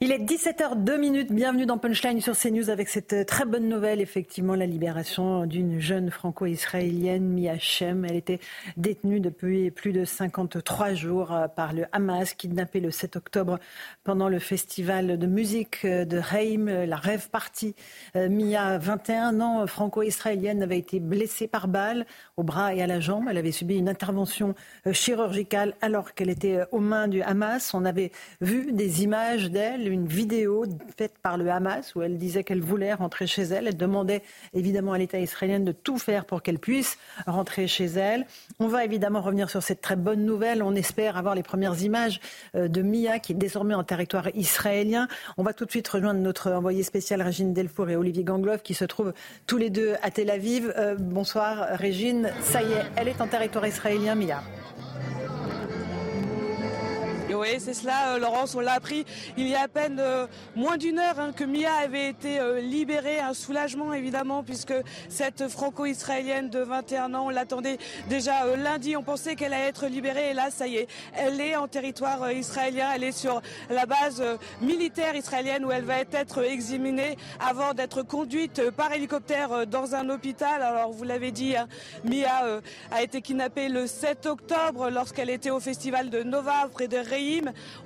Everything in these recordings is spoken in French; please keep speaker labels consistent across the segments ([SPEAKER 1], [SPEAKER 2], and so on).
[SPEAKER 1] Il est 17h02 minutes. Bienvenue dans Punchline sur CNews avec cette euh, très bonne nouvelle, effectivement, la libération d'une jeune franco-israélienne, Mia Shem. Elle était détenue depuis plus de 53 jours euh, par le Hamas, kidnappée le 7 octobre pendant le festival de musique euh, de Reim, la rêve partie. Mia, 21 ans, franco-israélienne, avait été blessée par balle au bras et à la jambe. Elle avait subi une intervention chirurgicale alors qu'elle était aux mains du Hamas. On avait vu des images d'elle une vidéo faite par le Hamas où elle disait qu'elle voulait rentrer chez elle. Elle demandait évidemment à l'État israélien de tout faire pour qu'elle puisse rentrer chez elle. On va évidemment revenir sur cette très bonne nouvelle. On espère avoir les premières images euh, de Mia qui est désormais en territoire israélien. On va tout de suite rejoindre notre envoyé spécial Régine Delfour et Olivier Gangloff qui se trouvent tous les deux à Tel Aviv. Euh, bonsoir Régine. Ça y est, elle est en territoire israélien, Mia.
[SPEAKER 2] Oui, c'est cela, euh, Laurence. On l'a appris il y a à peine euh, moins d'une heure hein, que Mia avait été euh, libérée. Un soulagement, évidemment, puisque cette franco-israélienne de 21 ans, on l'attendait déjà lundi. On pensait qu'elle allait être libérée. Et là, ça y est, elle est en territoire israélien. Elle est sur la base militaire israélienne où elle va être examinée avant d'être conduite par hélicoptère dans un hôpital. Alors, vous l'avez dit, hein, Mia a été kidnappée le 7 octobre lorsqu'elle était au festival de Nova près de Rey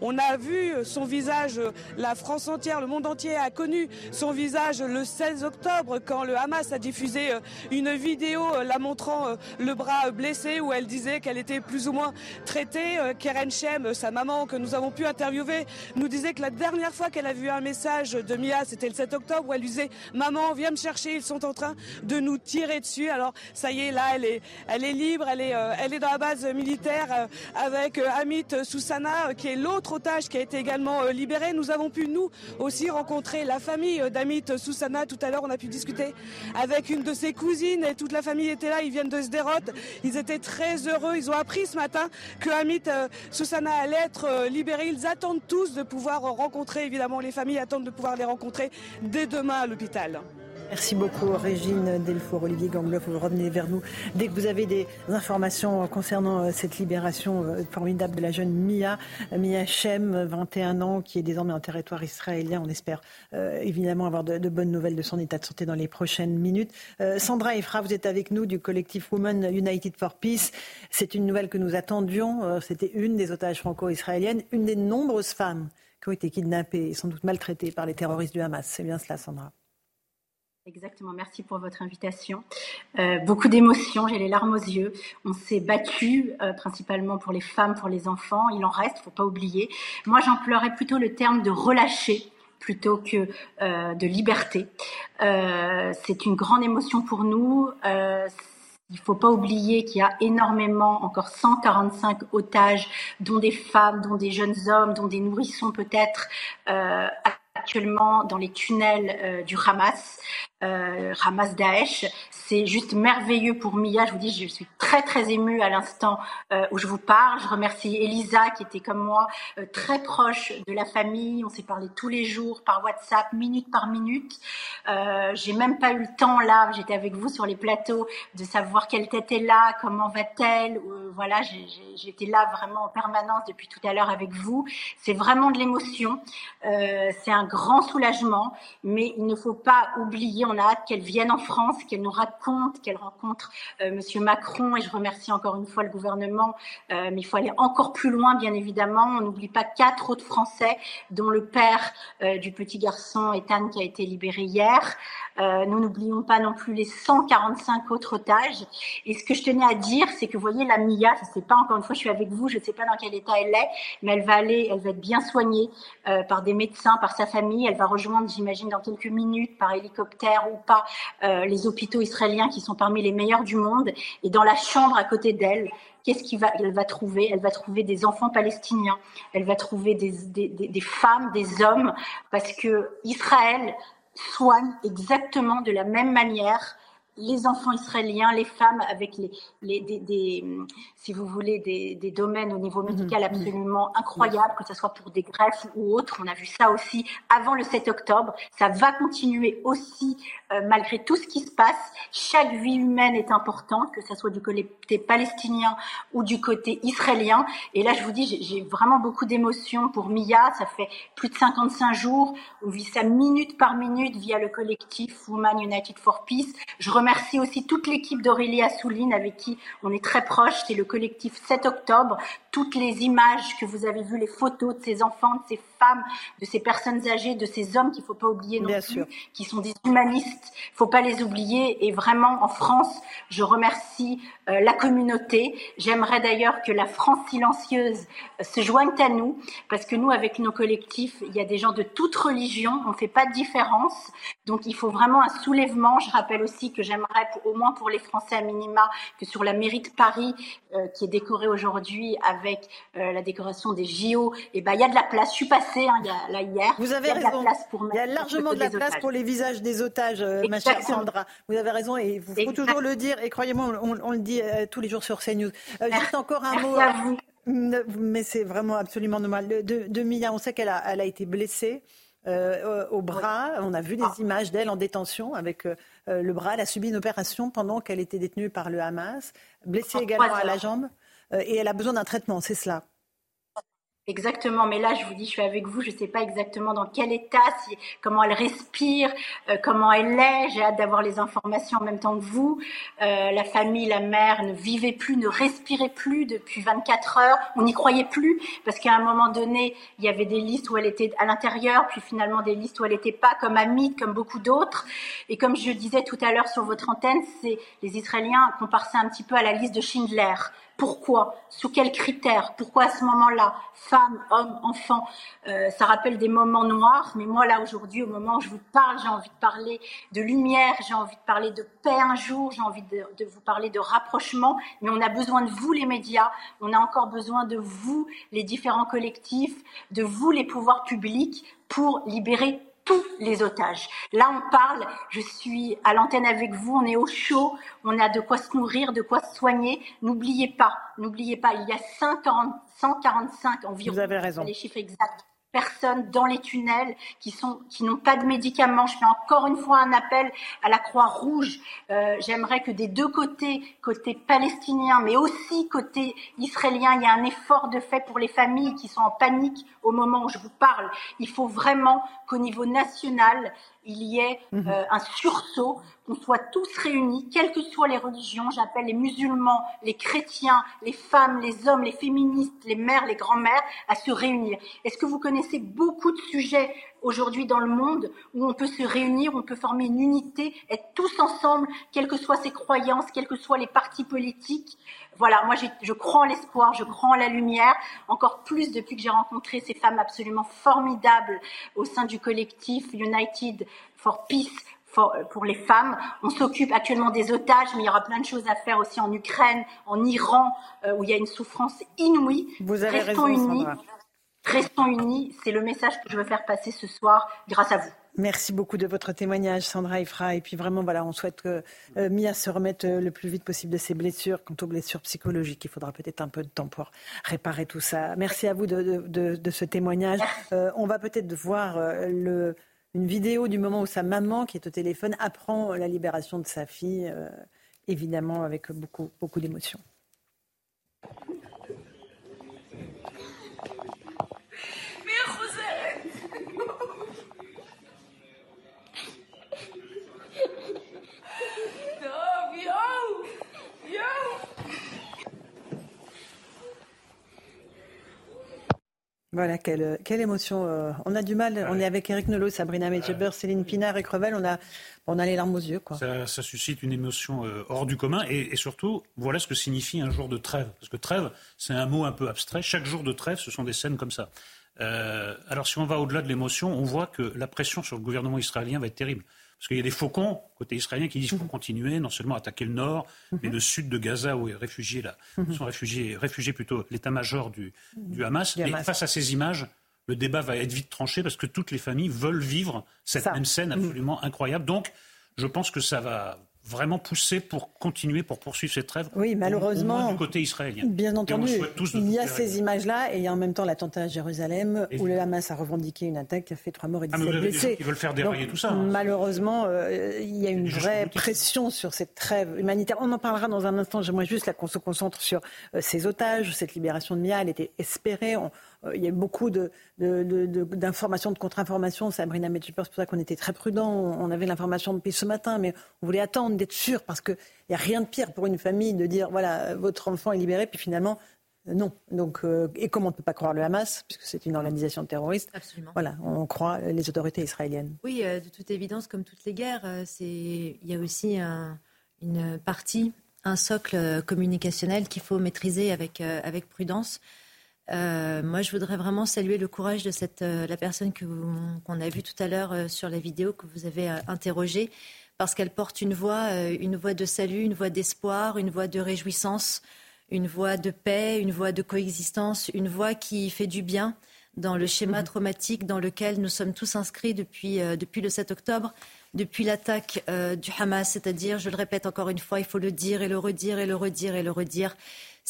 [SPEAKER 2] on a vu son visage, la France entière, le monde entier a connu son visage le 16 octobre quand le Hamas a diffusé euh, une vidéo euh, la montrant euh, le bras blessé où elle disait qu'elle était plus ou moins traitée. Keren Shem, sa maman que nous avons pu interviewer, nous disait que la dernière fois qu'elle a vu un message de Mia, c'était le 7 octobre où elle disait Maman, viens me chercher, ils sont en train de nous tirer dessus. Alors ça y est, là, elle est, elle est libre, elle est, elle est dans la base militaire avec Amit Soussana qui est l'autre otage qui a été également euh, libéré. Nous avons pu, nous aussi, rencontrer la famille euh, d'Amit Soussana. Tout à l'heure, on a pu discuter avec une de ses cousines et toute la famille était là. Ils viennent de Sderot. Ils étaient très heureux. Ils ont appris ce matin que Amit euh, Soussana allait être libéré. Ils attendent tous de pouvoir rencontrer, évidemment, les familles attendent de pouvoir les rencontrer dès demain à l'hôpital.
[SPEAKER 1] Merci beaucoup, Régine Delfour, Olivier Gangloff. Vous revenez vers nous dès que vous avez des informations concernant euh, cette libération euh, formidable de la jeune Mia, Mia Shem, 21 ans, qui est désormais en territoire israélien. On espère euh, évidemment avoir de, bonnes nouvelles de son état de santé dans les prochaines minutes. Sandra Efra, vous êtes avec nous du collectif Women United for Peace. C'est une nouvelle que nous attendions. C'était une des otages franco-israéliennes, une des nombreuses femmes qui ont été kidnappées et sans doute maltraitées par les terroristes du Hamas. C'est bien cela, Sandra.
[SPEAKER 3] Exactement, merci pour votre invitation. Euh, beaucoup d'émotions, j'ai les larmes aux yeux. On s'est battu euh, principalement pour les femmes, pour les enfants. Il en reste, faut pas oublier. Moi, j'emploierais plutôt le terme de relâcher plutôt que euh, de liberté. C'est une grande émotion pour nous. Il faut pas oublier qu'il y a énormément, encore 145 otages, dont des femmes, dont des jeunes hommes, dont des nourrissons peut-être, actuellement dans les tunnels du Hamas euh, Daesh. C'est juste merveilleux pour Mia. Je vous dis, je suis très très émue à l'instant euh, où je vous parle. Je remercie Elisa qui était comme moi euh, très proche de la famille. On s'est parlé tous les jours par WhatsApp, minute par minute. Euh, J'ai même pas eu le temps là. J'étais avec vous sur les plateaux de savoir quelle tête est là, comment va-t-elle. Euh, voilà, j'étais là vraiment en permanence depuis tout à l'heure avec vous. C'est vraiment de l'émotion. C'est un grand soulagement, mais il ne faut pas oublier on a hâte qu'elle vienne en France, qu'elle nous raconte, qu'elle rencontre euh, Monsieur Macron. Et je remercie encore une fois le gouvernement. Euh, mais il faut aller encore plus loin, bien évidemment. On n'oublie pas quatre autres Français, dont le père euh, du petit garçon Ethan qui a été libéré hier. Euh, nous n'oublions pas non plus les 145 autres otages. Et ce que je tenais à dire, c'est que vous voyez, la Mia, je ne sais pas, encore une fois, je suis avec vous, je ne sais pas dans quel état elle est, mais elle va aller, elle va être bien soignée euh, par des médecins, par sa famille. Elle va rejoindre, j'imagine, dans quelques minutes, par hélicoptère ou pas, euh, les hôpitaux israéliens qui sont parmi les meilleurs du monde. Et dans la chambre à côté d'elle, qu'est-ce qu'elle va, va trouver? Elle va trouver des enfants palestiniens, elle va trouver des, des, des, femmes, des hommes, parce que Israël soigne exactement de la même manière les enfants israéliens, les femmes avec les, les des, des, si vous voulez, des, des, domaines au niveau médical mhm. absolument incroyables, que ce soit pour des greffes ou autres. On a vu ça aussi avant le 7 octobre. Ça va continuer aussi euh, malgré tout ce qui se passe. Chaque vie humaine est importante, que ce soit du côté palestinien ou du côté israélien. Et là, je vous dis, j'ai vraiment beaucoup d'émotions pour Mia. Ça fait plus de 55 jours. On vit ça minute par minute via le collectif Women United for Peace. Je remercie aussi toute l'équipe d'Aurélie Assouline avec qui on est très proche. C'est le collectif 7 octobre. Toutes les images que vous avez vues, les photos de ces enfants, de ces femmes, de ces personnes âgées, de ces hommes qu'il faut pas oublier non plus, qui sont des humanistes. Faut pas les oublier. Et vraiment, en France, je remercie euh, la communauté. J'aimerais d'ailleurs que la France silencieuse euh, se joigne à nous, parce que nous, avec nos collectifs, il y a des gens de toute religion. On fait pas de différence. Donc, il faut vraiment un soulèvement. Je rappelle aussi que j'aimerais, au moins pour les Français à minima, que sur la mairie de Paris, euh, qui est décorée aujourd'hui avec la décoration des JO, et eh ben il y a de la place. Je suis passée hein, là hier.
[SPEAKER 1] Vous avez raison. il y a largement de la place pour les visages des otages, ma chère Sandra. Vous avez raison et il faut toujours le dire. Et croyez-moi, on, le dit euh, tous les jours sur CNews. Euh, juste encore un mot. Mais c'est vraiment absolument normal. De, de, Mia, on sait qu'elle a, elle a été blessée. Euh, au bras. On a vu des ah. images d'elle en détention avec le bras. Elle a subi une opération pendant qu'elle était détenue par le Hamas, blessée également à la jambe. Et elle a besoin d'un traitement, c'est cela.
[SPEAKER 3] Exactement, mais là, je vous dis, je suis avec vous, je ne sais pas exactement dans quel état, comment elle respire, euh, comment elle est. J'ai hâte d'avoir les informations en même temps que vous. Euh, la famille, la mère ne vivait plus, ne respirait plus depuis 24 heures. On n'y croyait plus parce qu'à un moment donné, il y avait des listes où elle était à l'intérieur, puis finalement des listes où elle n'était pas, comme Hamid, comme beaucoup d'autres. Et comme je disais tout à l'heure sur votre antenne, c'est les Israéliens comparent ça un petit peu à la liste de Schindler. Pourquoi Sous quels critères Pourquoi à ce moment-là Femmes, hommes, enfants euh, Ça rappelle des moments noirs, mais moi là aujourd'hui, au moment où je vous parle, j'ai envie de parler de lumière, j'ai envie de parler de paix un jour, j'ai envie de, de, vous parler de rapprochement, mais on a besoin de vous les médias, on a encore besoin de vous les différents collectifs, de vous les pouvoirs publics pour libérer tous les otages. Là, on parle, je suis à l'antenne avec vous, on est au chaud, on a de quoi se nourrir, de quoi se soigner. N'oubliez pas, n'oubliez pas, il y a 145 environ,
[SPEAKER 1] vous avez raison.
[SPEAKER 3] les chiffres exacts, personnes dans les tunnels qui sont qui n'ont pas de médicaments. Je fais encore une fois un appel à la Croix-Rouge. Euh, J'aimerais que des deux côtés, côté palestinien, mais aussi côté israélien, il y a un effort de fait pour les familles qui sont en panique au moment où je vous parle. Il faut vraiment qu'au niveau national, il y ait mhm. euh, un sursaut, qu'on soit tous réunis, quelles que soient les religions. J'appelle les musulmans, les chrétiens, les femmes, les hommes, les féministes, les mères, les grands-mères à se réunir. Est-ce que vous connaissez beaucoup de sujets aujourd'hui dans le monde où on peut se réunir, où on peut former une unité, être tous ensemble, quelles que soient ses croyances, quels que soient les partis politiques. Voilà, moi je crois en l'espoir, je crois en la lumière, encore plus depuis que j'ai rencontré ces femmes absolument formidables au sein du collectif United for Peace pour les femmes. On s'occupe actuellement des otages, mais il y aura plein de choses à faire aussi en Ukraine, en Iran, euh, où il y a une souffrance inouïe.
[SPEAKER 1] Vous avez Restons raison, unis.
[SPEAKER 3] Restons unis, c'est le message que je veux faire passer ce soir grâce à vous.
[SPEAKER 1] Merci beaucoup de votre témoignage, Sandra Ifra. Et puis vraiment, voilà, on souhaite que euh, Mia se remette euh, le plus vite possible de ses blessures. Quant aux blessures psychologiques, il faudra peut-être un peu de temps pour réparer tout ça. Merci à vous de, ce témoignage. Euh, on va peut-être voir le, une vidéo du moment où sa maman, qui est au téléphone, apprend la libération de sa fille, évidemment avec beaucoup, beaucoup d'émotion. Voilà, quelle, quelle émotion. Euh, on a du mal, on est avec Eric Nolot, Sabrina Medjeber, Céline Pinard et Crevel, on a, on a les larmes aux yeux. Quoi.
[SPEAKER 4] Ça, suscite une émotion euh, hors du commun et, surtout, voilà ce que signifie un jour de trêve. Parce que trêve, c'est un mot un peu abstrait. Chaque jour de trêve, ce sont des scènes comme ça. Euh, alors si on va au-delà de l'émotion, on voit que la pression sur le gouvernement israélien va être terrible. Parce qu'il y a des faucons, côté israélien, qui disent qu'il faut continuer, non seulement attaquer le nord, mais le sud de Gaza, où est réfugié là, sont réfugiés, réfugiés plutôt l'état-major du, Hamas. Et face à ces images, le débat va être vite tranché parce que toutes les familles veulent vivre cette même scène absolument incroyable. Donc, je pense que ça va vraiment pousser pour continuer, pour poursuivre cette trêve
[SPEAKER 1] Oui, malheureusement.
[SPEAKER 4] du côté israélien.
[SPEAKER 1] Bien entendu. Il y a ces images-là et il y a en même temps l'attentat à Jérusalem où le Hamas a revendiqué une attaque qui a fait trois morts et 17 ah, blessés.
[SPEAKER 4] Ils veulent faire dérailler tout ça. Hein.
[SPEAKER 1] Malheureusement, euh, il y a une vraie pression sur cette trêve humanitaire. On en parlera dans un instant. J'aimerais juste qu'on se concentre sur euh, ces otages. Cette libération de Mia, elle était espérée. Il y a eu beaucoup d'informations, de, de, contre-informations. Sabrina Medjiper, c'est pour ça qu'on était très prudents. On avait l'information depuis ce matin, mais on voulait attendre d'être sûr parce qu'il n'y a rien de pire pour une famille de dire voilà, votre enfant est libéré, puis finalement, euh, non. Donc, euh, et comme on ne peut pas croire le Hamas, puisque c'est une organisation terroriste,
[SPEAKER 5] Absolument.
[SPEAKER 1] voilà, on croit les autorités israéliennes.
[SPEAKER 5] Oui, de toute évidence, comme toutes les guerres, il y a aussi une partie, un socle communicationnel qu'il faut maîtriser avec, avec prudence. Euh, moi, je voudrais vraiment saluer le courage de cette, euh, la personne qu'on a vue tout à l'heure euh, sur la vidéo que vous avez interrogée, parce qu'elle porte une voix, une voix de salut, une voix d'espoir, une voix de réjouissance, une voix de paix, une voix de coexistence, une voix qui fait du bien dans le schéma mmh. traumatique dans lequel nous sommes tous inscrits depuis, depuis le 7 octobre, depuis l'attaque du Hamas, c'est-à-dire, je le répète encore une fois, il faut le dire et le redire et le redire et le redire,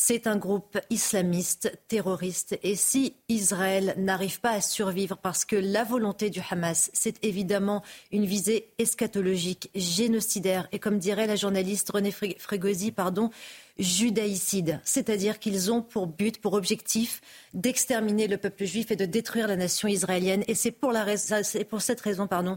[SPEAKER 5] c'est un groupe islamiste, terroriste. Et si Israël n'arrive pas à survivre parce que la volonté du Hamas, c'est évidemment une visée eschatologique, génocidaire, et comme dirait la journaliste René Frégosi, pardon, judaïcide, c'est-à-dire qu'ils ont pour but, pour objectif d'exterminer le peuple juif et de détruire la nation israélienne. Et c'est pour, pour cette raison pardon,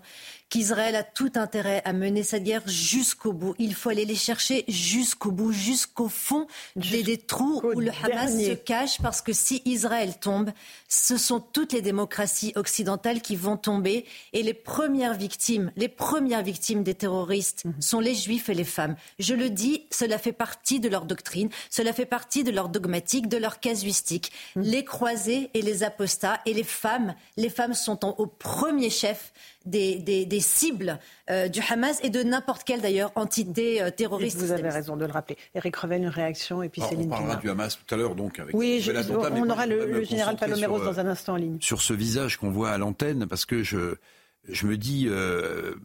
[SPEAKER 5] qu'Israël a tout intérêt à mener sa guerre jusqu'au bout. Il faut aller les chercher jusqu'au bout, jusqu'au fond des, trous où le Hamas se cache, parce que si Israël tombe, ce sont toutes les démocraties occidentales qui vont tomber. Et les premières victimes, les premières victimes des terroristes mhm. sont les juifs et les femmes. Je le dis, cela fait partie de leur doctrine, cela fait partie de leur dogmatique, de leur casuistique. Mm. Les croisés et les apostats et les femmes, les femmes sont au premier chef des, des, cibles euh, du Hamas et de n'importe quelle d'ailleurs entité euh, terroriste.
[SPEAKER 1] vous avez raison de le rappeler. Eric Revel, une réaction et puis
[SPEAKER 6] On parlera du Hamas tout à l'heure donc avec
[SPEAKER 1] Oui, on, aura le, général Paloméros dans un instant en ligne.
[SPEAKER 6] Sur ce visage qu'on voit à l'antenne parce que je je me dis, euh,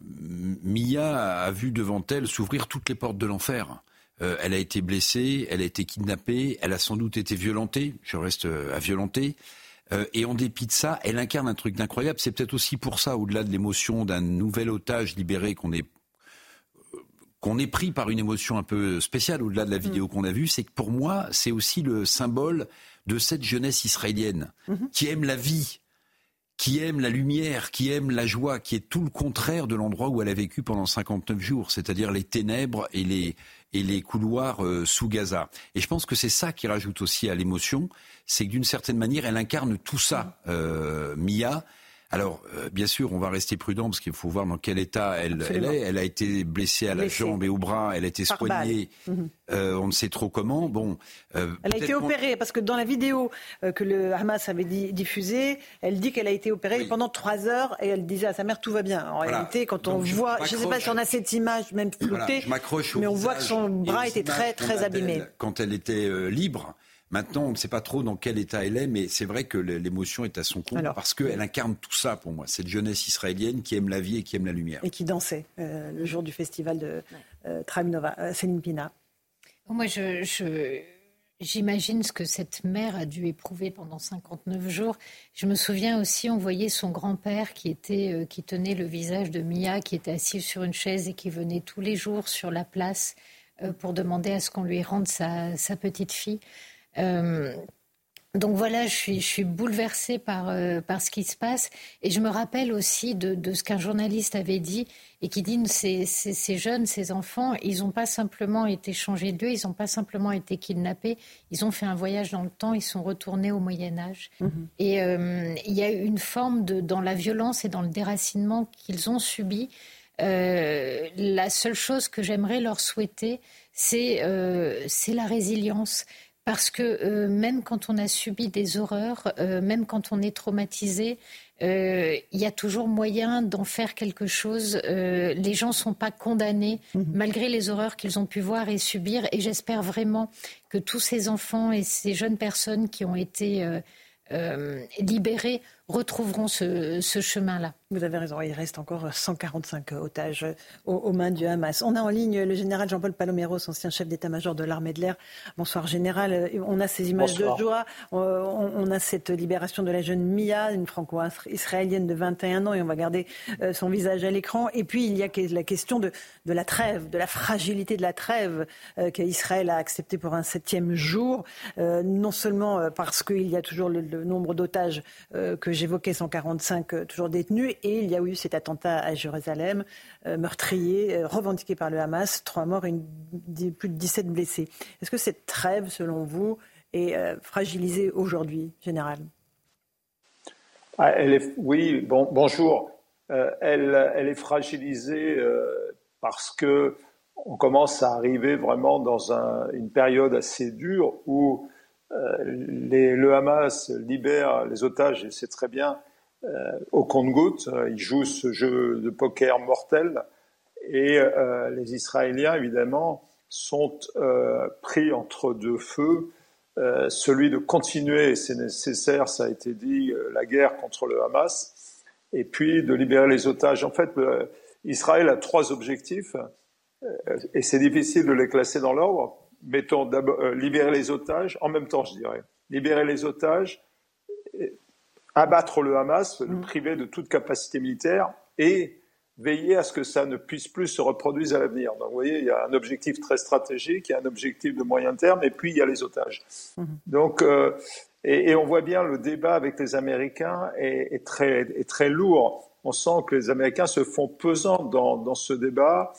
[SPEAKER 6] Mia a vu devant elle s'ouvrir toutes les portes de l'enfer. Euh, elle a été blessée, elle a été kidnappée, elle a sans doute été violentée, je reste euh, à violenter. Euh, et en dépit de ça, elle incarne un truc d'incroyable. C'est peut-être aussi pour ça, au-delà de l'émotion d'un nouvel otage libéré, qu'on est qu'on est pris par une émotion un peu spéciale au-delà de la vidéo mm. qu'on a vue, c'est que pour moi, c'est aussi le symbole de cette jeunesse israélienne mm-hmm. qui aime la vie, qui aime la lumière, qui aime la joie, qui est tout le contraire de l'endroit où elle a vécu pendant 59 jours, c'est-à-dire les ténèbres et les, et les couloirs euh, sous Gaza. Et je pense que c'est ça qui rajoute aussi à l'émotion, c'est que d'une certaine manière, elle incarne tout ça, euh, Mia. Alors, euh, bien sûr, on va rester prudent parce qu'il faut voir dans quel état elle, elle, est. Elle a été blessée à la jambe et au bras. Elle a été soignée. Euh, on ne sait trop comment. Bon.
[SPEAKER 1] Euh, elle a été opérée parce que dans la vidéo que le Hamas avait diffusée, elle dit qu'elle a été opérée pendant trois heures et elle disait à sa mère tout va bien. En réalité, quand on voit, je ne sais pas si on a cette image même flottée, mais on voit que son bras était très très abîmé.
[SPEAKER 6] quand elle était libre. Maintenant, on ne sait pas trop dans quel état elle est, mais c'est vrai que l'émotion est à son compte parce qu'elle incarne tout ça pour moi, cette jeunesse israélienne qui aime la vie et qui aime la lumière.
[SPEAKER 1] Et qui dansait euh, le jour du festival de euh, Tramnova. Euh, Céline Pina.
[SPEAKER 7] Moi, je, J'imagine ce que cette mère a dû éprouver pendant 59 jours. Je me souviens aussi, on voyait son grand-père qui, était, qui tenait le visage de Mia, qui était assis sur une chaise et qui venait tous les jours sur la place pour demander à ce qu'on lui rende sa petite fille. Euh, donc voilà, je suis, je suis bouleversée par, euh, par ce qui se passe. Et je me rappelle aussi de, de ce qu'un journaliste avait dit et qui dit ces, ces, ces jeunes, ces enfants, ils n'ont pas simplement été changés de lieu, ils n'ont pas simplement été kidnappés, ils ont fait un voyage dans le temps, ils sont retournés au Moyen Âge. Mm-hmm. Et euh, il y a une forme de, dans la violence et dans le déracinement qu'ils ont subi. Euh, la seule chose que j'aimerais leur souhaiter, c'est euh, la résilience parce que euh, même quand on a subi des horreurs, euh, même quand on est traumatisé, euh, il y a toujours moyen d'en faire quelque chose. les gens ne sont pas condamnés mhm. malgré les horreurs qu'ils ont pu voir et subir. Et j'espère vraiment que tous ces enfants et ces jeunes personnes qui ont été libérés retrouveront ce, chemin-là.
[SPEAKER 1] Vous avez raison, il reste encore 145 otages aux, mains du Hamas. On a en ligne le général Jean-Paul Paloméros, ancien chef d'état-major de l'armée de l'air. Bonsoir général, on a ces images de joie, on, a cette libération de la jeune Mia, une franco-israélienne de 21 ans, et on va garder euh, son visage à l'écran. Et puis il y a la question de, la trêve, de la fragilité de la trêve euh, qu'Israël a acceptée pour un septième jour, euh, non seulement parce qu'il y a toujours le, le nombre d'otages que j'évoquais 145 euh, toujours détenus. Et il y a eu cet attentat à Jérusalem, euh, meurtrier, euh, revendiqué par le Hamas, trois morts et plus de 17 blessés. Est-ce que cette trêve, selon vous, est fragilisée aujourd'hui, Général?
[SPEAKER 8] Ah, elle est, Oui, bon, bonjour. elle, elle, est fragilisée parce que on commence à arriver vraiment dans une période assez dure où euh, le Hamas libère les otages, et c'est très bien, euh, au compte-gouttes. Ils jouent ce jeu de poker mortel. Et euh, les Israéliens, évidemment, sont pris entre deux feux. celui de continuer, c'est nécessaire, ça a été dit, la guerre contre le Hamas, et puis de libérer les otages. En fait, Israël a trois objectifs, et c'est difficile de les classer dans l'ordre mettons d'abord euh, libérer les otages, en même temps, je dirais, libérer les otages, abattre le Hamas, le mm. priver de toute capacité militaire et veiller à ce que ça ne puisse plus se reproduire à l'avenir. Donc, vous voyez, il y a un objectif très stratégique, il y a un objectif de moyen terme, et puis il y a les otages. Mm-hmm. Donc, euh, et, on voit bien le débat avec les Américains est, très, est très lourd. On sent que les Américains se font pesant dans, dans ce débat.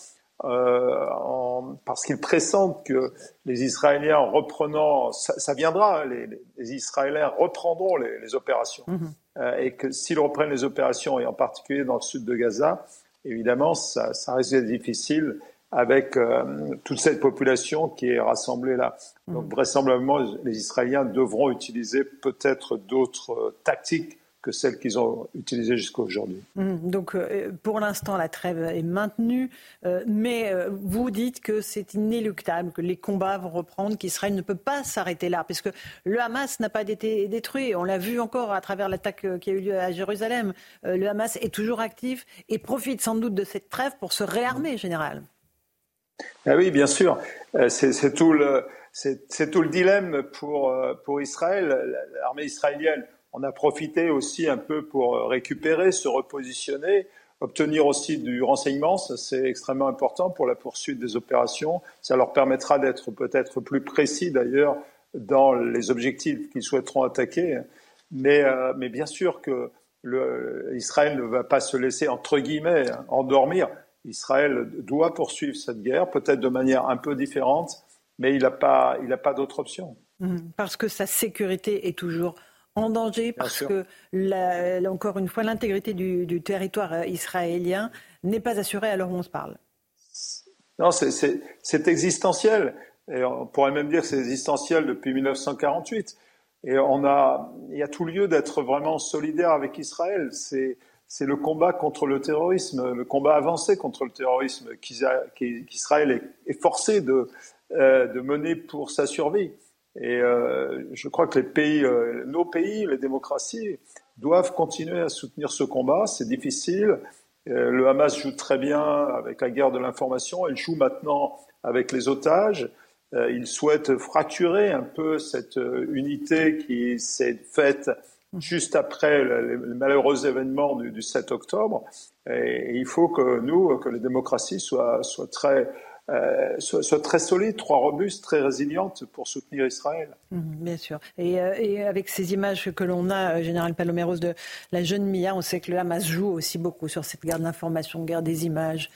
[SPEAKER 8] Euh, en, parce qu'ils pressentent que les Israéliens reprenant, ça, ça viendra, hein, les, les, Israéliens reprendront les, les opérations. Mhm. euh, et que s'ils reprennent les opérations, et en particulier dans le sud de Gaza, évidemment, ça, ça risque d'être difficile avec euh, toute cette population qui est rassemblée là. Mhm. Donc vraisemblablement, les Israéliens devront utiliser peut-être d'autres euh, tactiques que celles qu'ils ont utilisées jusqu'à aujourd'hui.
[SPEAKER 1] Mmh, donc euh, pour l'instant, la trêve est maintenue, euh, mais euh, vous dites que c'est inéluctable, que les combats vont reprendre, qu'Israël ne peut pas s'arrêter là, puisque le Hamas n'a pas été détruit. On l'a vu encore à travers l'attaque qui a eu lieu à Jérusalem. le Hamas est toujours actif et profite sans doute de cette trêve pour se réarmer, général.
[SPEAKER 8] Ah oui, bien sûr. C'est tout le... C'est tout le dilemme pour, pour Israël, l'armée israélienne on a profité aussi un peu pour récupérer, se repositionner, obtenir aussi du renseignement, c'est extrêmement important pour la poursuite des opérations. Ça leur permettra d'être peut-être plus précis d'ailleurs dans les objectifs qu'ils souhaiteront attaquer. Mais, euh, mais bien sûr que Israël ne va pas se laisser, entre guillemets, endormir. Israël doit poursuivre cette guerre, peut-être de manière un peu différente, mais il n'a pas, pas d'autre option.
[SPEAKER 1] Mmh. Parce que sa sécurité est toujours en danger parce que, encore une fois, l'intégrité du, territoire euh, israélien n'est pas assurée à l'heure où on se parle.
[SPEAKER 8] Non, c'est existentiel. Et on pourrait même dire que c'est existentiel depuis 1948. Et on a, il y a tout lieu d'être vraiment solidaire avec Israël. C'est le combat contre le terrorisme, le combat avancé contre le terrorisme qu'Israël est, forcé de, euh, de mener pour sa survie. Et euh, je crois que les pays, euh, nos pays, les démocraties, doivent continuer à soutenir ce combat. C'est difficile. Euh, le Hamas joue très bien avec la guerre de l'information. Il joue maintenant avec les otages. il souhaite fracturer un peu cette unité qui s'est faite juste après les malheureux événements du, 7 octobre. Et, il faut que nous, que les démocraties soient, soient très euh, soit, très solide, très robuste, très résiliente pour soutenir Israël.
[SPEAKER 1] Mmh, bien sûr. Et, avec ces images que l'on a, Général Paloméros, de la jeune Mia, on sait que le Hamas joue aussi beaucoup sur cette guerre d'information, guerre des images,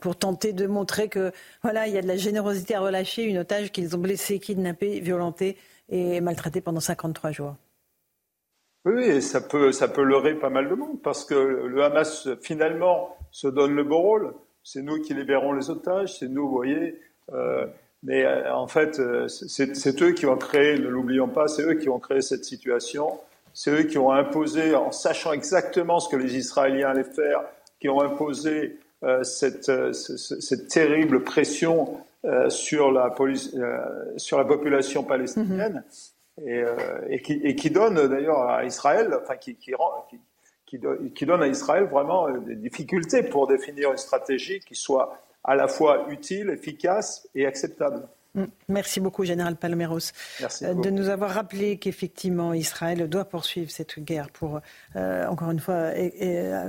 [SPEAKER 1] pour tenter de montrer que voilà, il y a de la générosité à relâcher une otage qu'ils ont blessée, kidnappée, violentée et maltraitée pendant 53 jours.
[SPEAKER 8] Oui, ça peut, ça peut leurrer pas mal de monde parce que le Hamas finalement se donne le beau rôle. C'est nous qui libérons les otages, c'est nous, vous voyez. Euh, mais euh, en fait, euh, c'est eux qui ont créé, ne l'oublions pas, c'est eux qui ont créé cette situation. C'est eux qui ont imposé, en sachant exactement ce que les Israéliens allaient faire, qui ont imposé euh, cette, cette, terrible pression sur, la police, sur la population palestinienne. Mm-hmm et, et, qui, et qui, donne d'ailleurs à Israël, enfin qui, qui, qui, qui, donne à Israël vraiment euh, des difficultés pour définir une stratégie qui soit à la fois utile, efficace et acceptable.
[SPEAKER 1] Merci beaucoup, Général Palmeros, euh, de nous avoir rappelé qu'effectivement Israël doit poursuivre cette guerre pour, euh, encore une fois,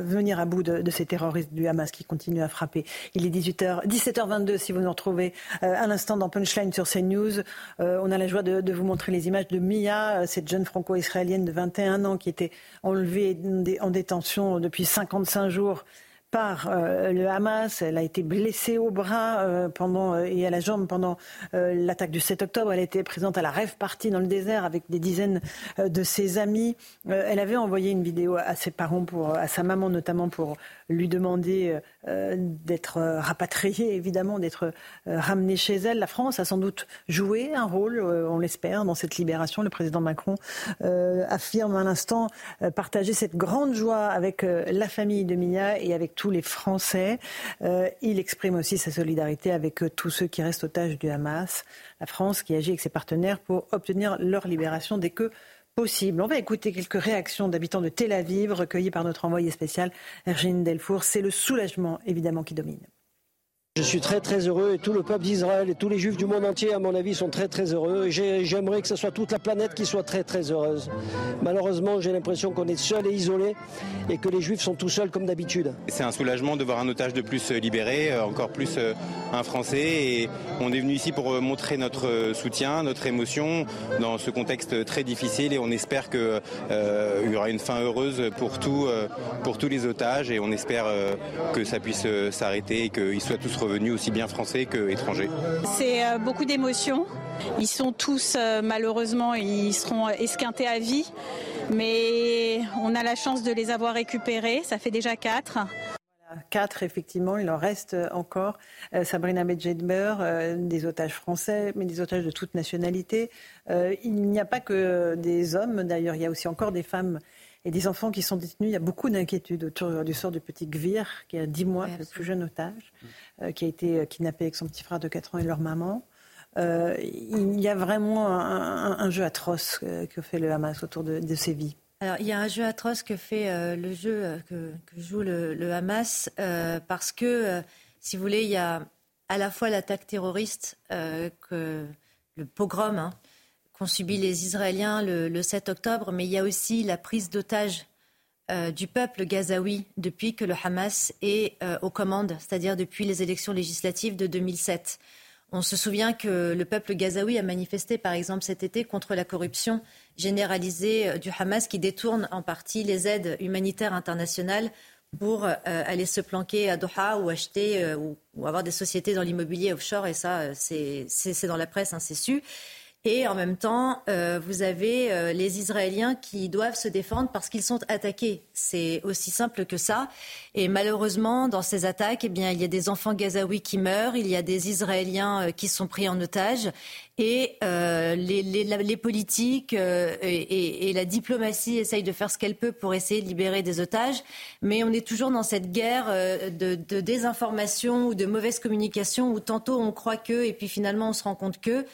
[SPEAKER 1] venir à bout de, ces terroristes du Hamas qui continuent à frapper. Il est 18h, 17h22 si vous nous retrouvez euh, à l'instant dans Punchline sur CNews. on a la joie de, vous montrer les images de Mia, cette jeune franco-israélienne de 21 ans qui était enlevée en détention depuis 55 jours par euh, le Hamas. Elle a été blessée au bras euh, euh, et à la jambe pendant l'attaque du 7 octobre. Elle était présente à la rêve partie dans le désert avec des dizaines de ses amis. elle avait envoyé une vidéo à ses parents, à sa maman notamment, pour lui demander d'être rapatriée, évidemment, d'être ramenée chez elle. La France a sans doute joué un rôle, on l'espère, dans cette libération. Le président Macron affirme à l'instant partager cette grande joie avec la famille de Mia et avec tous les Français. Euh, il exprime aussi sa solidarité avec euh, tous ceux qui restent otages du Hamas. La France qui agit avec ses partenaires pour obtenir leur libération dès que possible. On va écouter quelques réactions d'habitants de Tel Aviv recueillies par notre envoyé spécial Ergine Delfour. C'est le soulagement évidemment qui domine.
[SPEAKER 9] Je suis très très heureux et tout le peuple d'Israël et tous les juifs du monde entier, à mon avis, sont très très heureux. J'aimerais que ce soit toute la planète qui soit très très heureuse. Malheureusement, j'ai l'impression qu'on est seul et isolé et que les juifs sont tout seuls comme d'habitude.
[SPEAKER 10] C'est un soulagement de voir un otage de plus libéré, euh, encore plus euh, un Français. Et on est venu ici pour euh, montrer notre soutien, notre émotion dans ce contexte très difficile et on espère qu'il y aura une fin heureuse pour, pour tous les otages et on espère que ça puisse s'arrêter et qu'ils soient tous revenus aussi bien français qu'étrangers.
[SPEAKER 11] C'est euh, beaucoup d'émotions. Ils sont tous, euh, malheureusement, ils seront esquintés à vie. Mais on a la chance de les avoir récupérés. Ça fait déjà quatre.
[SPEAKER 1] Quatre, effectivement, il en reste encore. Euh, Sabrina Medjedber, des otages français, mais des otages de toute nationalité. il n'y a pas que des hommes, d'ailleurs, il y a aussi encore des femmes et des enfants qui sont détenus. Il y a beaucoup d'inquiétudes autour du sort du petit Gvir, qui a 10 mois, le plus jeune otage, euh, qui a été euh, kidnappé avec son petit frère de 4 ans et leur maman. Euh, il y a vraiment un, jeu atroce que fait le Hamas autour de, ces vies.
[SPEAKER 5] Alors, il y a un jeu atroce que fait le jeu que, joue le, Hamas parce que, si vous voulez, il y a à la fois l'attaque terroriste que le pogrom hein, qu'ont subi les Israéliens le, 7 octobre, mais il y a aussi la prise d'otage euh, du peuple gazaoui depuis que le Hamas est euh, aux commandes, c'est-à-dire depuis les élections législatives de 2007. On se souvient que le peuple gazaoui a manifesté, par exemple, cet été contre la corruption généralisée euh, du Hamas qui détourne en partie les aides humanitaires internationales pour aller se planquer à Doha ou acheter ou, avoir des sociétés dans l'immobilier offshore. Et ça, c'est dans la presse, hein, c'est su. Et en même temps, euh, vous avez euh, les Israéliens qui doivent se défendre parce qu'ils sont attaqués. C'est aussi simple que ça. Et malheureusement, dans ces attaques, eh bien, il y a des enfants gazaouis qui meurent, il y a des Israéliens euh, qui sont pris en otage. Et les, les, les, politiques et, et, la diplomatie essayent de faire ce qu'elle peut pour essayer de libérer des otages. Mais on est toujours dans cette guerre de, de désinformation ou de mauvaise communication où tantôt on croit que et puis finalement on se rend compte que.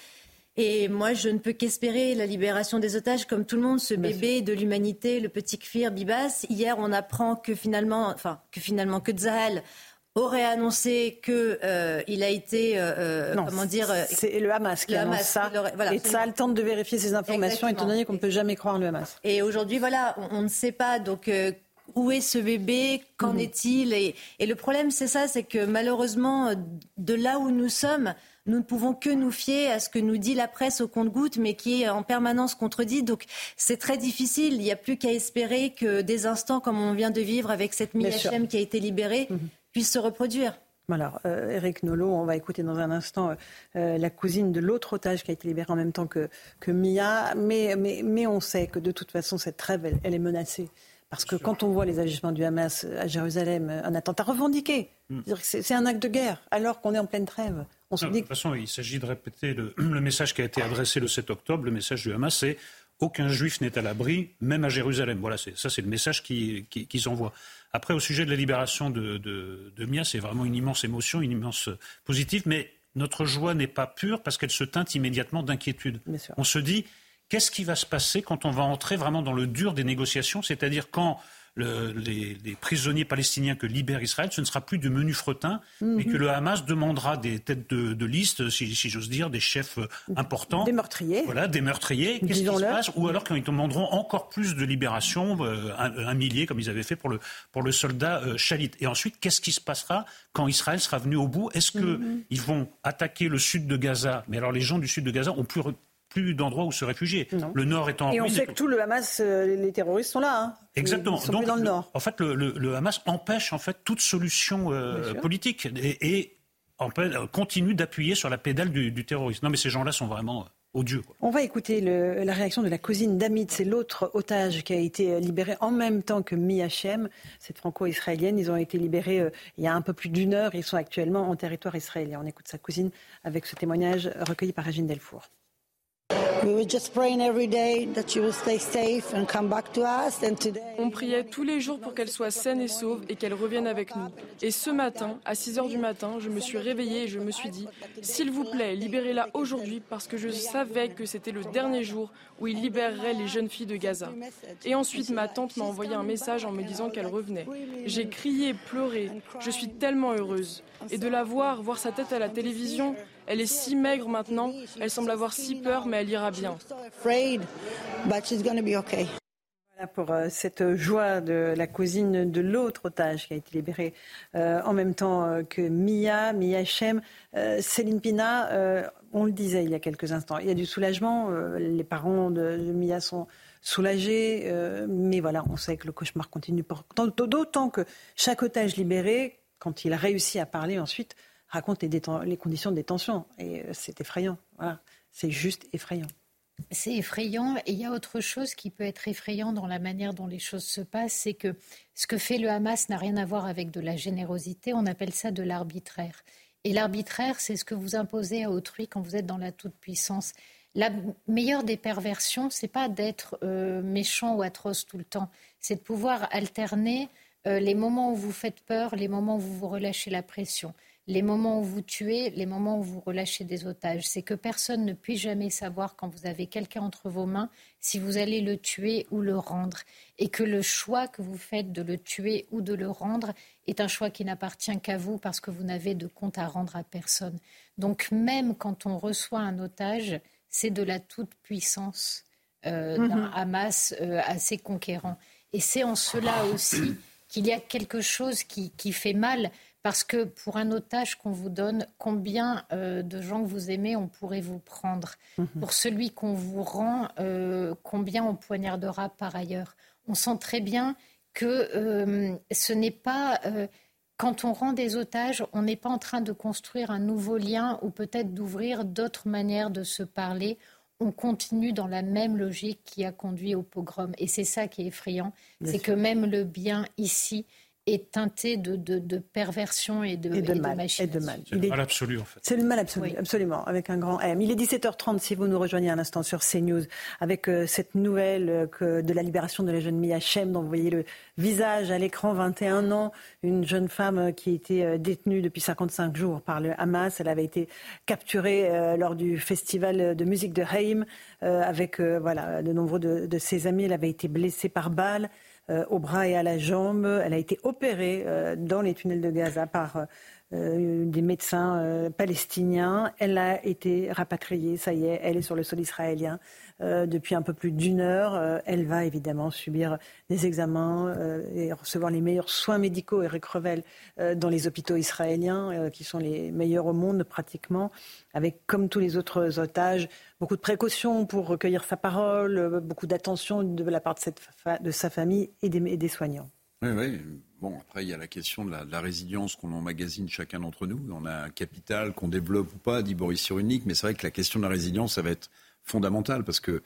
[SPEAKER 5] Et moi, je ne peux qu'espérer la libération des otages, comme tout le monde, ce bébé de l'humanité, le petit Kfir Bibas. Hier, on apprend que finalement, enfin, que finalement, que Zahal aurait annoncé qu'il euh, a été, euh, euh, comment dire,
[SPEAKER 1] c'est le Hamas qui annonce ça. Voilà, et Zahal tente de vérifier ces informations, étant donné qu'on ne peut jamais croire le Hamas.
[SPEAKER 5] Et aujourd'hui, voilà, on, ne sait pas. Donc où est ce bébé Qu'en mhm. est-il? Et, le problème, c'est ça, c'est que malheureusement, de là où nous sommes, nous ne pouvons que nous fier à ce que nous dit la presse au compte-goutte, mais qui est en permanence contredit. Donc c'est très difficile. Il n'y a plus qu'à espérer que des instants comme on vient de vivre avec cette MIHM qui a été libérée mhm. puissent se reproduire.
[SPEAKER 1] Alors, euh, Eric Nolot, on va écouter dans un instant euh, la cousine de l'autre otage qui a été libérée en même temps que, que Mia. Mais, mais, mais, on sait que de toute façon, cette trêve, elle, est menacée. Parce que quand on voit les agissements du Hamas à Jérusalem, un attentat revendiqué, hmm. c'est un acte de guerre, alors qu'on est en pleine trêve.
[SPEAKER 4] On se dit... De toute façon, il s'agit de répéter le, le, message qui a été adressé le 7 octobre. Le message du Hamas, c'est aucun juif n'est à l'abri, même à Jérusalem. Voilà, ça c'est le message qu'ils qui, envoient. Après, au sujet de la libération de, de, Mia, c'est vraiment une immense émotion, une immense positive, mais notre joie n'est pas pure parce qu'elle se teinte immédiatement d'inquiétude. On se dit, qu'est-ce qui va se passer quand on va entrer vraiment dans le dur des négociations, c'est-à-dire quand les, prisonniers palestiniens que libère Israël, ce ne sera plus du menu fretin, mais que mhm. le Hamas demandera des têtes de, liste, si, j'ose dire, des chefs euh, importants.
[SPEAKER 1] Des meurtriers.
[SPEAKER 4] Voilà, des meurtriers. Qu'est-ce qui se passe? Ou alors qu'ils demanderont encore plus de libération, euh, un, millier, comme ils avaient fait pour le, pour le soldat euh, Chalit. Et ensuite, qu'est-ce qui se passera quand Israël sera venu au bout? Est-ce qu'ils mhm. vont attaquer le sud de Gaza? Mais alors, les gens du sud de Gaza ont plus plus d'endroits où se réfugier. Le nord étant
[SPEAKER 1] et on sait que tout le Hamas, euh, les terroristes sont là. Hein.
[SPEAKER 4] Exactement.
[SPEAKER 1] Ils sont Donc, dans le, nord.
[SPEAKER 4] En fait, le, Hamas empêche en fait toute solution euh, politique et, euh, continue d'appuyer sur la pédale du, terrorisme. Non, mais ces gens-là sont vraiment odieux.
[SPEAKER 1] On va écouter la réaction de la cousine d'Amid, c'est l'autre otage qui a été libéré en même temps que Miachem, cette franco-israélienne. Ils ont été libérés il y a un peu plus d'une heure. Ils sont actuellement en territoire israélien. On écoute sa cousine avec ce témoignage recueilli par Régine Delfour.
[SPEAKER 12] On priait tous les jours pour qu'elle soit saine et sauve et qu'elle revienne avec nous. Et ce matin, à 6 heures du matin, je me suis réveillée et je me suis dit, s'il vous plaît, libérez-la aujourd'hui parce que je savais que c'était le dernier jour où il libérerait les jeunes filles de Gaza. Et ensuite, ma tante m'a envoyé un message en me disant qu'elle revenait. J'ai crié, pleuré. Je suis tellement heureuse. Et de la voir, voir sa tête à la télévision, elle est si maigre maintenant, elle semble avoir si peur, mais elle ira bien.
[SPEAKER 1] Voilà pour euh, cette joie de la cousine de l'autre otage qui a été libérée euh, en même temps euh, que Mia, Mia Shem. Céline Pina, on le disait il y a quelques instants, il y a du soulagement. les parents de, Mia sont soulagés, mais voilà, on sait que le cauchemar continue. D'autant que chaque otage libéré, quand il a réussi à parler ensuite, raconte les, conditions de détention. Et euh, c'est effrayant. Voilà. C'est juste effrayant.
[SPEAKER 7] C'est effrayant. Et il y a autre chose qui peut être effrayant dans la manière dont les choses se passent, c'est que ce que fait le Hamas n'a rien à voir avec de la générosité. On appelle ça de l'arbitraire. Et l'arbitraire, c'est ce que vous imposez à autrui quand vous êtes dans la toute-puissance. La meilleure des perversions, c'est pas d'être euh, méchant ou atroce tout le temps, c'est de pouvoir alterner euh, les moments où vous faites peur, les moments où vous vous relâchez la pression les moments où vous tuez, les moments où vous relâchez des otages. C'est que personne ne puisse jamais savoir quand vous avez quelqu'un entre vos mains si vous allez le tuer ou le rendre. Et que le choix que vous faites de le tuer ou de le rendre est un choix qui n'appartient qu'à vous parce que vous n'avez de compte à rendre à personne. Donc même quand on reçoit un otage, c'est de la toute-puissance euh, d'un mhm. Hamas euh, assez conquérant. Et c'est en cela aussi qu'il y a quelque chose qui fait mal parce que pour un otage qu'on vous donne, combien euh, de gens que vous aimez on pourrait vous prendre? Mhm. Pour celui qu'on vous rend, euh, combien on poignardera par ailleurs? On sent très bien que euh, ce n'est pas... quand on rend des otages, on n'est pas en train de construire un nouveau lien ou peut-être d'ouvrir d'autres manières de se parler. On continue dans la même logique qui a conduit au pogrom. Et c'est ça qui est effrayant, c'est que même le bien ici est teinté de, de, perversion et de,
[SPEAKER 1] et de, mal,
[SPEAKER 4] C'est le mal absolu, en fait.
[SPEAKER 1] C'est le mal absolu, absolument, avec un grand M. Il est 17h30 si vous nous rejoignez un instant sur CNews avec euh, cette nouvelle euh, que de la libération de la jeune Mia Shem, dont vous voyez le visage à l'écran, 21 ans, une jeune femme euh, qui était détenue depuis 55 jours par le Hamas. Elle avait été capturée lors du festival de musique de Haïm avec voilà, de nombreux de, de ses amis. Elle avait été blessée par balle. Euh, au bras et à la jambe. Elle a été opérée euh, dans les tunnels de Gaza par des médecins palestiniens. Elle a été rapatriée, ça y est, elle est sur le sol israélien. Euh, depuis un peu plus d'une heure. Euh, elle va évidemment subir des examens euh, et recevoir les meilleurs soins médicaux, Eric Revel, dans les hôpitaux israéliens, qui sont les meilleurs au monde pratiquement, avec, comme tous les autres otages, beaucoup de précautions pour recueillir sa parole, beaucoup d'attention de la part de, sa famille et des, des soignants.
[SPEAKER 6] Oui, oui. Bon, après, il y a la question de la, résilience qu'on emmagasine chacun d'entre nous. On a un capital qu'on développe ou pas, dit Boris Cyrulnik, mais c'est vrai que la question de la résilience, ça va être fondamentale parce que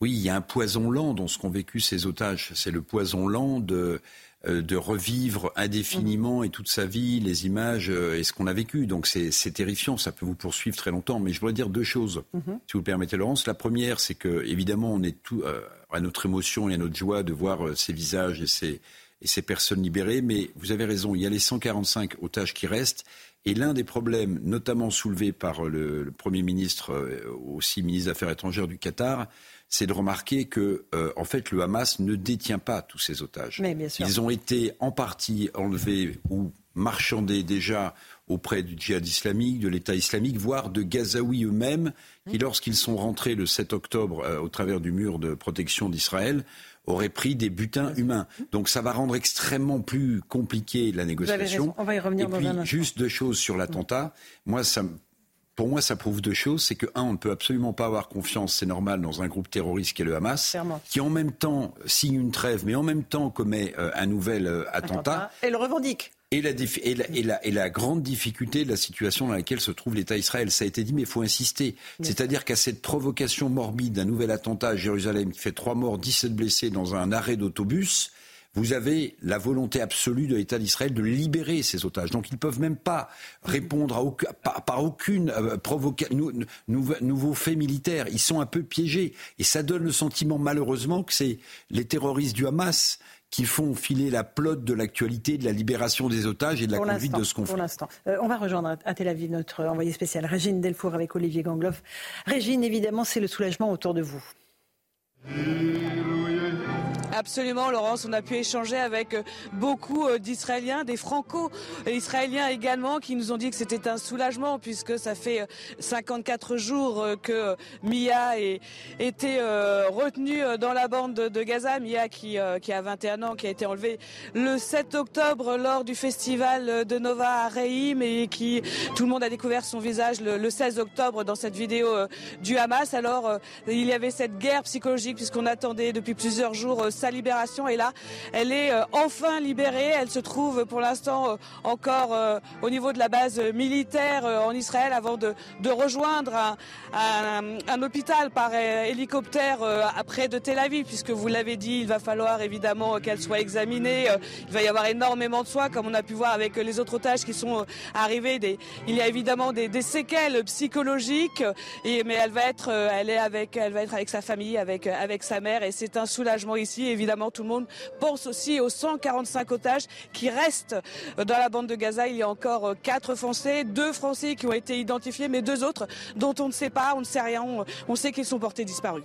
[SPEAKER 6] oui, il y a un poison lent dans ce qu'ont vécu ces otages. C'est le poison lent de, euh, de revivre indéfiniment et toute sa vie les images euh, et ce qu'on a vécu. Donc c'est terrifiant, ça peut vous poursuivre très longtemps. Mais je voudrais dire deux choses, mhm. si vous le permettez, Laurence. La première, c'est que évidemment, on est tout euh, à notre émotion et à notre joie de voir ces visages et ces, et ces personnes libérées. Mais vous avez raison, il y a les 145 otages qui restent. Et l'un des problèmes, notamment soulevé par le, Premier ministre, euh, aussi ministre des Affaires étrangères du Qatar, c'est de remarquer que, euh, en fait, le Hamas ne détient pas tous ces otages. Ils ont été en partie enlevés ou marchandés déjà auprès du djihad islamique, de l'État islamique, voire de Gazaouis eux-mêmes, qui, lorsqu'ils sont rentrés le 7 octobre euh, au travers du mur de protection d'Israël, aurait pris des butins humains. Donc ça va rendre extrêmement plus compliqué la négociation.
[SPEAKER 1] On va y revenir
[SPEAKER 6] Et puis, Juste deux choses sur l'attentat. Moi, ça pour moi, ça prouve deux choses. C'est que, un, on ne peut absolument pas avoir confiance, c'est normal, dans un groupe terroriste qui est le Hamas, qui en même temps signe une trêve, mais en même temps commet euh, un nouvel euh, attentat.
[SPEAKER 1] Et le revendique.
[SPEAKER 6] Et la, et, la, et, la, grande difficulté de la situation dans laquelle se trouve l'État Israël, ça a été dit, mais il faut insister. C'est-à-dire qu'à cette provocation morbide d'un nouvel attentat à Jérusalem qui fait trois morts, 17 blessés dans un arrêt d'autobus, vous avez la volonté absolue de l'État d'Israël de libérer ces otages. Donc ils ne peuvent même pas répondre à aucun, par, aucune euh, nouveau fait militaire. Ils sont un peu piégés. Et ça donne le sentiment, malheureusement, que c'est les terroristes du Hamas qui font filer la plotte de l'actualité, de la libération des otages et de la conduite de ce conflit.
[SPEAKER 1] Pour l'instant. Euh, on va rejoindre à Tel Aviv notre envoyé spécial, Régine Delfour, avec Olivier Gangloff. Régine, évidemment, c'est le soulagement autour de vous.
[SPEAKER 2] Absolument, Laurence. On a pu échanger avec euh, beaucoup euh, d'Israéliens, des Franco-Israéliens également, qui nous ont dit que c'était un soulagement puisque ça fait 54 euh, jours que Mia ait été retenue dans la bande de Gaza. Mia qui, qui a 21 ans, qui a été enlevée le 7 octobre lors du festival de Nova à Reim et qui tout le monde a découvert son visage le, 16 octobre dans cette vidéo du Hamas. Alors il y avait cette guerre psychologique puisqu'on attendait depuis plusieurs jours sa libération. Et là, elle est euh, enfin libérée. Elle se trouve pour l'instant euh, encore euh, au niveau de la base militaire en Israël avant de, rejoindre un, hôpital par hélicoptère près de Tel Aviv, puisque vous l'avez dit, il va falloir évidemment qu'elle soit examinée. Il va y avoir énormément de soins, comme on a pu voir avec les autres otages qui sont arrivés. Il y a évidemment des, séquelles psychologiques, mais elle va être, elle est avec, elle va être avec sa famille, avec, avec sa mère, et c'est un soulagement ici évidemment, tout le monde pense aussi aux 145 otages qui restent dans la bande de Gaza. Il y a encore quatre Français, deux Français qui ont été identifiés, mais deux autres dont on ne sait pas, on ne sait rien. On sait qu'ils sont portés disparus.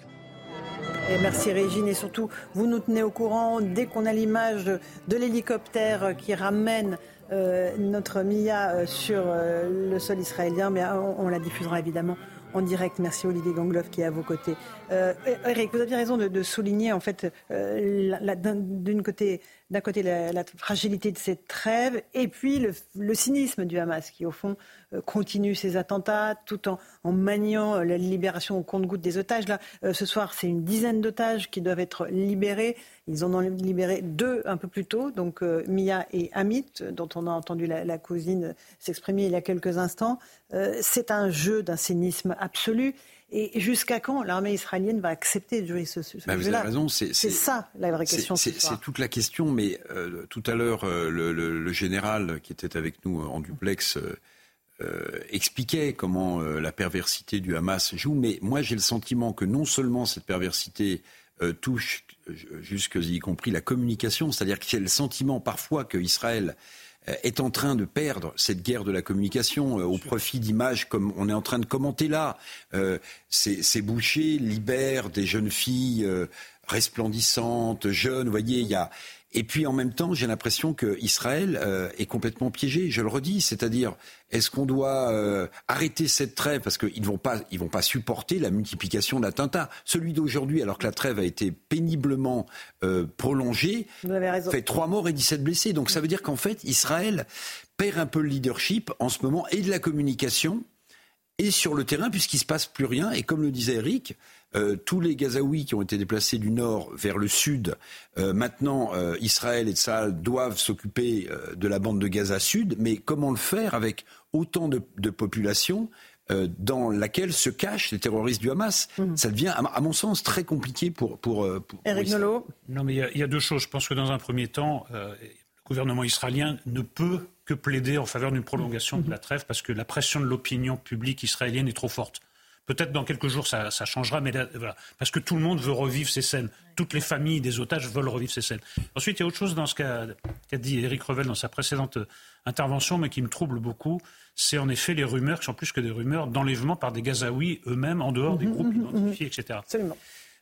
[SPEAKER 1] Merci Régine et surtout vous nous tenez au courant dès qu'on a l'image de l'hélicoptère qui ramène euh, notre Mia euh, sur euh, le sol israélien, mais on la diffusera évidemment en direct. Merci Olivier Gangloff qui est à vos côtés. Euh, Eric, vous aviez raison de, souligner en fait euh, d'un côté, d'un côté la, fragilité de cette trêve et puis le, cynisme du Hamas qui au fond euh, continue ses attentats tout en, en maniant la libération au compte-goutte des otages. Là, ce soir, c'est une dizaine d'otages qui doivent être libérés. Ils en ont libéré deux un peu plus tôt, donc Mia et Amit, dont on a entendu la, cousine s'exprimer il y a quelques instants. c'est un jeu d'un cynisme absolu. Et jusqu'à quand l'armée israélienne va accepter de jouer ce, ce
[SPEAKER 6] bah, Vous avez raison.
[SPEAKER 1] C'est ça la vraie question.
[SPEAKER 6] C'est toute la question. Mais euh, tout à l'heure, euh, le, général qui était avec nous en duplex euh, expliquait comment la perversité du Hamas joue. Mais moi, j'ai le sentiment que non seulement cette perversité touche jusque y compris la communication, c'est-à-dire qu'il y a le sentiment parfois que Israël euh, est en train de perdre cette guerre de la communication euh, au profit d'images comme on est en train de commenter là. Euh, ces, bouchers libèrent des jeunes filles resplendissante, jeune. Vous voyez, il y a. Et puis en même temps, j'ai l'impression que Israël euh, est complètement piégé. Je le redis, c'est-à-dire, est-ce qu'on doit euh, arrêter cette trêve parce qu'ils ne vont pas, ils vont pas supporter la multiplication d'attentats? Celui d'aujourd'hui, alors que la trêve a été péniblement euh, prolongée, fait trois morts et 17 blessés. Donc ça veut dire qu'en fait, Israël perd un peu le leadership en ce moment et de la communication et sur le terrain puisqu'il se passe plus rien. Et comme le disait Eric, euh, tous les Gazaouis qui ont été déplacés du nord vers le sud, euh, maintenant euh, Israël et Tsahal doivent s'occuper de la bande de Gaza sud, mais comment le faire avec autant de, de population dans laquelle se cachent les terroristes du Hamas? Mmh. Ça devient, à, mon sens, très compliqué pour. pour, pour
[SPEAKER 1] Eric Nolot
[SPEAKER 4] Non, mais il y, a deux choses. Je pense que dans un premier temps, le gouvernement israélien ne peut que plaider en faveur d'une prolongation de la trêve parce que la pression de l'opinion publique israélienne est trop forte. Peut-être dans quelques jours ça, changera, mais voilà, parce que tout le monde veut revivre ces scènes. Toutes les familles des otages veulent revivre ces scènes. Ensuite, il y a autre chose dans ce qu'a dit Éric Revel dans sa précédente intervention, mais qui me trouble beaucoup, c'est en effet les rumeurs, qui sont plus que des rumeurs, d'enlèvement par des Gazaouis eux-mêmes en dehors des mhm, groupes mhm, identifiés, etc.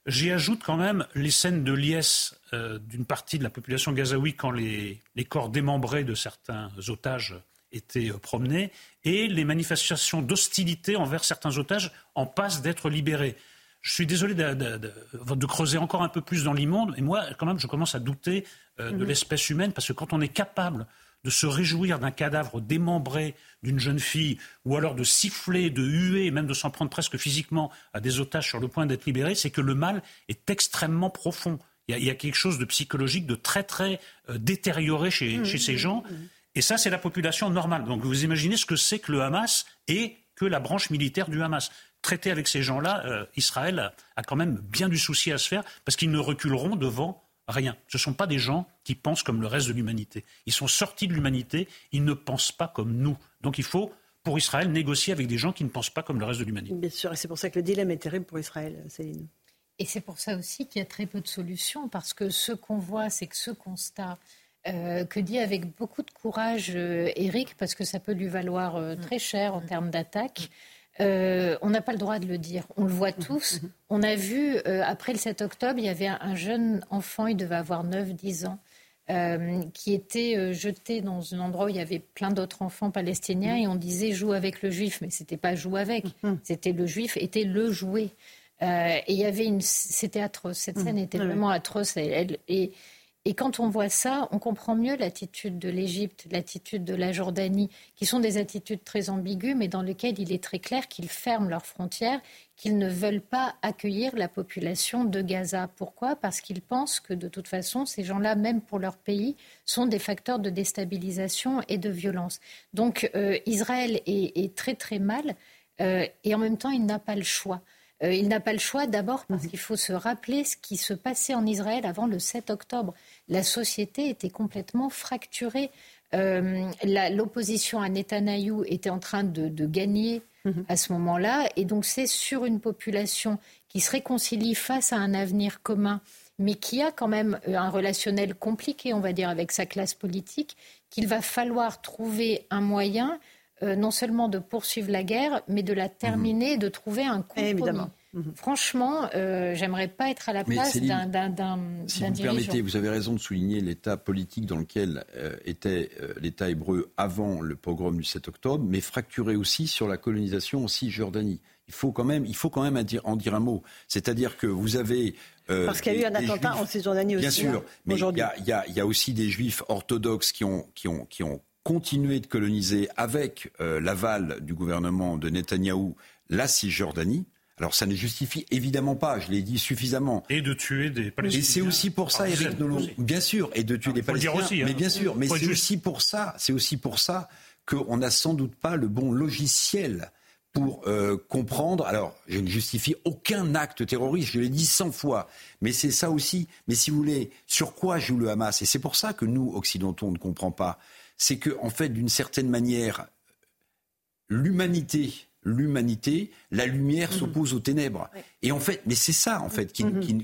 [SPEAKER 4] J'y ajoute quand même les scènes de liesse euh, d'une partie de la population gazaoui quand les, les corps démembrés de certains otages étaient euh, promenés et les manifestations d'hostilité envers certains otages en passent d'être libérés. Je suis désolé de, creuser encore un peu plus dans l'immonde, et moi, quand même, je commence à douter euh, de mhm. l'espèce humaine, parce que quand on est capable de se réjouir d'un cadavre démembré d'une jeune fille, ou alors de siffler, de huer, même de s'en prendre presque physiquement à des otages sur le point d'être libérés, c'est que le mal est extrêmement profond. Il y, a, quelque chose de psychologique, de très très euh, détérioré chez, mhm. ces gens. Mhm. Et ça, c'est la population normale. Donc vous imaginez ce que c'est que le Hamas et que la branche militaire du Hamas. Traiter avec ces gens-là, euh, Israël a quand même bien du souci à se faire parce qu'ils ne reculeront devant rien. Ce ne sont pas des gens qui pensent comme le reste de l'humanité. Ils sont sortis de l'humanité, ils ne pensent pas comme nous. Donc il faut, pour Israël, négocier avec des gens qui ne pensent pas comme le reste de l'humanité.
[SPEAKER 1] Bien sûr, et c'est pour ça que le dilemme est terrible pour Israël, Céline.
[SPEAKER 7] Et c'est pour ça aussi qu'il y a très peu de solutions, parce que ce qu'on voit, c'est que ce constat euh, que dit avec beaucoup de courage euh, Eric, parce que ça peut lui valoir euh, très cher en termes d'attaque. On n'a pas le droit de le dire. On le voit tous. On a vu, après le 7 octobre, il y avait un, jeune enfant, il devait avoir 9-10 ans, qui était jeté dans un endroit où il y avait plein d'autres enfants palestiniens et on disait joue avec le juif, mais c'était pas joue avec, c'était le juif était le jouet. et il y avait une, c'était atroce. Cette scène était vraiment atroce. et et quand on voit ça, on comprend mieux l'attitude de l'Égypte, l'attitude de la Jordanie, qui sont des attitudes très ambiguës, mais dans lesquelles il est très clair qu'ils ferment leurs frontières, qu'ils ne veulent pas accueillir la population de Gaza. Pourquoi? Parce qu'ils pensent que de toute façon, ces gens-là, même pour leur pays, sont des facteurs de déstabilisation et de violence. Donc euh, Israël est, très très mal, euh, et en même temps, il n'a pas le choix. Euh, il n'a pas le choix d'abord parce qu'il faut se rappeler ce qui se passait en Israël avant le 7 octobre. La société était complètement fracturée. Euh, l'opposition à Netanyahou était en train de, gagner mhm. à ce moment-là. Et donc c'est sur une population qui se réconcilie face à un avenir commun, mais qui a quand même euh, un relationnel compliqué, on va dire, avec sa classe politique, qu'il va falloir trouver un moyen euh, non seulement de poursuivre la guerre, mais de la terminer, de trouver un compromis. Évidemment. Mhm. Franchement, euh, j'aimerais pas être à la place d'un
[SPEAKER 6] Si vous permettez, vous avez raison de souligner l'état politique dans lequel euh, était euh, l'État hébreu avant le pogrom du 7 octobre, mais fracturé aussi sur la colonisation en Cisjordanie. Il faut quand même, il faut quand même en dire un mot. C'est-à-dire que vous avez
[SPEAKER 1] Parce qu'il y a eu un attentat en Cisjordanie aussi.
[SPEAKER 6] Bien sûr, hein, mais il y, y, a aussi des juifs orthodoxes qui ont, qui ont, qui ont continué de coloniser avec l'aval du gouvernement de Netanyahou la Cisjordanie. Alors ça ne justifie évidemment pas, je l'ai dit suffisamment.
[SPEAKER 4] Et de tuer des Palestiniens.
[SPEAKER 6] Et c'est aussi pour ça, Eric Nolot, bien sûr, et de tuer ah, des Palestiniens. Aussi, hein. Mais bien sûr, mais c'est aussi pour ça, c'est aussi pour ça qu'on n'a sans doute pas le bon logiciel pour euh, comprendre. Alors, je ne justifie aucun acte terroriste, je l'ai dit cent fois, mais c'est ça aussi. Mais si vous voulez, sur quoi joue le Hamas? Et c'est pour ça que nous, occidentaux, on ne comprend pas. C'est que, en fait, d'une certaine manière, l'humanité l'humanité, la lumière mhm. s'oppose aux ténèbres. Et en fait, mais c'est ça en fait qui, mhm.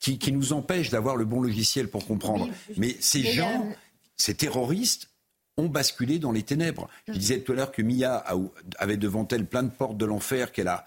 [SPEAKER 6] qui, nous empêche d'avoir le bon logiciel pour comprendre. mais ces gens, ces terroristes, ont basculé dans les ténèbres. Je mhm. disais tout à l'heure que Mia avait devant elle plein de portes de l'enfer qu'elle a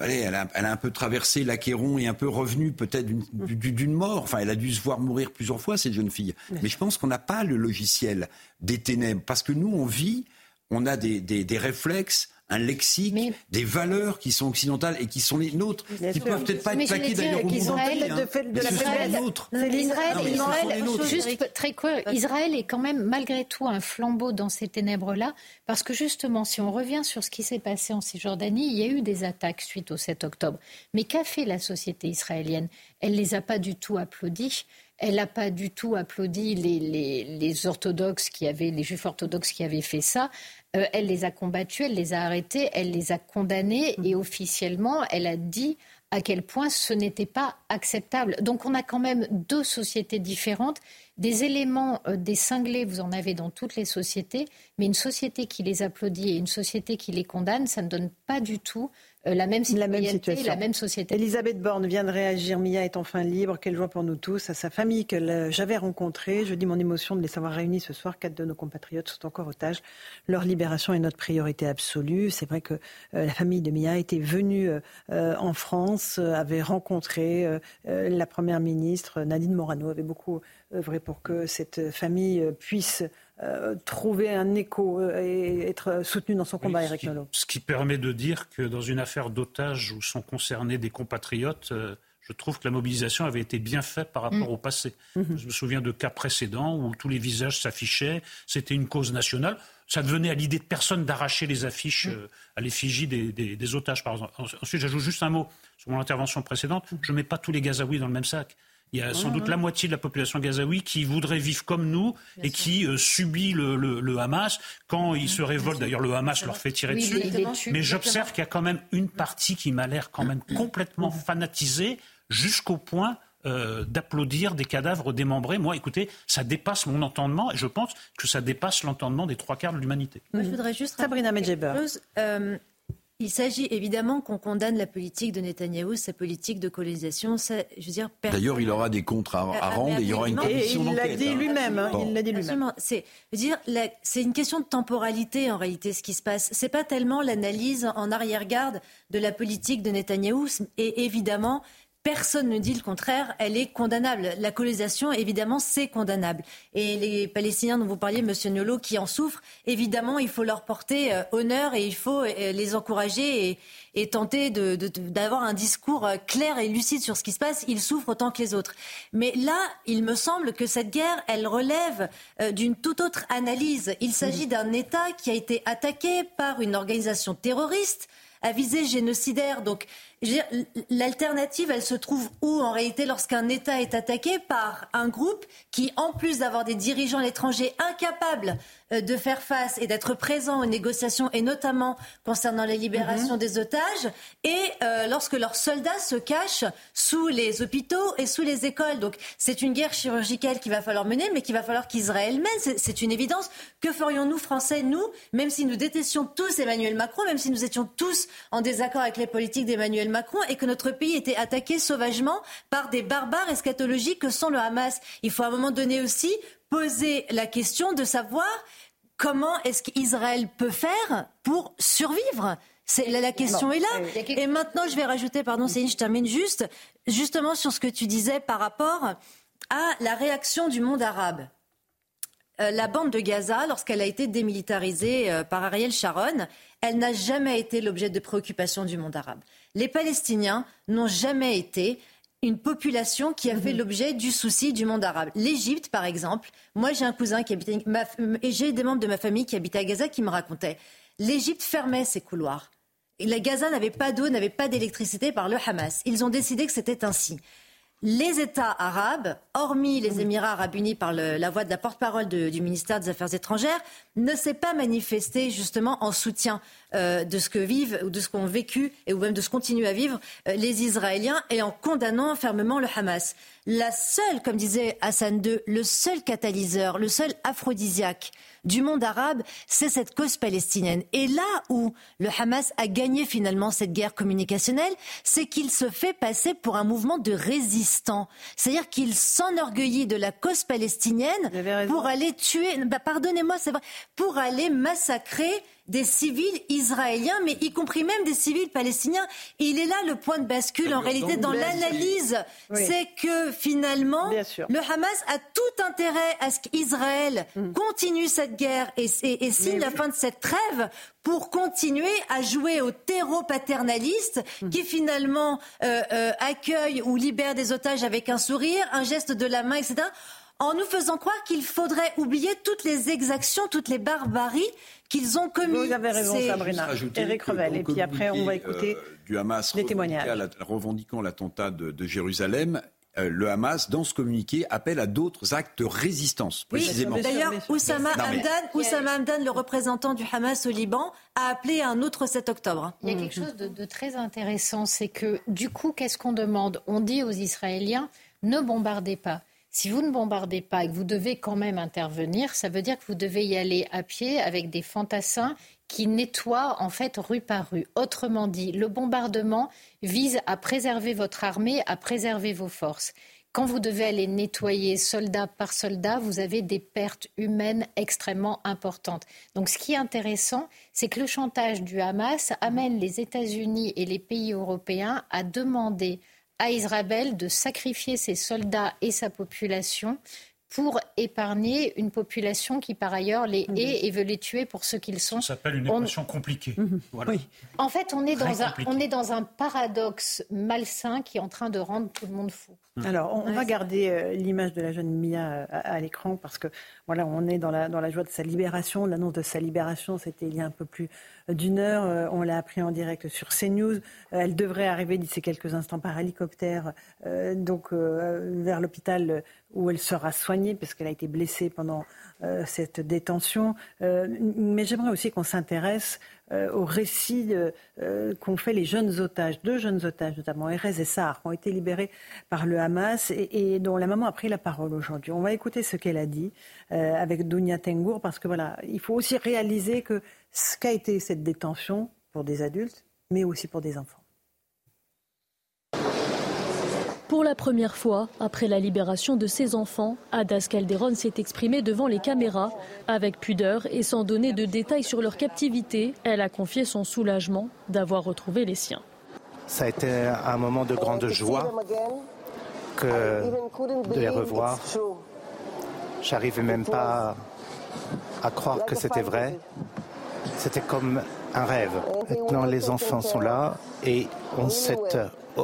[SPEAKER 6] allez, elle a, elle a un peu traversé l'Achéron et un peu revenu peut-être d'une mort. Enfin, elle a dû se voir mourir plusieurs fois, cette jeune fille. Mais je pense qu'on n'a pas le logiciel des ténèbres. Parce que nous, on vit, on a des, des, des réflexes un lexique, des valeurs qui sont occidentales et qui sont les nôtres, Bien qui ne peuvent peut-être pas être plaquées d'ailleurs au monde entier.
[SPEAKER 7] De, de, Israël, juste très court, Israël est quand même malgré tout un flambeau dans ces ténèbres-là, parce que justement, si on revient sur ce qui s'est passé en Cisjordanie, il y a eu des attaques suite au 7 octobre. Mais qu'a fait la société israélienne? Elle les a pas du tout applaudis. Elle n'a pas du tout applaudi les, les, les, orthodoxes qui avaient, les juifs orthodoxes qui avaient fait ça. Euh, elle les a combattus, elle les a arrêtés, elle les a condamnés et officiellement, elle a dit à quel point ce n'était pas acceptable. Donc on a quand même deux sociétés différentes, des éléments, euh, des cinglés, vous en avez dans toutes les sociétés, mais une société qui les applaudit et une société qui les condamne, ça ne donne pas du tout la même, la même situation, la même société.
[SPEAKER 1] Elisabeth Borne vient de réagir. Mia est enfin libre. Quelle joie pour nous tous. À sa famille que j'avais rencontrée. Je dis mon émotion de les savoir réunis ce soir. Quatre de nos compatriotes sont encore otages. Leur libération est notre priorité absolue. C'est vrai que euh, la famille de Mia était venue euh, en France, avait rencontré la première ministre Nadine Morano, avait beaucoup œuvré pour que cette famille puisse euh, trouver un écho euh, et être soutenu dans son combat, Eric
[SPEAKER 4] Nolot. Ce qui permet de dire que dans une affaire d'otage où sont concernés des compatriotes, euh, je trouve que la mobilisation avait été bien faite par rapport mm. au passé. Mm-hmm. Je me souviens de cas précédents où tous les visages s'affichaient, c'était une cause nationale. Ça devenait à l'idée de personne d'arracher les affiches mm. à l'effigie des, des, otages, par exemple. Ensuite, j'ajoute juste un mot sur mon intervention précédente. Mm. Je ne mets pas tous les Gazaouis dans le même sac. Il y a sans doute la moitié de la population gazaoui qui voudrait vivre comme nous et qui euh, subit le, Hamas quand ils se révoltent. D'ailleurs, le Hamas leur fait tirer dessus. Mais j'observe qu'il y a quand même une partie qui m'a l'air quand même complètement fanatisée jusqu'au point euh, d'applaudir des cadavres démembrés. Moi, écoutez, ça dépasse mon entendement et je pense que ça dépasse l'entendement des trois quarts de l'humanité.
[SPEAKER 5] Moi, je voudrais juste Sabrina Medjeber. Euh, il s'agit évidemment qu'on condamne la politique de Netanyahou, sa politique de colonisation. je veux dire,
[SPEAKER 6] D'ailleurs, il aura des comptes à, rendre et il y aura une commission
[SPEAKER 1] d'enquête. Il l'a dit lui-même. Hein,
[SPEAKER 5] il l'a dit lui-même. C'est, dire, c'est une question de temporalité en réalité, ce qui se passe. C'est pas tellement l'analyse en arrière-garde de la politique de Netanyahou. Et évidemment, Personne ne dit le contraire, elle est condamnable. La colonisation, évidemment, c'est condamnable. Et les Palestiniens dont vous parliez, Monsieur Niolo, qui en souffrent, évidemment, il faut leur porter euh, honneur et il faut euh, les encourager et, tenter d'avoir un discours euh, clair et lucide sur ce qui se passe. Ils souffrent autant que les autres. Mais là, il me semble que cette guerre, elle relève d'une toute autre analyse. Il s'agit d'un État qui a été attaqué par une organisation terroriste à visée génocidaire. Donc, l'alternative, elle se trouve où en réalité lorsqu'un État est attaqué par un groupe qui, en plus d'avoir des dirigeants à l'étranger incapables de faire face et d'être présents aux négociations, et notamment concernant les libérations mhm. des otages, et euh, lorsque leurs soldats se cachent sous les hôpitaux et sous les écoles. Donc c'est une guerre chirurgicale qu'il va falloir mener, mais qu'il va falloir qu'Israël mène. C'est une évidence. Que ferions-nous, Français, nous, même si nous détestions tous Emmanuel Macron, même si nous étions tous en désaccord avec les politiques d'Emmanuel Macron, et que notre pays était attaqué sauvagement par des barbares eschatologiques que sont le Hamas? Il faut à un moment donné aussi poser la question de savoir comment est-ce qu'Israël peut faire pour survivre la, la, question est là. Et maintenant, je vais rajouter, pardon, Céline, je termine juste, justement sur ce que tu disais par rapport à la réaction du monde arabe. Euh, la bande de Gaza, lorsqu'elle a été démilitarisée euh, par Ariel Sharon, elle n'a jamais été l'objet de préoccupation du monde arabe. Les Palestiniens n'ont jamais été une population qui a fait mhm. l'objet du souci du monde arabe. L'Égypte, par exemple, moi j'ai un cousin qui habitait, et j'ai des membres de ma famille qui habitaient à Gaza qui me racontaient, l'Égypte fermait ses couloirs. la Gaza n'avait pas d'eau, n'avait pas d'électricité par le Hamas. Ils ont décidé que c'était ainsi les États arabes, hormis les Émirats arabes unis par la voix de la porte-parole du ministère des Affaires étrangères, ne s'est pas manifesté justement en soutien euh, de ce que vivent ou de ce qu'ont vécu et ou même de ce continuent à vivre euh, les Israéliens et en condamnant fermement le Hamas. La seule, comme disait Hassan II, le seul catalyseur, le seul aphrodisiaque du monde arabe, c'est cette cause palestinienne. Et là où le Hamas a gagné finalement cette guerre communicationnelle, c'est qu'il se fait passer pour un mouvement de résistants. C'est-à-dire qu'il s'enorgueillit de la cause palestinienne pour aller tuer, bah, pardonnez-moi, c'est vrai, pour aller massacrer des civils israéliens, mais y compris même des civils palestiniens. il est là le point de bascule en réalité dans l'analyse. C'est que finalement, le Hamas a tout intérêt à ce qu'Israël mm. continue cette guerre et, signe la fin de cette trêve pour continuer à jouer au terreau paternaliste mm. qui finalement euh, euh, accueille ou libère des otages avec un sourire, un geste de la main, etc en nous faisant croire qu'il faudrait oublier toutes les exactions, toutes les barbaries qu'ils ont commises.
[SPEAKER 1] Vous avez raison, Sabrina. Eric Revel. Et puis après, on va écouter
[SPEAKER 6] euh, du Hamas
[SPEAKER 1] les témoignages.
[SPEAKER 6] revendiquant l'attentat de, Jérusalem, euh, le Hamas, dans ce communiqué, appelle à d'autres actes de résistance, précisément.
[SPEAKER 5] Oui, D'ailleurs, Oussama Hamdan, le représentant du Hamas au Liban, a appelé un autre 7 octobre.
[SPEAKER 7] Il y a quelque chose de très intéressant, c'est que du coup, qu'est-ce qu'on demande? On dit aux Israéliens, ne bombardez pas. Si vous ne bombardez pas et que vous devez quand même intervenir, ça veut dire que vous devez y aller à pied avec des fantassins qui nettoient en fait rue par rue. Autrement dit, le bombardement vise à préserver votre armée, à préserver vos forces. Quand vous devez aller nettoyer soldat par soldat, vous avez des pertes humaines extrêmement importantes. Donc ce qui est intéressant, c'est que le chantage du Hamas amène les États-Unis et les pays européens à demander à Israël de sacrifier ses soldats et sa population pour épargner une population qui, par ailleurs, les mhm. hait et veut les tuer pour ce qu'ils sont.
[SPEAKER 4] Ça s'appelle une équation compliquée. Mhm.
[SPEAKER 7] Oui. En fait, on est, dans un, on est dans un paradoxe malsain qui est en train de rendre tout le monde fou.
[SPEAKER 1] Mhm. Alors, on, va garder euh, l'image de la jeune Mia euh, à, l'écran parce que, voilà, on est dans la, dans la joie de sa libération. L'annonce de sa libération, c'était il y a un peu plus d'une heure. Euh, on l'a appris en direct sur CNews. Euh, elle devrait arriver d'ici quelques instants par hélicoptère, euh, donc vers l'hôpital où elle sera soignée parce qu'elle a été blessée pendant cette détention. mais j'aimerais aussi qu'on s'intéresse au récit qu'ont fait les jeunes otages, deux jeunes otages notamment, Erez et Sahar, qui ont été libérés par le Hamas et, dont la maman a pris la parole aujourd'hui. On va écouter ce qu'elle a dit avec Dounia Tengour parce que voilà, il faut aussi réaliser que ce qu'a été cette détention pour des adultes, mais aussi pour des enfants.
[SPEAKER 13] Pour la première fois, après la libération de ses enfants, Adas Calderon s'est exprimée devant les caméras. Avec pudeur et sans donner de détails sur leur captivité, elle a confié son soulagement d'avoir retrouvé les siens.
[SPEAKER 14] Ça a été un moment de grande joie de les revoir. J'arrivais même pas à croire que c'était vrai. C'était comme un rêve. Maintenant, les enfants sont là et on s'est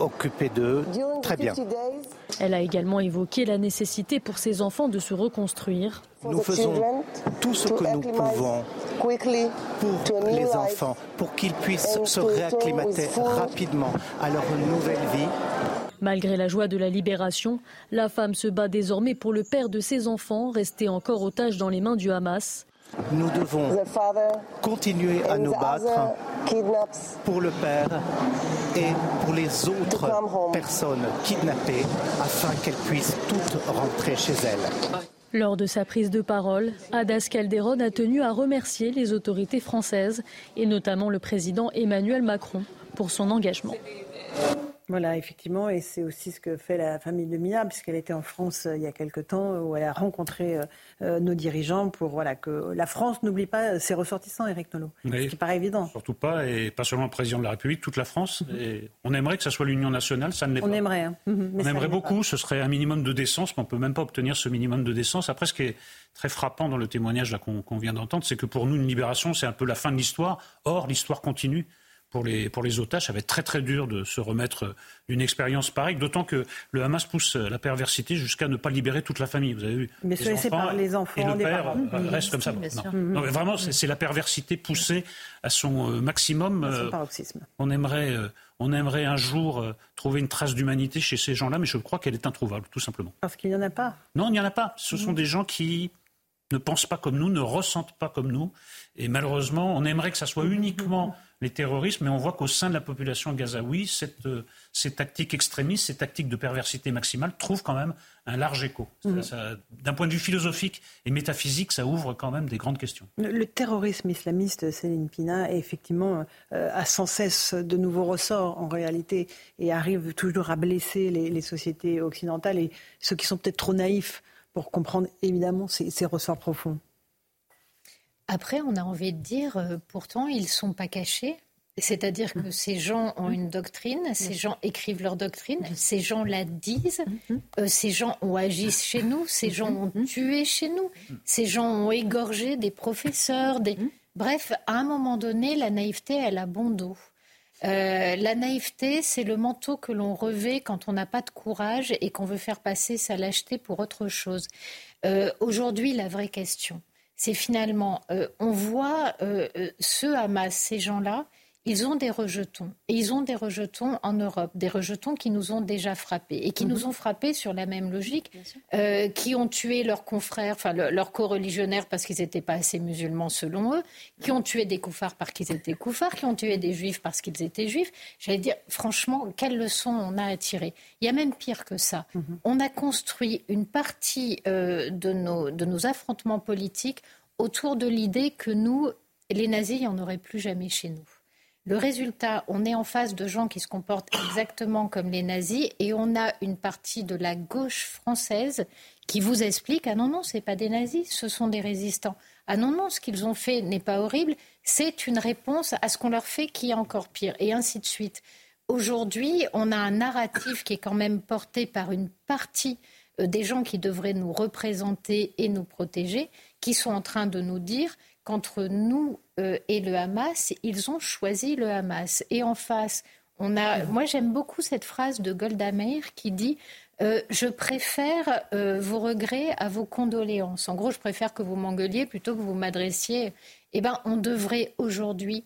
[SPEAKER 14] occupé d'eux très bien.
[SPEAKER 13] Elle a également évoqué la nécessité pour ces enfants de se reconstruire.
[SPEAKER 14] Nous faisons tout ce que nous pouvons pour les enfants, pour qu'ils puissent se réacclimater rapidement à leur nouvelle vie.
[SPEAKER 13] Malgré la joie de la libération, la femme se bat désormais pour le père de ses enfants, resté encore otage dans les mains du Hamas.
[SPEAKER 14] Nous devons continuer à nous battre pour le père et pour les autres personnes kidnappées afin qu'elles puissent toutes rentrer chez elles.
[SPEAKER 13] Lors de sa prise de parole, Adas Calderon a tenu à remercier les autorités françaises et notamment le président Emmanuel Macron pour son engagement.
[SPEAKER 1] Voilà, effectivement, et c'est aussi ce que fait la famille de Mia, puisqu'elle était en France euh, il y a quelque temps, où elle a rencontré euh, euh, nos dirigeants pour voilà, que la France n'oublie pas ses ressortissants, Eric Nolot. ce qui paraît évident.
[SPEAKER 4] Surtout pas, et pas seulement le président de la République, toute la France. Mhm. Et on aimerait que ça soit l'Union nationale, ça ne l'est pas.
[SPEAKER 1] On aimerait. Hein.
[SPEAKER 4] Mhm, on aimerait beaucoup, ce serait un minimum de décence, mais on ne peut même pas obtenir ce minimum de décence. Après, ce qui est très frappant dans le témoignage qu'on vient d'entendre, c'est que pour nous, une libération, c'est un peu la fin de l'histoire. Or, l'histoire continue pour les, pour les otages. Ça va être très très dur de se remettre d'une expérience pareille, d'autant que le Hamas pousse la perversité jusqu'à ne pas libérer toute la famille. Vous avez vu
[SPEAKER 1] Mais les enfants, par les enfants
[SPEAKER 4] et le père reste comme ça. Non. vraiment, c'est la perversité poussée à son euh, maximum.
[SPEAKER 1] À son euh, paroxysme.
[SPEAKER 4] On aimerait, euh, on aimerait un jour trouver une trace d'humanité chez ces gens-là, mais je crois qu'elle est introuvable, tout simplement.
[SPEAKER 1] Parce qu'il n'y en a pas.
[SPEAKER 4] Non, il n'y en a pas. Ce sont des gens qui ne pensent pas comme nous, ne ressentent pas comme nous. Et malheureusement, on aimerait que ça soit uniquement les terroristes, mais on voit qu'au sein de la population gazaoui, cette, euh, ces tactiques extrémistes, ces tactiques de perversité maximale trouvent quand même un large écho. Mhm. D'un point de vue philosophique et métaphysique, ça ouvre quand même des grandes questions.
[SPEAKER 1] Le, terrorisme islamiste, Céline Pina, effectivement, euh, a sans cesse de nouveaux ressorts en réalité et arrive toujours à blesser les, sociétés occidentales et ceux qui sont peut-être trop naïfs pour comprendre évidemment ces ressorts profonds.
[SPEAKER 7] Après, on a envie de dire, euh, pourtant, ils ne sont pas cachés. C'est-à-dire que ces gens ont une doctrine, ces gens écrivent leur doctrine, ces gens la disent, euh, ces gens ont agi chez nous, ces gens ont tué chez nous, ces gens ont égorgé des professeurs, des... Bref, à un moment donné, la naïveté, elle a bon dos. Euh, la naïveté, c'est le manteau que l'on revêt quand on n'a pas de courage et qu'on veut faire passer sa lâcheté pour autre chose. Euh, aujourd'hui, la vraie question, c'est finalement, on voit ce Hamas, ces gens-là, ils ont des rejetons. Et ils ont des rejetons en Europe, des rejetons qui nous ont déjà frappés et qui nous mhm. ont frappés sur la même logique, euh, qui ont tué leurs confrères, enfin leurs co-religionnaires parce qu'ils n'étaient pas assez musulmans selon eux, qui ont tué des koufars parce qu'ils étaient koufars, qui ont tué des juifs parce qu'ils étaient juifs. J'allais dire, franchement, quelle leçon on a à tirer? Il y a même pire que ça. Mhm. On a construit une partie euh, de, nos, de nos affrontements politiques autour de l'idée que nous, les nazis, il n'y en aurait plus jamais chez nous. Le résultat, on est en face de gens qui se comportent exactement comme les nazis et on a une partie de la gauche française qui vous explique ah non non, c'est pas des nazis, ce sont des résistants. Ah non non, ce qu'ils ont fait n'est pas horrible, c'est une réponse à ce qu'on leur fait qui est encore pire et ainsi de suite. Aujourd'hui, on a un narratif qui est quand même porté par une partie euh, des gens qui devraient nous représenter et nous protéger, qui sont en train de nous dire qu'entre nous euh, et le Hamas, ils ont choisi le Hamas. Et en face, on a. Moi, j'aime beaucoup cette phrase de Golda Meir qui dit euh, Je préfère euh, vos regrets à vos condoléances. En gros, je préfère que vous m'engueuliez plutôt que vous m'adressiez. Eh bien, on devrait aujourd'hui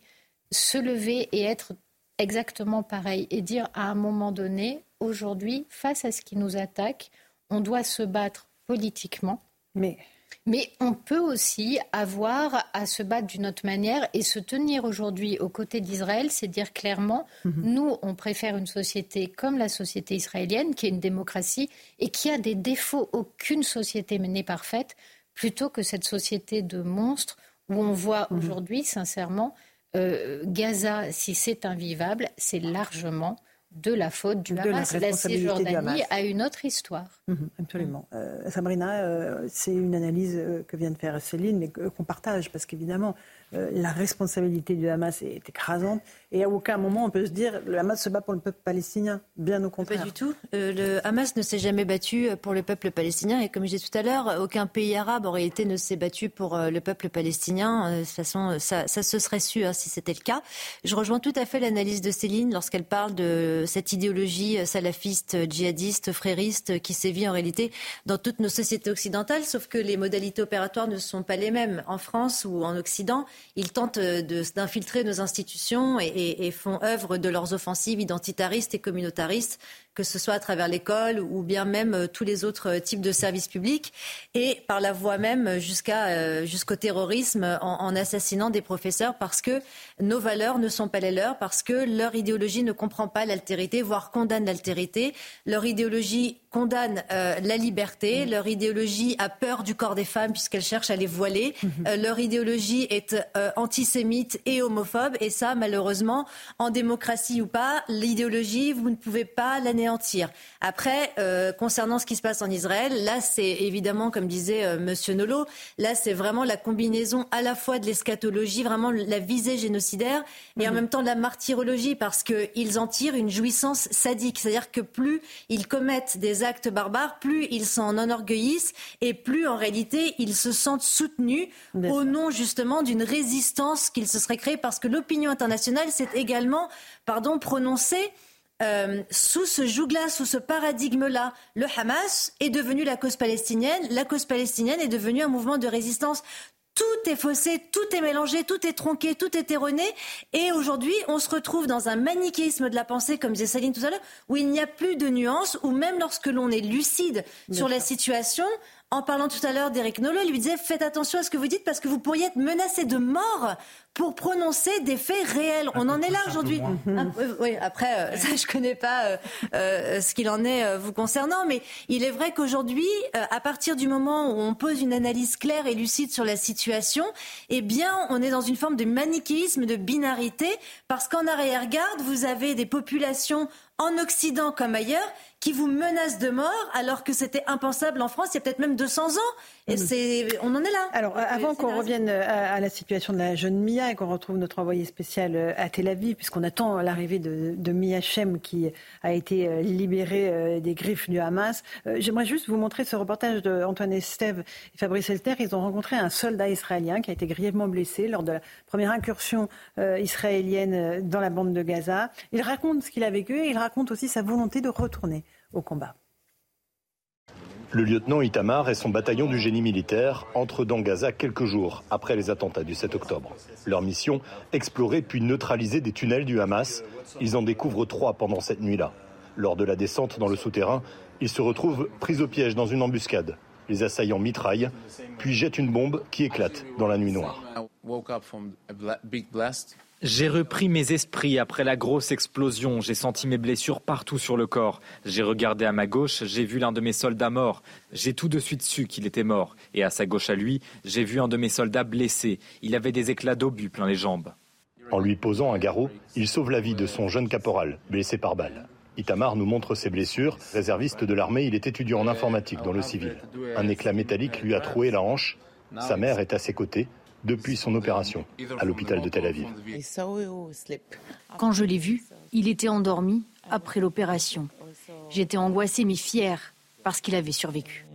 [SPEAKER 7] se lever et être exactement pareil et dire à un moment donné, aujourd'hui, face à ce qui nous attaque, on doit se battre politiquement. Mais mais on peut aussi avoir à se battre d'une autre manière et se tenir aujourd'hui aux côtés d'Israël, c'est dire clairement, mhm. nous, on préfère une société comme la société israélienne, qui est une démocratie et qui a des défauts, aucune société n'est parfaite, plutôt que cette société de monstres où on voit mhm. aujourd'hui, sincèrement, euh, Gaza, si c'est invivable, c'est largement de la faute du Hamas. La, Cisjordanie a une autre histoire.
[SPEAKER 1] Mhm, absolument. Euh, Sabrina, euh, c'est une analyse euh, que vient de faire Céline, mais qu'on partage, parce qu'évidemment, la responsabilité du Hamas est écrasante. Et à aucun moment on peut se dire le Hamas se bat pour le peuple palestinien. Bien au contraire.
[SPEAKER 5] Pas du tout. Euh, le Hamas ne s'est jamais battu pour le peuple palestinien. Et comme je disais tout à l'heure, aucun pays arabe en réalité ne s'est battu pour euh, le peuple palestinien. Euh, de toute façon, ça, ça se serait su hein, si c'était le cas. Je rejoins tout à fait l'analyse de Céline lorsqu'elle parle de cette idéologie salafiste, djihadiste, frériste qui sévit en réalité dans toutes nos sociétés occidentales. Sauf que les modalités opératoires ne sont pas les mêmes. En France ou en Occident, ils tentent d'infiltrer nos institutions et, et, font œuvre de leurs offensives identitaristes et communautaristes que ce soit à travers l'école ou bien même euh, tous les autres euh, types de services publics, et par la voie même jusqu'à euh, jusqu'au terrorisme en, assassinant des professeurs parce que nos valeurs ne sont pas les leurs, parce que leur idéologie ne comprend pas l'altérité, voire condamne l'altérité. Leur idéologie condamne la liberté, mmh. leur idéologie a peur du corps des femmes puisqu'elle cherche à les voiler, mmh. leur idéologie est antisémite et homophobe, et ça, malheureusement, en démocratie ou pas, l'idéologie, vous ne pouvez pas l'anéantir après, euh, concernant ce qui se passe en Israël, là, c'est évidemment, comme disait euh, Monsieur Nolo, là, c'est vraiment la combinaison à la fois de l'eschatologie, vraiment la visée génocidaire, et en mhm. même temps de la martyrologie, parce qu'ils en tirent une jouissance sadique. C'est-à-dire que plus ils commettent des actes barbares, plus ils s'en enorgueillissent, et plus en réalité ils se sentent soutenus au nom justement d'une résistance qu'ils se seraient créée, parce que l'opinion internationale s'est également, pardon, prononcée euh, sous ce joug-là, sous ce paradigme-là, le Hamas est devenu la cause palestinienne. La cause palestinienne est devenue un mouvement de résistance tout est faussé, tout est mélangé, tout est tronqué, tout est erroné. Et aujourd'hui, on se retrouve dans un manichéisme de la pensée, comme disait Saline tout à l'heure, où il n'y a plus de nuances, où même lorsque l'on est lucide sur la situation, en parlant tout à l'heure d'Eric Nolot, il lui disait faites attention à ce que vous dites parce que vous pourriez être menacé de mort pour prononcer des faits réels. On en est là aujourd'hui. Ah, oui, après, euh, ça, je connais pas euh, euh, ce qu'il en est vous concernant, mais il est vrai qu'aujourd'hui, à partir du moment où on pose une analyse claire et lucide sur la situation, eh bien, on est dans une forme de manichéisme, de binarité, parce qu'en arrière-garde, vous avez des populations en Occident comme ailleurs, qui vous menacent de mort alors que c'était impensable en France il y a peut-être même 200 ans. Et mm. c'est, on en est là.
[SPEAKER 1] Alors, avant qu'on revienne à, la situation de la jeune Mia et qu'on retrouve notre envoyé spécial euh, à Tel Aviv, puisqu'on attend l'arrivée de, de Mia Shem qui a été euh, libérée euh, des griffes du Hamas, j'aimerais juste vous montrer ce reportage d'Antoine Estève et Fabrice Elter. Ils ont rencontré un soldat israélien qui a été grièvement blessé lors de la première incursion israélienne dans la bande de Gaza. Il raconte ce qu'il a vécu et il raconte aussi sa volonté de retourner au combat.
[SPEAKER 15] Le lieutenant Itamar et son bataillon du génie militaire entrent dans Gaza quelques jours après les attentats du 7 octobre. Leur mission, explorer puis neutraliser des tunnels du Hamas. Ils en découvrent trois pendant cette nuit-là. Lors de la descente dans le souterrain, ils se retrouvent pris au piège dans une embuscade. Les assaillants mitraillent, puis jettent une bombe qui éclate dans la nuit noire.
[SPEAKER 16] J'ai repris mes esprits après la grosse explosion. J'ai senti mes blessures partout sur le corps. J'ai regardé à ma gauche, j'ai vu l'un de mes soldats mort. J'ai tout de suite su qu'il était mort. Et à sa gauche à lui, j'ai vu un de mes soldats blessé. Il avait des éclats d'obus plein les jambes.
[SPEAKER 15] En lui posant un garrot, il sauve la vie de son jeune caporal, blessé par balle. Itamar nous montre ses blessures. Réserviste de l'armée, il est étudiant en informatique dans le civil. Un éclat métallique lui a troué la hanche. Sa mère est à ses côtés depuis son opération à l'hôpital de Tel Aviv.
[SPEAKER 17] Quand je l'ai vu, il était endormi après l'opération. J'étais angoissée mais fière parce qu'il avait survécu.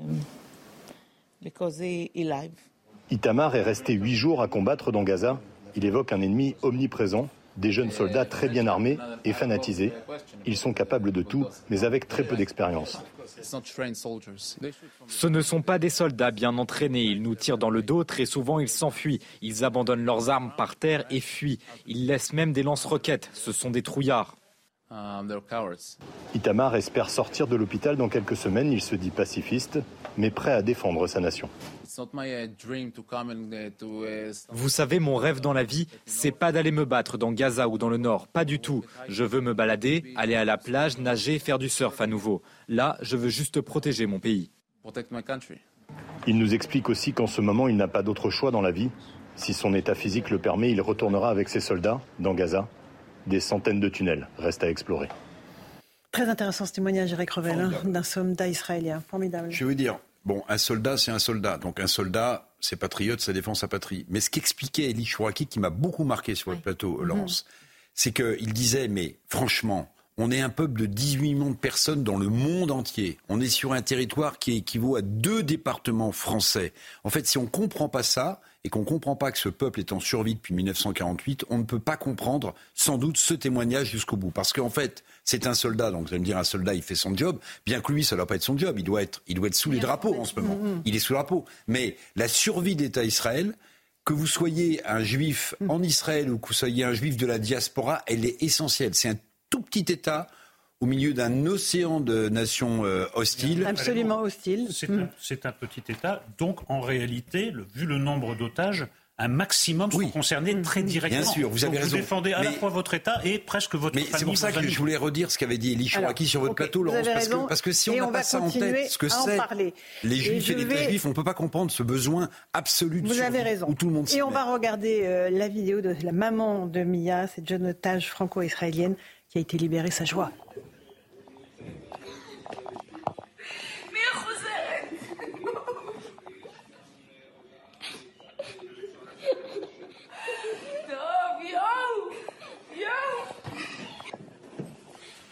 [SPEAKER 15] Itamar est resté huit jours à combattre dans Gaza. Il évoque un ennemi omniprésent, des jeunes soldats très bien armés et fanatisés. Ils sont capables de tout, mais avec très peu d'expérience.
[SPEAKER 16] Ce ne sont pas des soldats bien entraînés. Ils nous tirent dans le dos. Très souvent, ils s'enfuient. Ils abandonnent leurs armes par terre et fuient. Ils laissent même des lance-roquettes. Ce sont des trouillards. Um,
[SPEAKER 15] Itamar espère sortir de l'hôpital dans quelques semaines. Il se dit pacifiste, mais prêt à défendre sa nation.
[SPEAKER 16] Vous savez, mon rêve dans la vie, c'est pas d'aller me battre dans Gaza ou dans le Nord, pas du tout. Je veux me balader, aller à la plage, nager, faire du surf à nouveau. Là, je veux juste protéger mon pays.
[SPEAKER 15] Il nous explique aussi qu'en ce moment, il n'a pas d'autre choix dans la vie. Si son état physique le permet, il retournera avec ses soldats dans Gaza. Des centaines de tunnels restent à explorer.
[SPEAKER 1] Très intéressant ce témoignage, Eric Revel, hein, d'un soldat israélien. Formidable.
[SPEAKER 6] Je veux dire, Bon, un soldat, c'est un soldat. Donc un soldat, c'est patriote, ça défend sa patrie. Mais ce qu'expliquait Elie Chouraki, qui m'a beaucoup marqué sur le plateau, mhm. Lance, c'est qu'il disait, mais franchement, on est un peuple de 18 millions de personnes dans le monde entier. On est sur un territoire qui équivaut à deux départements français. En fait, si on ne comprend pas ça, et qu'on ne comprend pas que ce peuple est en survie depuis 1948, on ne peut pas comprendre sans doute ce témoignage jusqu'au bout. Parce qu'en fait, c'est un soldat, donc vous allez me dire un soldat, il fait son job, bien que lui, ça ne doit pas être son job, il doit être, il doit être sous les drapeaux en ce moment. Mm, mm. Il est sous le drapeau. Mais la survie d'État Israël, que vous soyez un juif mm. en Israël ou que vous soyez un juif de la diaspora, elle est essentielle. C'est un tout petit État au milieu d'un océan de nations euh, hostiles.
[SPEAKER 1] Absolument hostiles.
[SPEAKER 4] C'est un, petit État. Donc, en réalité, vu le nombre d'otages, un maximum sont concernés très directement.
[SPEAKER 6] Bien sûr, vous avez raison.
[SPEAKER 4] Vous défendez à la fois votre État et presque votre mais famille.
[SPEAKER 6] Mais c'est pour ça que je voulais redire ce qu'avait dit Elie Chouraki sur votre plateau, Laurence, parce que, parce que, si on n'a pas ça en tête, ce que c'est les Juifs et, les vais... Juifs, on ne peut pas comprendre ce besoin absolu de
[SPEAKER 1] Vous avez raison.
[SPEAKER 6] où tout le monde
[SPEAKER 1] Et on va regarder euh, la vidéo de la maman de Mia, cette jeune otage franco-israélienne qui a été libérée, sa joie.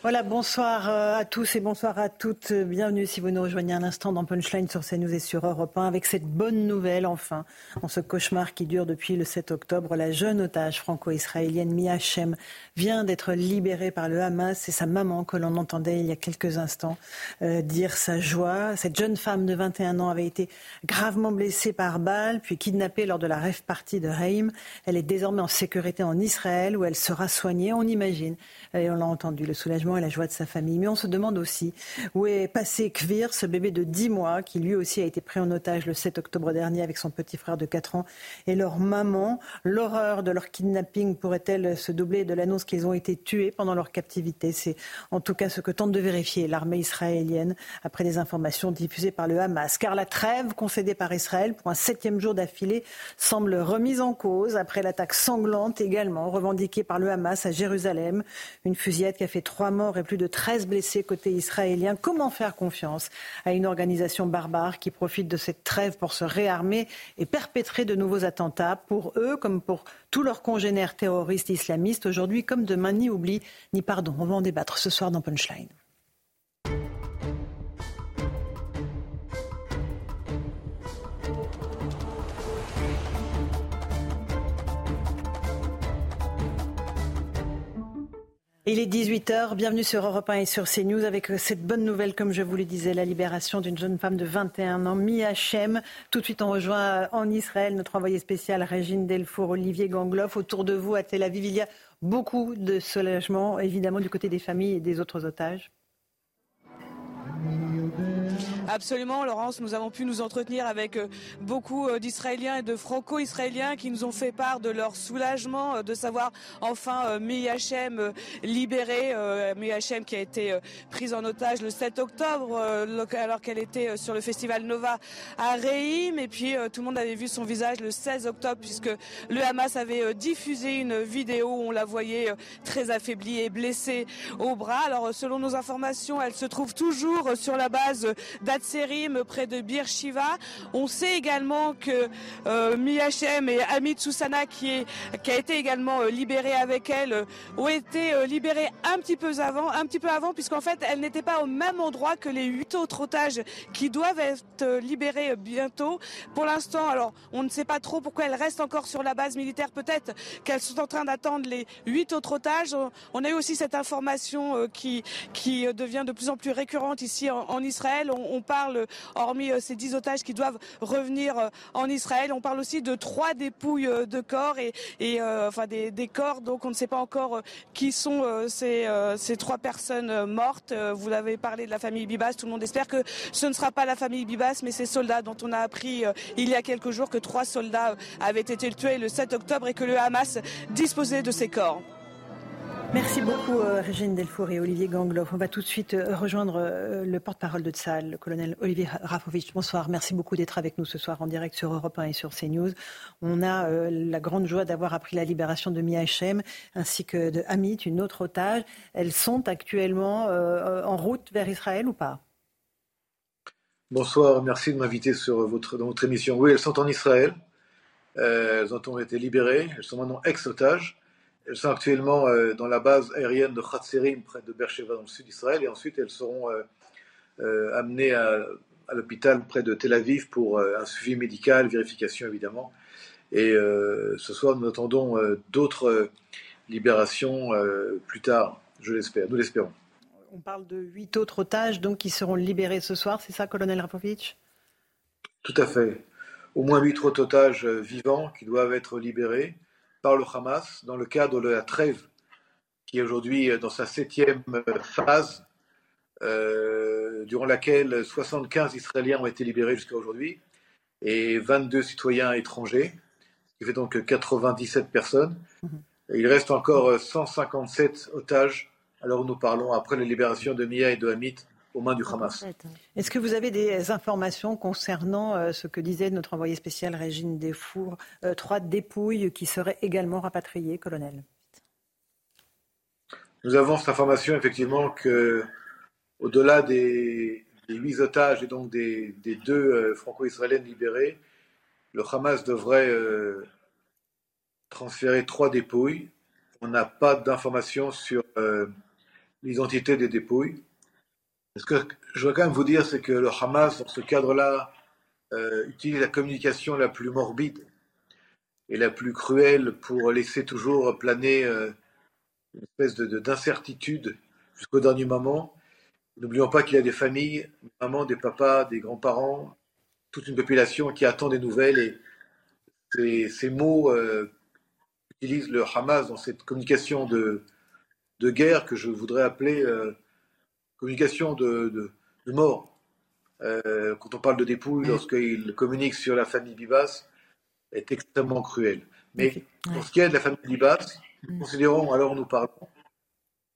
[SPEAKER 1] Voilà, bonsoir euh, à tous et bonsoir à toutes. Bienvenue si vous nous rejoignez un instant dans Punchline sur CNews et sur Europe 1 avec cette bonne nouvelle enfin. Dans ce cauchemar qui dure depuis le 7 octobre, la jeune otage franco-israélienne Mia Shem vient d'être libérée par le Hamas. C'est sa maman que l'on entendait il y a quelques instants euh, dire sa joie. Cette jeune femme de 21 ans avait été gravement blessée par balle puis kidnappée lors de la rêve partie de Reim. Elle est désormais en sécurité en Israël où elle sera soignée. On imagine, et on l'a entendu, le soulagement et la joie de sa famille. Mais on se demande aussi où est passé Kvir, ce bébé de 10 mois, qui lui aussi a été pris en otage le 7 octobre dernier avec son petit frère de 4 ans et leur maman. L'horreur de leur kidnapping pourrait-elle se doubler de l'annonce qu'ils ont été tués pendant leur captivité? C'est en tout cas ce que tente de vérifier l'armée israélienne après des informations diffusées par le Hamas. Car la trêve concédée par Israël pour un septième jour d'affilée semble remise en cause après l'attaque sanglante également revendiquée par le Hamas à Jérusalem. Une fusillade qui a fait trois morts et plus de 13 blessés côté israélien. Comment faire confiance à une organisation barbare qui profite de cette trêve pour se réarmer et perpétrer de nouveaux attentats pour eux comme pour tous leurs congénères terroristes islamistes aujourd'hui comme demain, ni oubli ni pardon. On va en débattre ce soir dans Punchline. Il est 18h, bienvenue sur Europe 1 et sur CNews avec euh, cette bonne nouvelle, comme je vous le disais, la libération d'une jeune femme de 21 ans, Mia Shem. Tout de suite, on rejoint euh, en Israël notre envoyé spécial Régine Delfour, Olivier Gangloff. Autour de vous, à Tel Aviv, il y a beaucoup de soulagement, évidemment, du côté des familles et des autres otages.
[SPEAKER 2] Absolument, Laurence. Nous avons pu nous entretenir avec euh, beaucoup euh, d'Israéliens et de Franco-Israéliens qui nous ont fait part de leur soulagement euh, de savoir enfin Miyachem libéré. Miyachem qui a été prise en otage le 7 octobre alors qu'elle était sur le festival Nova à Reim. Et puis tout le monde avait vu son visage le 16 octobre puisque le Hamas avait diffusé une vidéo où on la voyait très affaiblie et blessée au bras. Alors selon nos informations, elle se trouve toujours sur la base d'Atserim près de Bir Shiva. On sait également que euh, Miyachem et Amit Susana qui, a été également euh, libérée avec elle euh, ont été euh, libérés un petit peu avant, un petit peu avant puisqu'en fait elles n'étaient pas au même endroit que les huit autres otages qui doivent être libérés bientôt. Pour l'instant, on ne sait pas trop pourquoi elles restent encore sur la base militaire. Peut-être qu'elles sont en train d'attendre les huit autres otages. On a eu aussi cette information qui, qui devient de plus en plus récurrente ici en, Israël. On, parle, hormis euh, ces dix otages qui doivent revenir euh, en Israël, on parle aussi de trois dépouilles euh, de corps et, des, corps. Donc on ne sait pas encore qui sont ces, ces trois personnes mortes. Vous avez parlé de la famille Bibas. Tout le monde espère que ce ne sera pas la famille Bibas, mais ces soldats dont on a appris il y a quelques jours que trois soldats avaient été tués le 7 octobre et que le Hamas disposait de ces corps.
[SPEAKER 1] Merci beaucoup euh, Régine Delfour et Olivier Gangloff. On va tout de suite euh, rejoindre euh, le porte-parole de Tsal, le colonel Olivier Rafovitch. Bonsoir, merci beaucoup d'être avec nous ce soir en direct sur Europe 1 et sur CNews. On a la grande joie d'avoir appris la libération de Mia Hachem ainsi que de Amit, une autre otage. Elles sont actuellement en route vers Israël ou pas?
[SPEAKER 18] Bonsoir, merci de m'inviter sur votre, dans votre émission. Oui, elles sont en Israël. elles ont été libérées. Elles sont maintenant ex-otages. Elles sont actuellement euh, dans la base aérienne de Khatserim, près de Beersheba, dans le sud d'Israël, et ensuite elles seront euh, euh, amenées à, l'hôpital près de Tel Aviv pour un suivi médical, vérification évidemment. Et ce soir, nous attendons d'autres libérations plus tard, je l'espère, nous l'espérons.
[SPEAKER 1] On parle de huit autres otages donc qui seront libérés ce soir, c'est ça, colonel Rapovitch
[SPEAKER 18] Tout à fait. Au moins huit autres otages vivants qui doivent être libérés par le Hamas dans le cadre de la trêve qui est aujourd'hui dans sa septième phase, euh, durant laquelle 75 Israéliens ont été libérés jusqu'à aujourd'hui et 22 citoyens étrangers, ce qui fait donc 97 personnes. il reste encore 157 otages alors nous parlons après la libération de Mia et de Hamid aux mains du Hamas.
[SPEAKER 1] Est-ce que vous avez des informations concernant euh, ce que disait notre envoyé spécial Régine Desfours, euh, trois dépouilles qui seraient également rapatriées, colonel?
[SPEAKER 18] Nous avons cette information effectivement que, au-delà des, huit otages et donc des, deux euh, franco-israéliennes libérées, le Hamas devrait transférer trois dépouilles. On n'a pas d'informations sur l'identité des dépouilles. Ce que je voudrais quand même vous dire, c'est que le Hamas, dans ce cadre-là, euh, utilise la communication la plus morbide et la plus cruelle pour laisser toujours planer euh, une espèce de, d'incertitude jusqu'au dernier moment. N'oublions pas qu'il y a des familles, des mamans, des papas, des grands-parents, toute une population qui attend des nouvelles et ces, ces mots euh, qu'utilise le Hamas dans cette communication de, de guerre que je voudrais appeler euh, communication de, mort. Euh, quand on parle de dépouille, lorsqu'il communique sur la famille Bibas, est extrêmement cruel. Mais pour ce qui est de la famille Bibas, nous mm. considérons, alors nous parlons,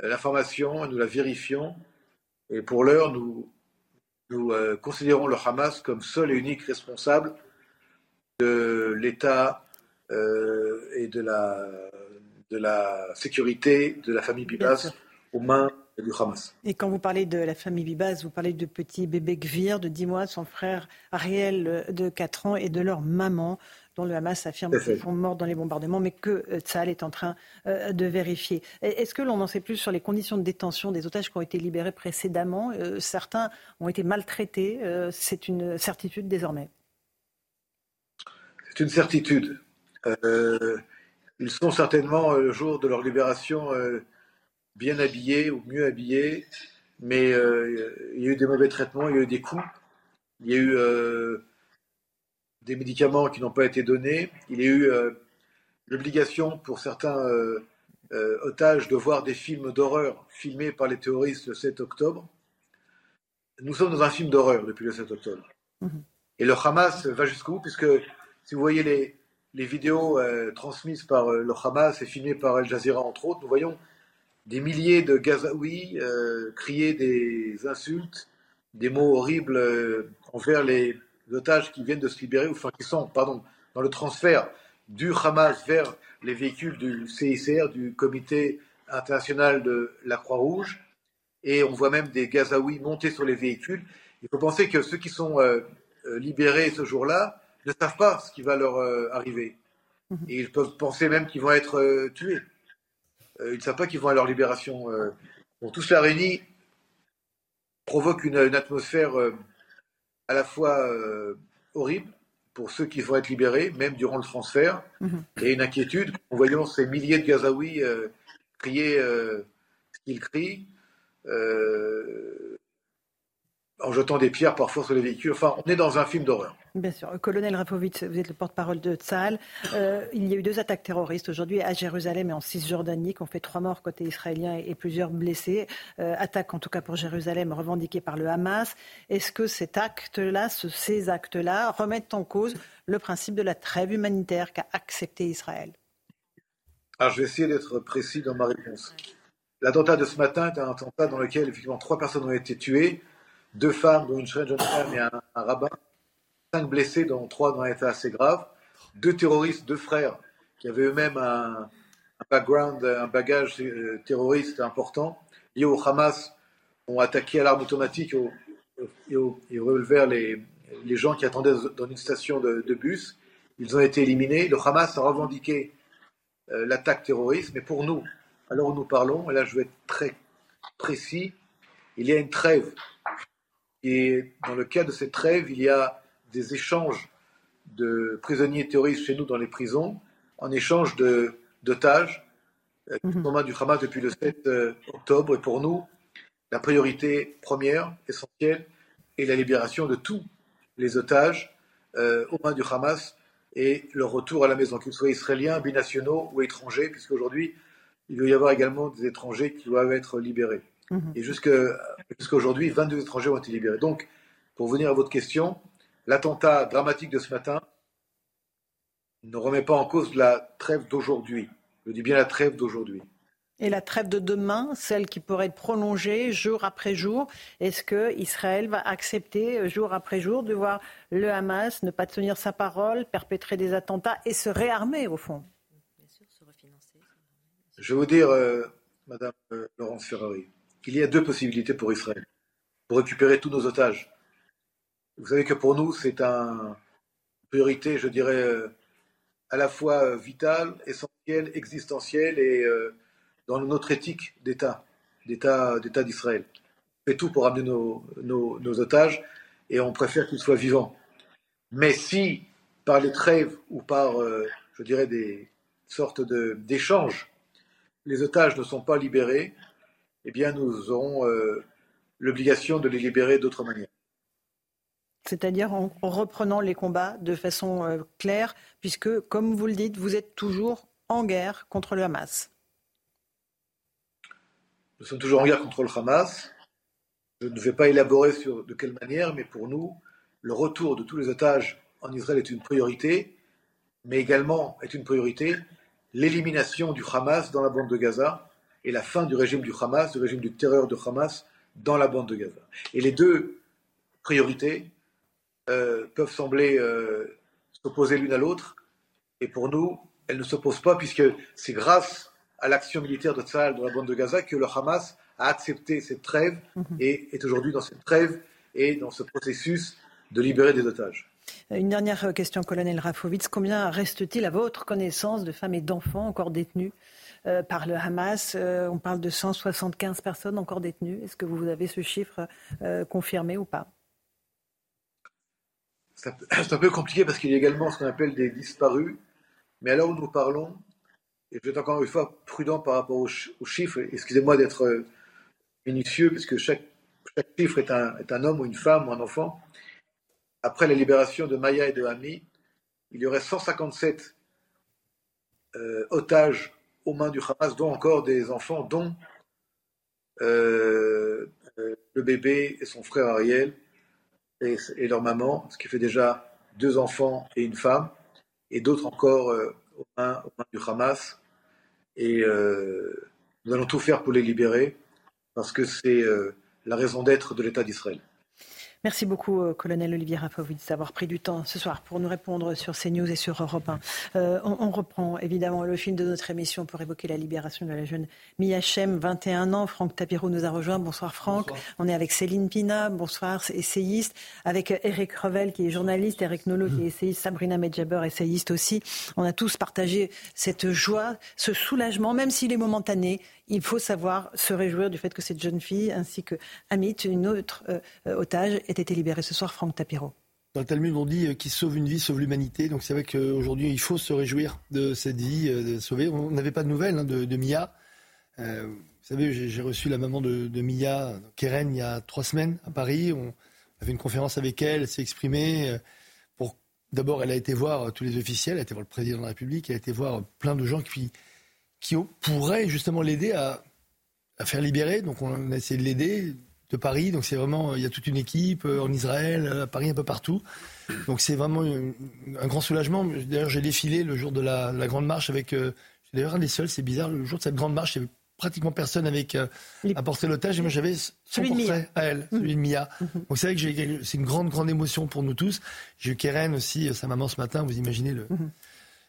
[SPEAKER 18] euh, l'information, nous la vérifions, et pour l'heure, nous, nous euh, considérons le Hamas comme seul et unique responsable de l'État et de la, de la sécurité de la famille Bibas aux mains du Hamas.
[SPEAKER 1] Et quand vous parlez de la famille Bibaz, vous parlez de petit bébé Gvir de 10 mois, son frère Ariel de 4 ans et de leur maman dont le Hamas affirme qu'ils sont morts dans les bombardements, mais que euh, Tsahal est en train euh, de vérifier. Est-ce que l'on en sait plus sur les conditions de détention des otages qui ont été libérés précédemment? Euh, Certains ont été maltraités. C'est une certitude désormais.
[SPEAKER 18] C'est une certitude. ils sont certainement, le jour de leur libération, bien habillés ou mieux habillés, mais il y a eu des mauvais traitements, il y a eu des coups, il y a eu des médicaments qui n'ont pas été donnés. Il y a eu euh, l'obligation pour certains euh, euh, otages de voir des films d'horreur filmés par les terroristes le 7 octobre. Nous sommes dans un film d'horreur depuis le 7 octobre. Mhm. Et le Hamas va jusqu'au bout, puisque si vous voyez les, les vidéos transmises par le Hamas et filmées par Al Jazeera, entre autres, nous voyons des milliers de Gazaouis crier des insultes, des mots horribles envers les, otages qui viennent de se libérer, enfin qui sont, pardon, dans le transfert du Hamas vers les véhicules du CICR, du Comité international de la Croix-Rouge, et on voit même des Gazaouis monter sur les véhicules. Il faut penser que ceux qui sont euh, euh, libérés ce jour-là ne savent pas ce qui va leur euh, arriver. Mhm. Et ils peuvent penser même qu'ils vont être tués. Ils ne savent pas qu'ils vont à leur libération. Bon, tout cela réuni provoque une atmosphère à la fois euh, horrible pour ceux qui vont être libérés, même durant le transfert, mhm. et une inquiétude en voyant ces milliers de Gazaouis euh, crier euh, ce qu'ils crient, en jetant des pierres parfois sur les véhicules. Enfin, on est dans un film d'horreur.
[SPEAKER 1] Bien sûr. Colonel Rafovitz, vous êtes le porte-parole de Tzahal. Euh, il y a eu deux attaques terroristes aujourd'hui à Jérusalem et en Cisjordanie qui ont fait trois morts côté israélien et, plusieurs blessés. Euh, attaque en tout cas pour Jérusalem revendiquée par le Hamas. Est-ce que cet acte-là, ces actes-là remettent en cause le principe de la trêve humanitaire qu'a accepté Israël?
[SPEAKER 18] Alors je vais essayer d'être précis dans ma réponse. L'attentat de ce matin est un attentat dans lequel effectivement trois personnes ont été tuées, deux femmes, dont une jeune femme et un rabbin cinq blessés, dont trois dans un état assez grave, deux terroristes, deux frères, qui avaient eux-mêmes un, background, un bagage euh, terroriste important, liés au Hamas, ont attaqué à l'arme automatique et, au, les, les, gens qui attendaient dans une station de, bus. Ils ont été éliminés. Le Hamas a revendiqué euh, l'attaque terroriste, mais pour nous, alors nous parlons, et là je vais être très précis, il y a une trêve. Et dans le cas de cette trêve, il y a des échanges de prisonniers terroristes chez nous dans les prisons en échange d'otages euh, qui sont du Hamas depuis le 7 euh, octobre. Et pour nous, la priorité première, essentielle, est la libération de tous les otages euh, aux mains du Hamas et leur retour à la maison, qu'ils soient israéliens, binationaux ou étrangers, puisqu'aujourd'hui, il doit y avoir également des étrangers qui doivent être libérés. Mhm. Et jusqu'à aujourd'hui, 22 étrangers ont été libérés. Donc, pour venir à votre question, l'attentat dramatique de ce matin ne remet pas en cause la trêve d'aujourd'hui. Je dis bien la trêve d'aujourd'hui.
[SPEAKER 1] Et la trêve de demain, celle qui pourrait être prolongée jour après jour, est-ce que Israël va accepter euh, jour après jour de voir le Hamas ne pas tenir sa parole, perpétrer des attentats et se réarmer au fond?
[SPEAKER 18] Je vais vous dire, euh, Madame euh, Laurence Ferrari, qu'il y a deux possibilités pour Israël pour récupérer tous nos otages. Vous savez que pour nous, c'est une priorité, je dirais, euh, à la fois euh, vitale, essentielle, existentielle et euh, dans notre éthique d'État, d'État, d'État d'Israël. On fait tout pour amener nos, otages et on préfère qu'ils soient vivants. Mais si, par les trêves ou par, je dirais, des sortes de, d'échanges, les otages ne sont pas libérés, eh bien, nous aurons l'obligation de les libérer d'autre manière
[SPEAKER 1] c'est-à-dire en, reprenant les combats de façon euh, claire, puisque, comme vous le dites, vous êtes toujours en guerre contre le Hamas.
[SPEAKER 18] Nous sommes toujours en guerre contre le Hamas. Je ne vais pas élaborer sur de quelle manière, mais pour nous, le retour de tous les otages en Israël est une priorité, mais également est une priorité l'élimination du Hamas dans la bande de Gaza et la fin du régime du Hamas, du régime du terreur de Hamas dans la bande de Gaza. Et les deux priorités euh, peuvent sembler euh, s'opposer l'une à l'autre. Et pour nous, elles ne s'opposent pas, puisque c'est grâce à l'action militaire de Tsahal dans la bande de Gaza que le Hamas a accepté cette trêve mhm. et est aujourd'hui dans cette trêve et dans ce processus de libérer des otages.
[SPEAKER 1] Une dernière question, colonel Rafovitz. Combien reste-t-il, à votre connaissance, de femmes et d'enfants encore détenus euh, par le Hamas euh, On parle de 175 personnes encore détenues. Est-ce que vous avez ce chiffre euh, confirmé ou pas?
[SPEAKER 18] C'est un peu compliqué parce qu'il y a également ce qu'on appelle des disparus. Mais à l'heure où nous parlons, et je vais être encore une fois prudent par rapport aux, chiffres, excusez-moi d'être minutieux, puisque chaque, chaque chiffre est un, homme ou une femme ou un enfant après la libération de Maya et de Ami, il y aurait 157 euh, otages aux mains du Hamas, dont encore des enfants, dont euh, euh, le bébé et son frère Ariel et, leur maman, ce qui fait déjà deux enfants et une femme, et d'autres encore aux, mains, du Hamas. Et nous allons tout faire pour les libérer, parce que c'est la raison d'être de l'État d'Israël.
[SPEAKER 1] Merci beaucoup, euh, colonel Olivier Rafovitz, d'avoir pris du temps ce soir pour nous répondre sur CNews et sur Europe 1. Euh, on, reprend évidemment le film de notre émission pour évoquer la libération de la jeune Mia Chem, 21 ans. Franck Tapiro nous a rejoint. Bonsoir Franck. On est avec Céline Pina, bonsoir, essayiste. Avec Eric Revel qui est journaliste, Eric Nolot qui est essayiste, Sabrina Medjaber, essayiste aussi. On a tous partagé cette joie, ce soulagement, même s'il est momentané il faut savoir se réjouir du fait que cette jeune fille, ainsi que Amit, une autre euh, otage, ait été libérée ce soir, Franck Tapiro.
[SPEAKER 19] Dans le Talmud, on dit euh, qui sauve une vie sauve l'humanité. Donc c'est vrai qu'aujourd'hui, il faut se réjouir de cette vie euh, sauvée. On n'avait pas de nouvelles hein, de, Mia. vous savez, j'ai reçu la maman de, Mia, Keren, il y a trois semaines à Paris. On avait une conférence avec elle, elle s'est exprimée. Pour... D'abord, elle a été voir tous les officiels, elle a été voir le président de la République, elle a été voir plein de gens qui qui pourrait justement l'aider à, faire libérer. Donc on a essayé de l'aider de Paris. Donc c'est vraiment, il y a toute une équipe euh, en Israël, à Paris, un peu partout. Donc c'est vraiment un grand soulagement. D'ailleurs, j'ai défilé le jour de la, grande marche avec. Euh, d'ailleurs un des seuls, c'est bizarre. Le jour de cette grande marche, il n'y avait pratiquement personne avec euh, à porter l'otage. Et moi, j'avais son portrait à elle, celui de Mia. Mmh. Donc c'est vrai que c'est une grande, grande émotion pour nous tous. J'ai eu Keren aussi, sa maman ce matin. Vous imaginez le. Mmh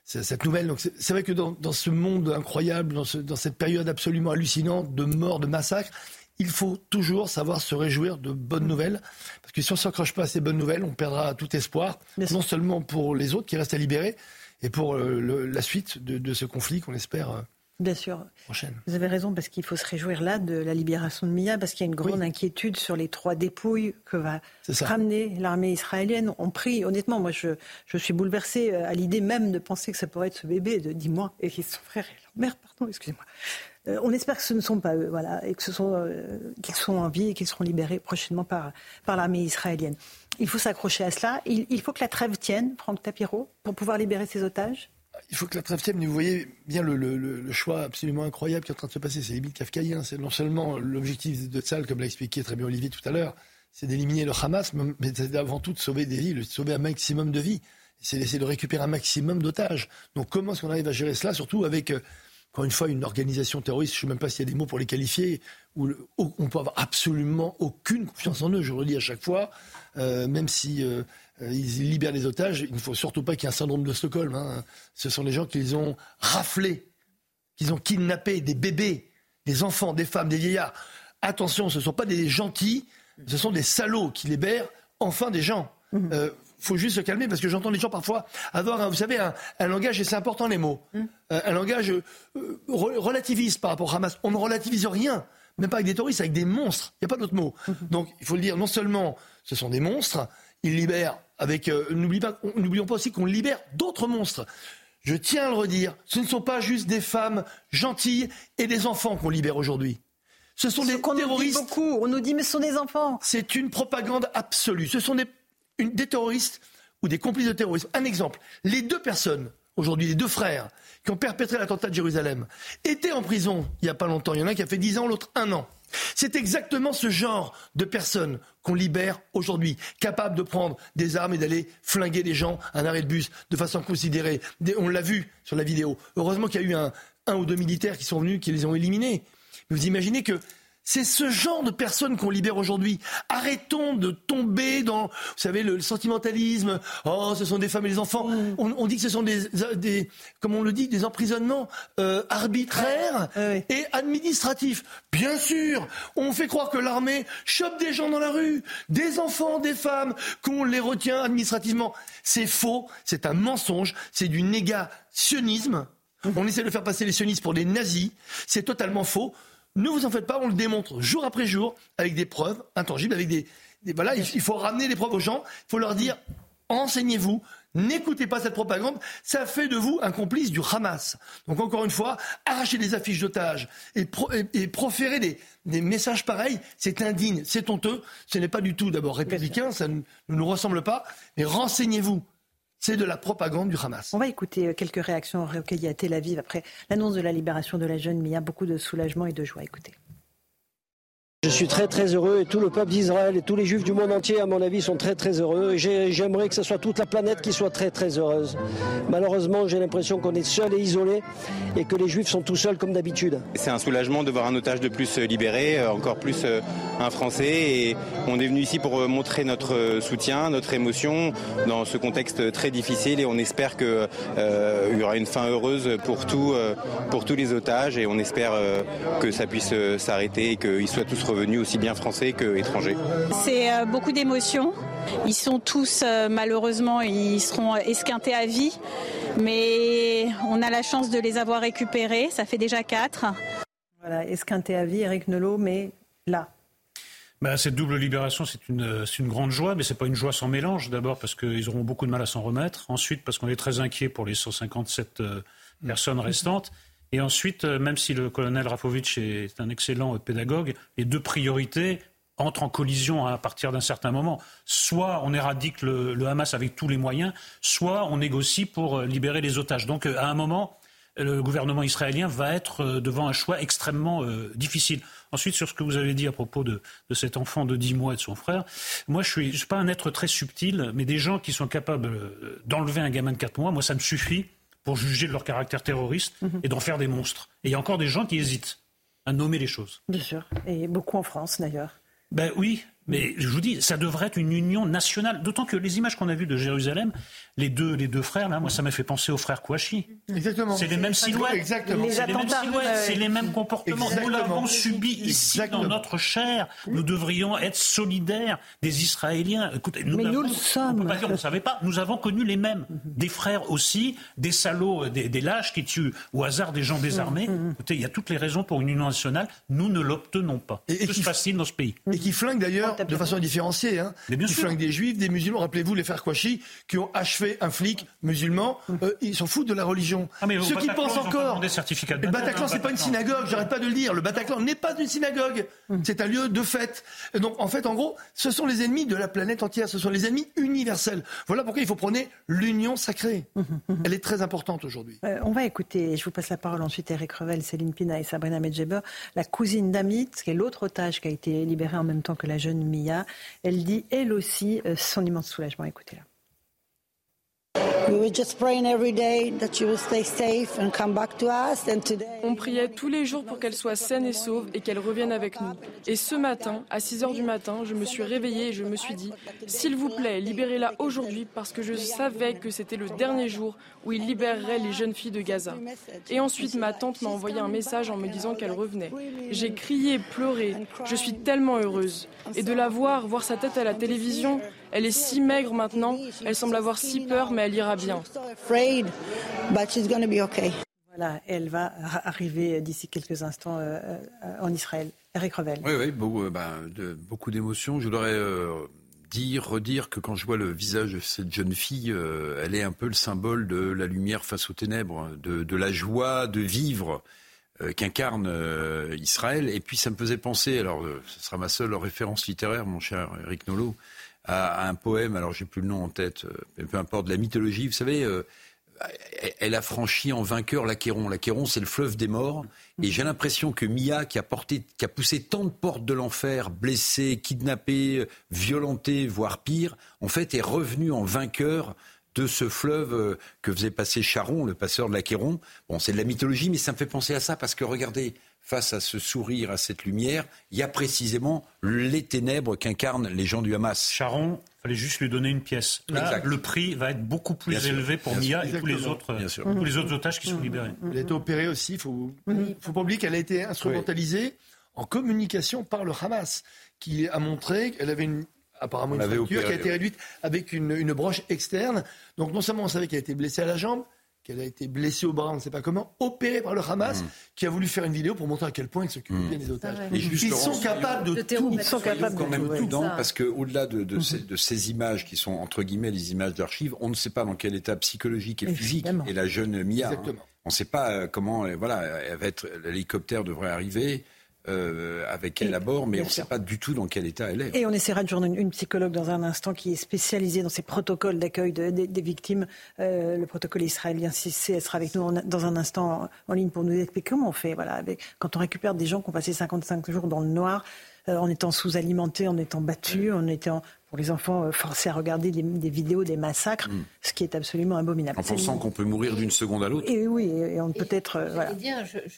[SPEAKER 19] cette nouvelle. Donc c'est vrai que dans, ce monde incroyable, dans, cette période absolument hallucinante de mort, de massacre, il faut toujours savoir se réjouir de bonnes nouvelles. Parce que si on ne s'accroche pas à ces bonnes nouvelles, on perdra tout espoir, non seulement pour les autres qui restent à libérer, et pour euh, la suite de, ce conflit qu'on espère.
[SPEAKER 1] Bien sûr. Vous avez raison, parce qu'il faut se réjouir là de la libération de Mia, parce qu'il y a une grande inquiétude sur les trois dépouilles que va ramener l'armée israélienne. On prie, honnêtement, moi je, je suis bouleversée euh, à l'idée même de penser que ça pourrait être ce bébé de 10 mois et son frère et leur mère, pardon, excusez-moi. Euh, on espère que ce ne sont pas eux, voilà, et que ce sont euh, qu'ils sont en vie et qu'ils seront libérés prochainement par, par l'armée israélienne. Il faut s'accrocher à cela. Il, il, faut que la trêve tienne, Franck Tapiro, pour pouvoir libérer ses otages
[SPEAKER 19] il faut que la trêve vous voyez bien le, choix absolument incroyable qui est en train de se passer. C'est limite kafkaïen. C'est non seulement l'objectif de Tzal, comme l'a expliqué très bien Olivier tout à l'heure, c'est d'éliminer le Hamas, mais c'est avant tout de sauver des vies, de sauver un maximum de vies. C'est d'essayer de récupérer un maximum d'otages. Donc comment est-ce qu'on arrive à gérer cela, surtout avec, euh, encore une fois, une organisation terroriste, je ne sais même pas s'il y a des mots pour les qualifier, où on peut avoir absolument aucune confiance en eux, je le redis à chaque fois, euh, même si... Euh, ils libèrent les otages. Il ne faut surtout pas qu'il y ait un syndrome de Stockholm. Hein. Ce sont les gens qu'ils ont raflés, qu'ils ont kidnappés, des bébés, des enfants, des femmes, des vieillards. Attention, ce ne sont pas des gentils, ce sont des salauds qui libèrent enfin des gens. Il mmh. euh, faut juste se calmer parce que j'entends les gens parfois avoir, vous savez, un, langage, et c'est important les mots, mmh. euh, un langage relativiste par rapport à Hamas. On ne relativise rien, même pas avec des touristes, avec des monstres. Il n'y a pas d'autre mot. Mmh. Donc il faut le dire, non seulement ce sont des monstres, ils libèrent avec. Euh, n'oublions pas aussi qu'on libère d'autres monstres. Je tiens à le redire, ce ne sont pas juste des femmes gentilles et des enfants qu'on libère aujourd'hui. Ce sont des terroristes.
[SPEAKER 1] beaucoup. On nous dit, mais ce sont des enfants.
[SPEAKER 19] C'est une propagande absolue. Ce sont des, des terroristes ou des complices de terrorisme. Un exemple les deux personnes, aujourd'hui, les deux frères, qui ont perpétré l'attentat de Jérusalem, étaient en prison il n'y a pas longtemps. Il y en a un qui a fait 10 ans, l'autre un an. C'est exactement ce genre de personnes qu'on libère aujourd'hui, capables de prendre des armes et d'aller flinguer des gens à un arrêt de bus de façon considérée. On l'a vu sur la vidéo. Heureusement qu'il y a eu un, ou deux militaires qui sont venus, qui les ont éliminés. vous imaginez que C'est ce genre de personnes qu'on libère aujourd'hui. Arrêtons de tomber dans, vous savez, le sentimentalisme. Oh, ce sont des femmes et des enfants. On, dit que ce sont des, des comme on le dit, des emprisonnements euh, arbitraires et administratifs. Bien sûr, on fait croire que l'armée chope des gens dans la rue, des enfants, des femmes, qu'on les retient administrativement. C'est faux, c'est un mensonge, c'est du négationnisme. On essaie de faire passer les sionistes pour des nazis. C'est totalement faux. Ne vous en faites pas, on le démontre jour après jour avec des preuves intangibles, avec des, voilà, il, faut ramener les preuves aux gens. Il faut leur dire enseignez-vous, N'écoutez pas cette propagande, ça fait de vous un complice du Hamas. Donc encore une fois, arracher des affiches d'otages et, proférer des, messages pareils, c'est indigne, c'est honteux. Ce n'est pas du tout d'abord républicain, ça ne nous ressemble pas, mais renseignez-vous. C'est de la propagande du Hamas.
[SPEAKER 1] On va écouter euh, quelques réactions recueillies à Tel Aviv après l'annonce de la libération de la jeune Mia. Beaucoup de soulagement et de joie. Écoutez.
[SPEAKER 9] Je suis très très heureux et tout le peuple d'Israël et tous les juifs du monde entier, à mon avis, sont très très heureux. Et j'aimerais que ce soit toute la planète qui soit très très heureuse. Malheureusement, j'ai l'impression qu'on est seul et isolé et que les juifs sont tout seuls comme d'habitude.
[SPEAKER 10] C'est un soulagement de voir un otage de plus libéré, euh, encore plus euh, un Français. Et on est venu ici pour euh, montrer notre soutien, notre émotion dans ce contexte très difficile. Et on espère qu'il y aura une fin heureuse pour, pour tous les otages. Et on espère que ça puisse s'arrêter et qu'ils soient tous revenus aussi bien français qu'étrangers.
[SPEAKER 11] C'est euh, beaucoup d'émotions. Ils sont tous euh, malheureusement, ils seront esquintés à vie, mais on a la chance de les avoir récupérés. Ça fait déjà quatre.
[SPEAKER 1] Voilà, esquintés à vie, Eric Nolot, mais là.
[SPEAKER 4] Ben, cette double libération, c'est une, une, grande joie, mais ce n'est pas une joie sans mélange. D'abord parce qu'ils auront beaucoup de mal à s'en remettre. Ensuite parce qu'on est très inquiet pour les 157 euh, personnes restantes. Et ensuite, euh, même si le colonel Rafovitch est un excellent pédagogue, les deux priorités entrent en collision à partir d'un certain moment. Soit on éradique le, Hamas avec tous les moyens, soit on négocie pour euh, libérer les otages. Donc euh, à un moment, le gouvernement israélien va être devant un choix extrêmement difficile. Ensuite, sur ce que vous avez dit à propos de, cet enfant de 10 mois et de son frère, moi je ne suis, suis, pas un être très subtil, mais des gens qui sont capables d'enlever un gamin de 4 mois, moi ça me suffit pour juger de leur caractère terroriste mhm. et d'en faire des monstres. Et il y a encore des gens qui hésitent à nommer les choses.
[SPEAKER 1] Bien sûr, et beaucoup en France d'ailleurs.
[SPEAKER 4] Ben oui, mais je vous dis, ça devrait être une union nationale. D'autant que les images qu'on a vues de Jérusalem, les deux, les deux frères, là, moi, ça m'a fait penser aux frères Kouachi.
[SPEAKER 19] Exactement.
[SPEAKER 4] C'est les mêmes silhouettes.
[SPEAKER 19] Exactement.
[SPEAKER 4] C'est les mêmes silhouettes, c'est les mêmes comportements. Nous l'avons subi ici dans notre chair. Nous devrions être solidaires des Israéliens. Écoutez, nous
[SPEAKER 1] mais nous le sommes.
[SPEAKER 4] On peut pas dire, on ne savait pas. Nous avons connu les mêmes. Des frères aussi, des salauds, des, des lâches qui tuent au hasard des gens désarmés. Mm-hmm. Écoutez, il y a toutes les raisons pour une union nationale. Nous ne l'obtenons pas. C'est facile dans ce pays?
[SPEAKER 19] Et qui flingue d'ailleurs de façon différenciée. Hein, qui flingue des juifs, des musulmans. Rappelez-vous les frères Kouachi qui ont achevé un flic musulman. Euh, ils s'en foutent de la religion.
[SPEAKER 4] Ah,
[SPEAKER 19] Ceux qui pensent encore.
[SPEAKER 4] Des certificats
[SPEAKER 19] le Bataclan, c'est pas une synagogue. J'arrête pas de le dire. Le Bataclan n'est pas une synagogue. Hum. C'est un lieu de fête. Et donc, en fait, en gros, ce sont les ennemis de la planète entière. Ce sont les ennemis universels. Voilà pourquoi il faut prôner l'union sacrée. Hum, hum, Elle est très importante aujourd'hui.
[SPEAKER 1] Euh, on va écouter, je vous passe la parole ensuite, Eric Revel, Céline Pina et Sabrina Medjeber, la cousine d'Amit, qui est l'autre otage qui a été libérée en même temps que la jeune Mia. Elle dit, elle aussi, euh, son immense soulagement. Écoutez-la.
[SPEAKER 12] On priait tous les jours pour qu'elle soit saine et sauve et qu'elle revienne avec nous. Et ce matin, à 6 heures du matin, je me suis réveillée et je me suis dit, s'il vous plaît, libérez-la aujourd'hui parce que je savais que c'était le dernier jour où il libérerait les jeunes filles de Gaza. Et ensuite, ma tante m'a envoyé un message en me disant qu'elle revenait. J'ai crié, pleuré. Je suis tellement heureuse. Et de la voir, voir sa tête à la télévision, elle est si maigre maintenant, elle semble avoir si peur, mais elle ira bien.
[SPEAKER 1] Voilà, elle va arriver d'ici quelques instants euh, euh, en Israël. Eric Revel.
[SPEAKER 6] Oui, oui, beaucoup, euh, ben, de, beaucoup d'émotions. Je voudrais dire, redire que quand je vois le visage de cette jeune fille, elle est un peu le symbole de la lumière face aux ténèbres, de, de la joie de vivre qu'incarne Israël. Et puis ça me faisait penser, alors ce sera ma seule référence littéraire, mon cher Eric Nolot, à, un poème, alors j'ai plus le nom en tête, mais peu importe, de la mythologie. Vous savez, elle a franchi en vainqueur l'Achéron. L'Achéron, c'est le fleuve des morts. Et j'ai l'impression que Mia, qui a, porté, qui a poussé tant de portes de l'enfer, blessée, kidnappée, violentée, voire pire, en fait, est revenue en vainqueur de ce fleuve euh, que faisait passer Charon, le passeur de l'Achéron. Bon, c'est de la mythologie, mais ça me fait penser à ça parce que regardez, face à ce sourire, à cette lumière, il y a précisément les ténèbres qu'incarnent les gens du Hamas.
[SPEAKER 4] Sharon, il fallait juste lui donner une pièce. Là, le prix va être beaucoup plus élevé pour Mia et tous les, autres, tous les autres otages qui sont libérés.
[SPEAKER 19] Elle a été opérée aussi, il faut, faut pas oublier qu'elle a été instrumentalisée en communication par le Hamas, qui a montré qu'elle avait une apparemment une fracture qui a été réduite avec une, une broche externe. Donc non seulement on savait qu'elle a été blessée à la jambe, qu'elle a été blessée au bras, on ne sait pas comment, opérée par le Hamas, mm. qui a voulu faire une vidéo pour montrer à quel point ils s'occupent mm. bien des otages. ils sont capables de, tout.
[SPEAKER 6] Ils sont capables quand même prudent parce qu'au-delà de, de, ces, de, ces, images qui sont entre guillemets les images d'archives, on ne sait pas dans quel état psychologique et physique est la jeune Mia. Hein. On ne sait pas euh, comment, euh, voilà, elle va être, l'hélicoptère devrait arriver. Euh, avec elle à bord, mais on ne sait pas du tout dans quel état elle est.
[SPEAKER 1] Et on essaiera de joindre une, psychologue dans un instant qui est spécialisée dans ces protocoles d'accueil des victimes. Euh, le protocole israélien CIC, elle sera avec nous dans un instant en, ligne pour nous expliquer comment on fait. Voilà, avec, quand on récupère des gens qui ont passé 55 jours dans le noir, en étant sous-alimentés, en étant battus, en étant pour les enfants euh, forcés à regarder des, vidéos des massacres, mm. ce qui est absolument abominable.
[SPEAKER 6] En pensant qu'on peut mourir d'une seconde à l'autre.
[SPEAKER 1] Et oui, et on peut être euh, voilà,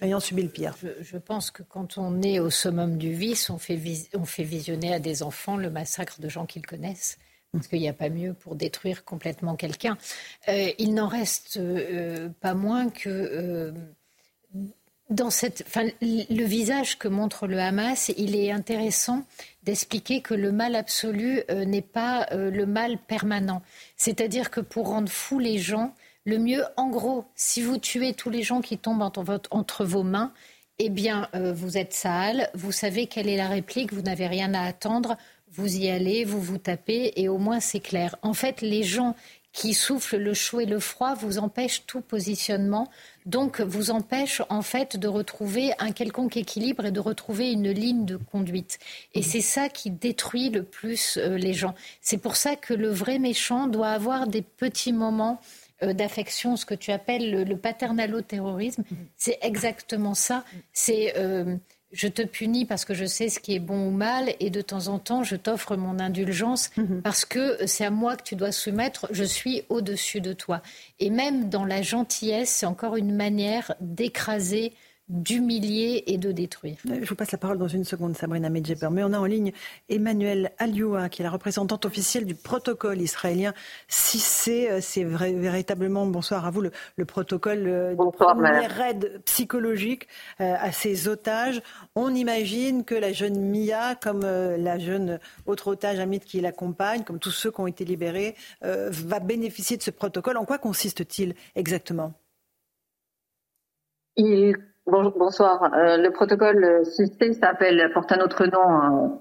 [SPEAKER 1] ayant subi le pire.
[SPEAKER 7] Je, pense que quand on est au summum du vice, on fait, on fait visionner à des enfants le massacre de gens qu'ils connaissent. Parce qu'il n'y a pas mieux pour détruire complètement quelqu'un. Euh, il n'en reste pas moins que dans le visage que montre le Hamas, il est intéressant d'expliquer que le mal absolu euh, n'est pas euh, le mal permanent. C'est-à-dire que pour rendre fous les gens, le mieux, en gros, si vous tuez tous les gens qui tombent entre, vos mains, eh bien, euh, vous êtes sale, vous savez quelle est la réplique, vous n'avez rien à attendre, vous y allez, vous vous tapez, et au moins c'est clair. En fait, les gens qui soufflent le chaud et le froid vous empêchent tout positionnement, donc vous empêche en fait de retrouver un quelconque équilibre et de retrouver une ligne de conduite. Et c'est ça qui détruit le plus euh, les gens. C'est pour ça que le vrai méchant doit avoir des petits moments euh, d'affection, ce que tu appelles le, le paternalo-terrorisme. C'est exactement ça. C'est euh, je te punis parce que je sais ce qui est bon ou mal et de temps en temps je t'offre mon indulgence mhm. parce que c'est à moi que tu dois soumettre, je suis au-dessus de toi. Et même dans la gentillesse, c'est encore une manière d'écraser d'humilier et de détruire.
[SPEAKER 1] Je vous passe la parole dans une seconde, Sabrina Medjeper. Mais on a en ligne Emmanuel Alioua, qui est la représentante officielle du protocole israélien. Si c'est, euh, c'est véritablement, bonsoir à vous, le, protocole euh, de première aide psychologique euh, à ces otages. On imagine que la jeune Mia, comme la jeune autre otage Amit qui l'accompagne, comme tous ceux qui ont été libérés, va bénéficier de ce protocole. En quoi consiste-t-il exactement?
[SPEAKER 20] Bonsoir. Euh, le protocole CIC s'appelle, porte un autre nom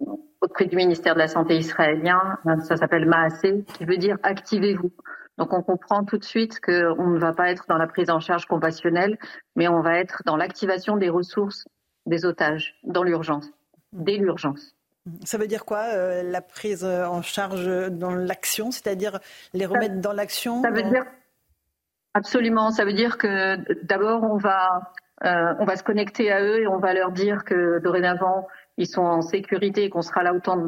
[SPEAKER 20] euh, auprès du ministère de la Santé israélien. Ça s'appelle MAAC, qui veut dire activez-vous. Donc on comprend tout de suite qu'on ne va pas être dans la prise en charge compassionnelle, mais on va être dans l'activation des ressources des otages, dans l'urgence, dès l'urgence.
[SPEAKER 1] Ça veut dire quoi, euh, la prise en charge dans l'action, c'est-à-dire les remettre dans l'action
[SPEAKER 20] Ça veut dire Absolument. Ça veut dire que d'abord, on va, euh, on va se connecter à eux et on va leur dire que dorénavant, ils sont en sécurité et qu'on sera là autant,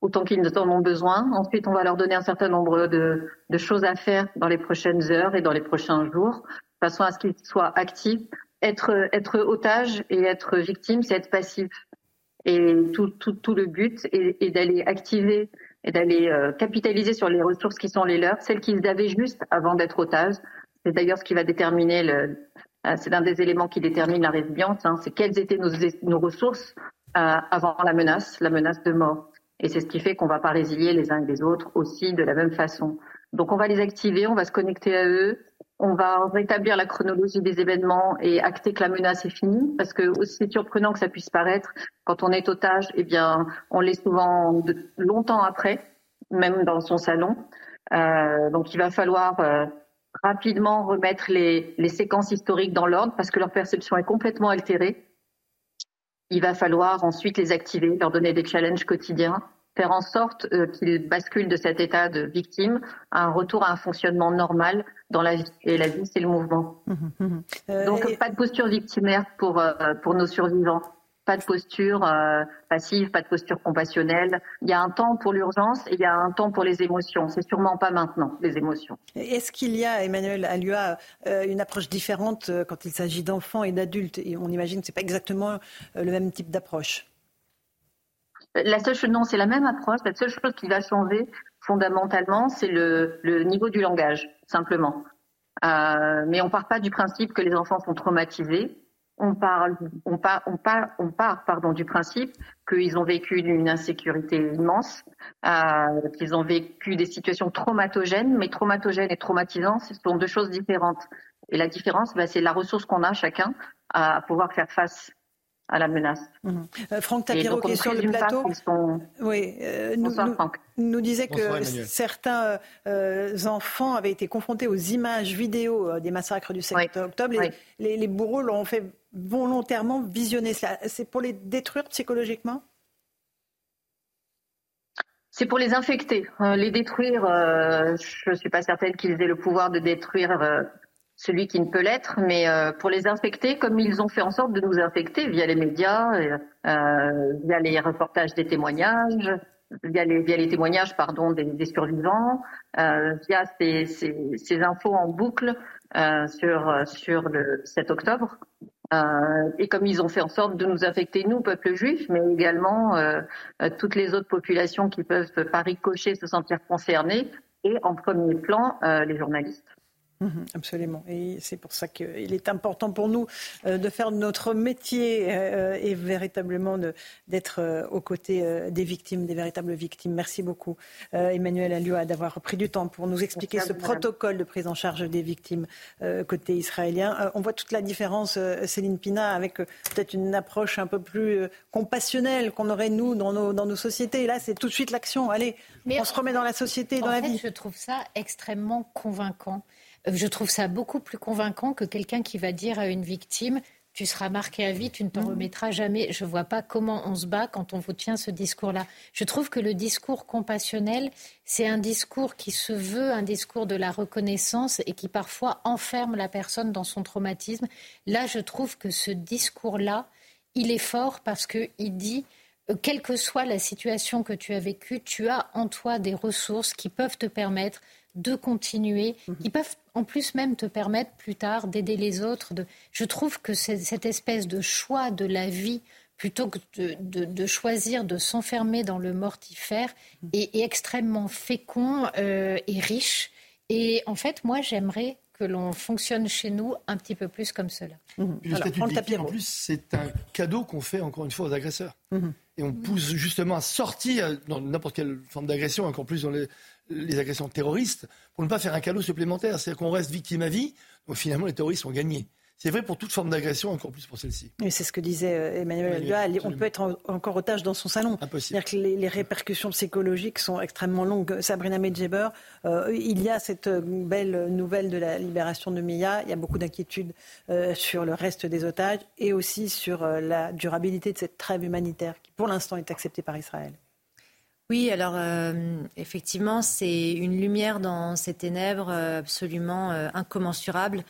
[SPEAKER 20] autant qu'ils en ont besoin. Ensuite, on va leur donner un certain nombre de, de choses à faire dans les prochaines heures et dans les prochains jours, de façon à ce qu'ils soient actifs. Être, être otage et être victime, c'est être passif. Et tout, tout, tout le but est, est d'aller activer et d'aller euh, capitaliser sur les ressources qui sont les leurs, celles qu'ils avaient juste avant d'être otages, c'est d'ailleurs ce qui va déterminer le. Euh, c'est l'un des éléments qui détermine la résilience. Hein, c'est quelles étaient nos, nos ressources euh, avant la menace, la menace de mort. Et c'est ce qui fait qu'on va pas résilier les uns et les autres aussi de la même façon. Donc on va les activer, on va se connecter à eux, on va rétablir la chronologie des événements et acter que la menace est finie, parce que aussi surprenant que ça puisse paraître, quand on est otage, eh bien, on l'est souvent longtemps après, même dans son salon. Euh, donc il va falloir euh, rapidement remettre les, les séquences historiques dans l'ordre parce que leur perception est complètement altérée. Il va falloir ensuite les activer, leur donner des challenges quotidiens, faire en sorte euh, qu'ils basculent de cet état de victime à un retour à un fonctionnement normal dans la vie. Et la vie, c'est le mouvement. Mmh, mmh, mmh. Euh, Donc, pas de posture victimaire pour, euh, pour nos survivants. Pas de posture euh, passive, pas de posture compassionnelle. Il y a un temps pour l'urgence et il y a un temps pour les émotions. C'est sûrement pas maintenant, les émotions.
[SPEAKER 1] Est-ce qu'il y a, Emmanuel Alua, euh, une approche différente euh, quand il s'agit d'enfants et d'adultes? Et on imagine que ce n'est pas exactement le même type d'approche.
[SPEAKER 20] La seule chose, non, c'est la même approche. La seule chose qui va changer fondamentalement, c'est le, le niveau du langage, simplement. Euh, mais on part pas du principe que les enfants sont traumatisés on parle, on part, on part, on part, pardon, du principe qu'ils ont vécu une insécurité immense, euh, qu'ils ont vécu des situations traumatogènes, mais traumatogènes et traumatisants, ce sont deux choses différentes. Et la différence, bah, c'est la ressource qu'on a chacun à pouvoir faire face à la menace.
[SPEAKER 1] Mhm. Euh, Franck Tapiro, qui est sur le plateau, oui, euh, nous, nous, disait que certains euh, enfants avaient été confrontés aux images vidéo des massacres du 7 octobre. Les, les, bourreaux l'ont fait volontairement visionner cela. C'est pour les détruire psychologiquement?
[SPEAKER 20] C'est pour les infecter. les détruire, je ne suis pas certaine qu'ils aient le pouvoir de détruire celui qui ne peut l'être, mais euh, pour les infecter, comme ils ont fait en sorte de nous infecter via les médias, euh, via les reportages des témoignages, via les, via les témoignages pardon des, des survivants, euh, via ces, ces, ces, infos en boucle euh, sur sur le 7 octobre. Euh, et comme ils ont fait en sorte de nous infecter, nous, peuple juif, mais également toutes les autres populations qui peuvent par ricochet se sentir concernées, et en premier plan les journalistes.
[SPEAKER 1] Mhm, absolument. Et c'est pour ça qu'il est important pour nous euh, de faire notre métier euh, et véritablement d'être euh, aux côtés des victimes, des véritables victimes. Merci beaucoup, Emmanuel Alioua, d'avoir pris du temps pour nous expliquer ce protocole de prise en charge des victimes côté israélien. On voit toute la différence, Céline Pina, avec peut-être une approche un peu plus compassionnelle qu'on aurait, nous, dans nos, dans nos sociétés. Et là, c'est tout de suite l'action. Allez, on se remet dans la société, dans la vie.
[SPEAKER 7] Je trouve ça extrêmement convaincant. Je trouve ça beaucoup plus convaincant que quelqu'un qui va dire à une victime tu seras marqué à vie, tu ne t'en mhm. remettras jamais. Je ne vois pas comment on se bat quand on vous tient ce discours-là. Je trouve que le discours compassionnel, c'est un discours qui se veut un discours de la reconnaissance et qui parfois enferme la personne dans son traumatisme. Là, je trouve que ce discours-là, il est fort parce qu'il dit euh, quelle que soit la situation que tu as vécue, tu as en toi des ressources qui peuvent te permettre de continuer, mhm. qui peuvent en plus même te permettre plus tard d'aider les autres. De... Je trouve que cette espèce de choix de la vie, plutôt que de, choisir de s'enfermer dans le mortifère, mhm. est, extrêmement fécond euh, et riche. Et en fait, moi, j'aimerais que l'on fonctionne chez nous un petit peu plus comme cela.
[SPEAKER 19] Mmh. le en plus, c'est un cadeau qu'on fait encore une fois aux agresseurs. Et on pousse justement à sortir dans n'importe quelle forme d'agression, encore plus dans les, les agressions terroristes pour ne pas faire un cadeau supplémentaire. C'est-à-dire qu'on reste victime à vie, donc finalement les terroristes ont gagné. C'est vrai pour toute forme d'agression, encore plus pour celle-ci.
[SPEAKER 1] Mais c'est ce que disait euh, Emmanuel oui, On peut être encore otage dans son salon.
[SPEAKER 19] C'est-à-dire
[SPEAKER 1] que les, répercussions psychologiques sont extrêmement longues. Sabrina Medjeber, euh, il y a cette euh, belle nouvelle de la libération de Mia. Il y a beaucoup d'inquiétudes sur le reste des otages et aussi sur la durabilité de cette trêve humanitaire qui, pour l'instant, est acceptée par Israël.
[SPEAKER 5] Oui, alors euh, effectivement, c'est une lumière dans ces ténèbres euh, absolument euh, incommensurable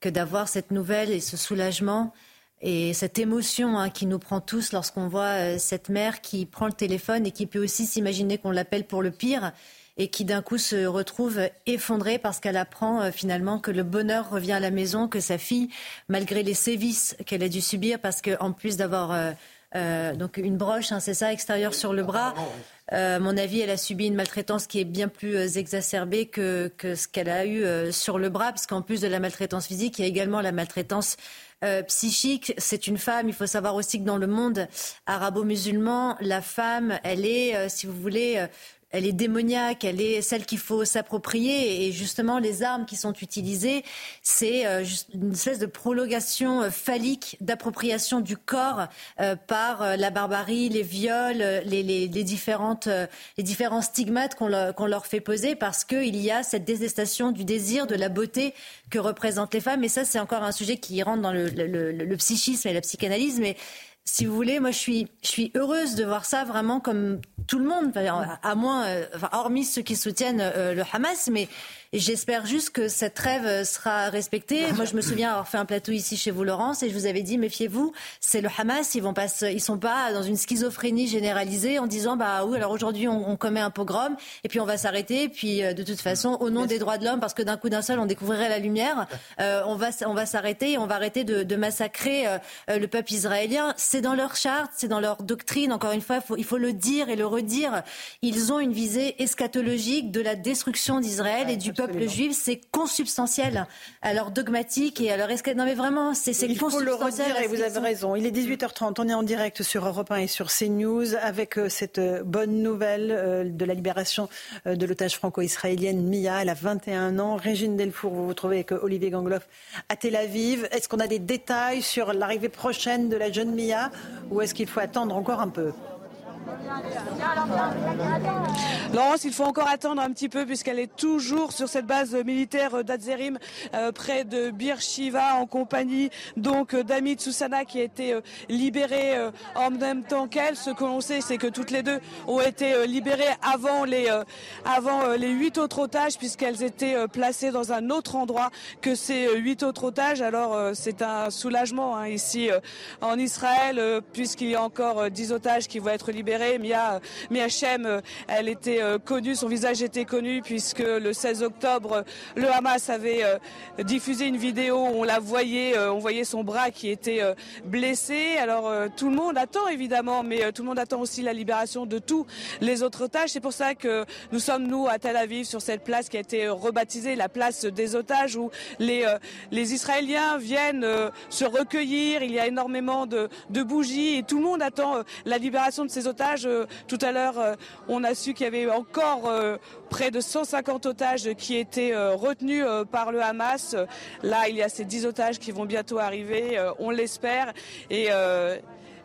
[SPEAKER 5] que d'avoir cette nouvelle et ce soulagement et cette émotion hein, qui nous prend tous lorsqu'on voit cette mère qui prend le téléphone et qui peut aussi s'imaginer qu'on l'appelle pour le pire et qui d'un coup se retrouve effondrée parce qu'elle apprend finalement que le bonheur revient à la maison, que sa fille, malgré les sévices qu'elle a dû subir, parce qu'en plus d'avoir donc une broche, hein, c'est ça, extérieure sur le bras, euh, à mon avis, elle a subi une maltraitance qui est bien plus euh, exacerbée que, ce qu'elle a eu euh, sur le bras, parce qu'en plus de la maltraitance physique, il y a également la maltraitance psychique. C'est une femme. Il faut savoir aussi que dans le monde arabo-musulman, la femme, elle est, si vous voulez, elle est démoniaque, elle est celle qu'il faut s'approprier. Et justement, les armes qui sont utilisées, c'est euh, une espèce de prolongation euh, phallique d'appropriation du corps euh, par la barbarie, les viols, les, différents stigmates qu'on leur, fait poser parce qu'il y a cette détestation du désir, de la beauté que représentent les femmes. Et ça, c'est encore un sujet qui rentre dans le, le psychisme et la psychanalyse. Mais si vous voulez, moi je suis, je suis heureuse de voir ça vraiment comme tout le monde, à moins, euh, hormis ceux qui soutiennent euh, le Hamas, mais Et j'espère juste que cette trêve sera respectée. Moi, je me souviens avoir fait un plateau ici chez vous, Laurence, et je vous avais dit, méfiez-vous, c'est le Hamas, ils vont pas, ils sont pas dans une schizophrénie généralisée en disant, bah oui, alors aujourd'hui on, commet un pogrom, et puis on va s'arrêter, puis de toute façon, au nom des droits de l'homme, parce que d'un coup d'un seul on découvrirait la lumière, on va, on va s'arrêter, et on va arrêter de, massacrer le peuple israélien. C'est dans leur charte, c'est dans leur doctrine. Encore une fois, il faut le dire et le redire. Ils ont une visée eschatologique de la destruction d'Israël et du peuple juif. C'est consubstantiel à leur dogmatique et à leur escatologie. Non, mais vraiment, c'est
[SPEAKER 1] Il faut le redire et vous avez raison. Il est 18h30. On est en direct sur Europe 1 et sur CNews avec euh, cette euh, bonne nouvelle euh, de la libération de l'otage franco-israélienne Mia. Elle a 21 ans. Régine Delfour, vous vous trouvez avec Olivier Gangloff à Tel Aviv. Est-ce qu'on a des détails sur l'arrivée prochaine de la jeune Mia ou est-ce qu'il faut attendre encore un peu?
[SPEAKER 2] Laurence, il faut encore attendre un petit peu puisqu'elle est toujours sur cette base militaire d'Adzerim euh, près de Bir Shiva en compagnie donc d'Amit Susana qui a été euh, libérée euh, en même temps qu'elle. Ce que l'on sait, c'est que toutes les deux ont été libérées avant les avant les huit autres otages puisqu'elles étaient placées dans un autre endroit que ces huit autres otages. Alors c'est un soulagement hein, ici en Israël puisqu'il y a encore dix otages qui vont être libérés. Mia, Mia Shem, elle était euh, connue, son visage était connu puisque le 16 octobre, le Hamas avait euh, diffusé une vidéo où on la voyait, euh, on voyait son bras qui était blessé. Alors tout le monde attend évidemment, mais tout le monde attend aussi la libération de tous les autres otages. C'est pour ça que nous sommes nous à Tel Aviv sur cette place qui a été rebaptisée la place des otages où les Israéliens viennent se recueillir. Il y a énormément de bougies et tout le monde attend la libération de ces otages. Tout à l'heure, on a su qu'il y avait encore euh, près de 150 otages qui étaient euh, retenus euh, par le Hamas. Là, il y a ces 10 otages qui vont bientôt arriver, on l'espère.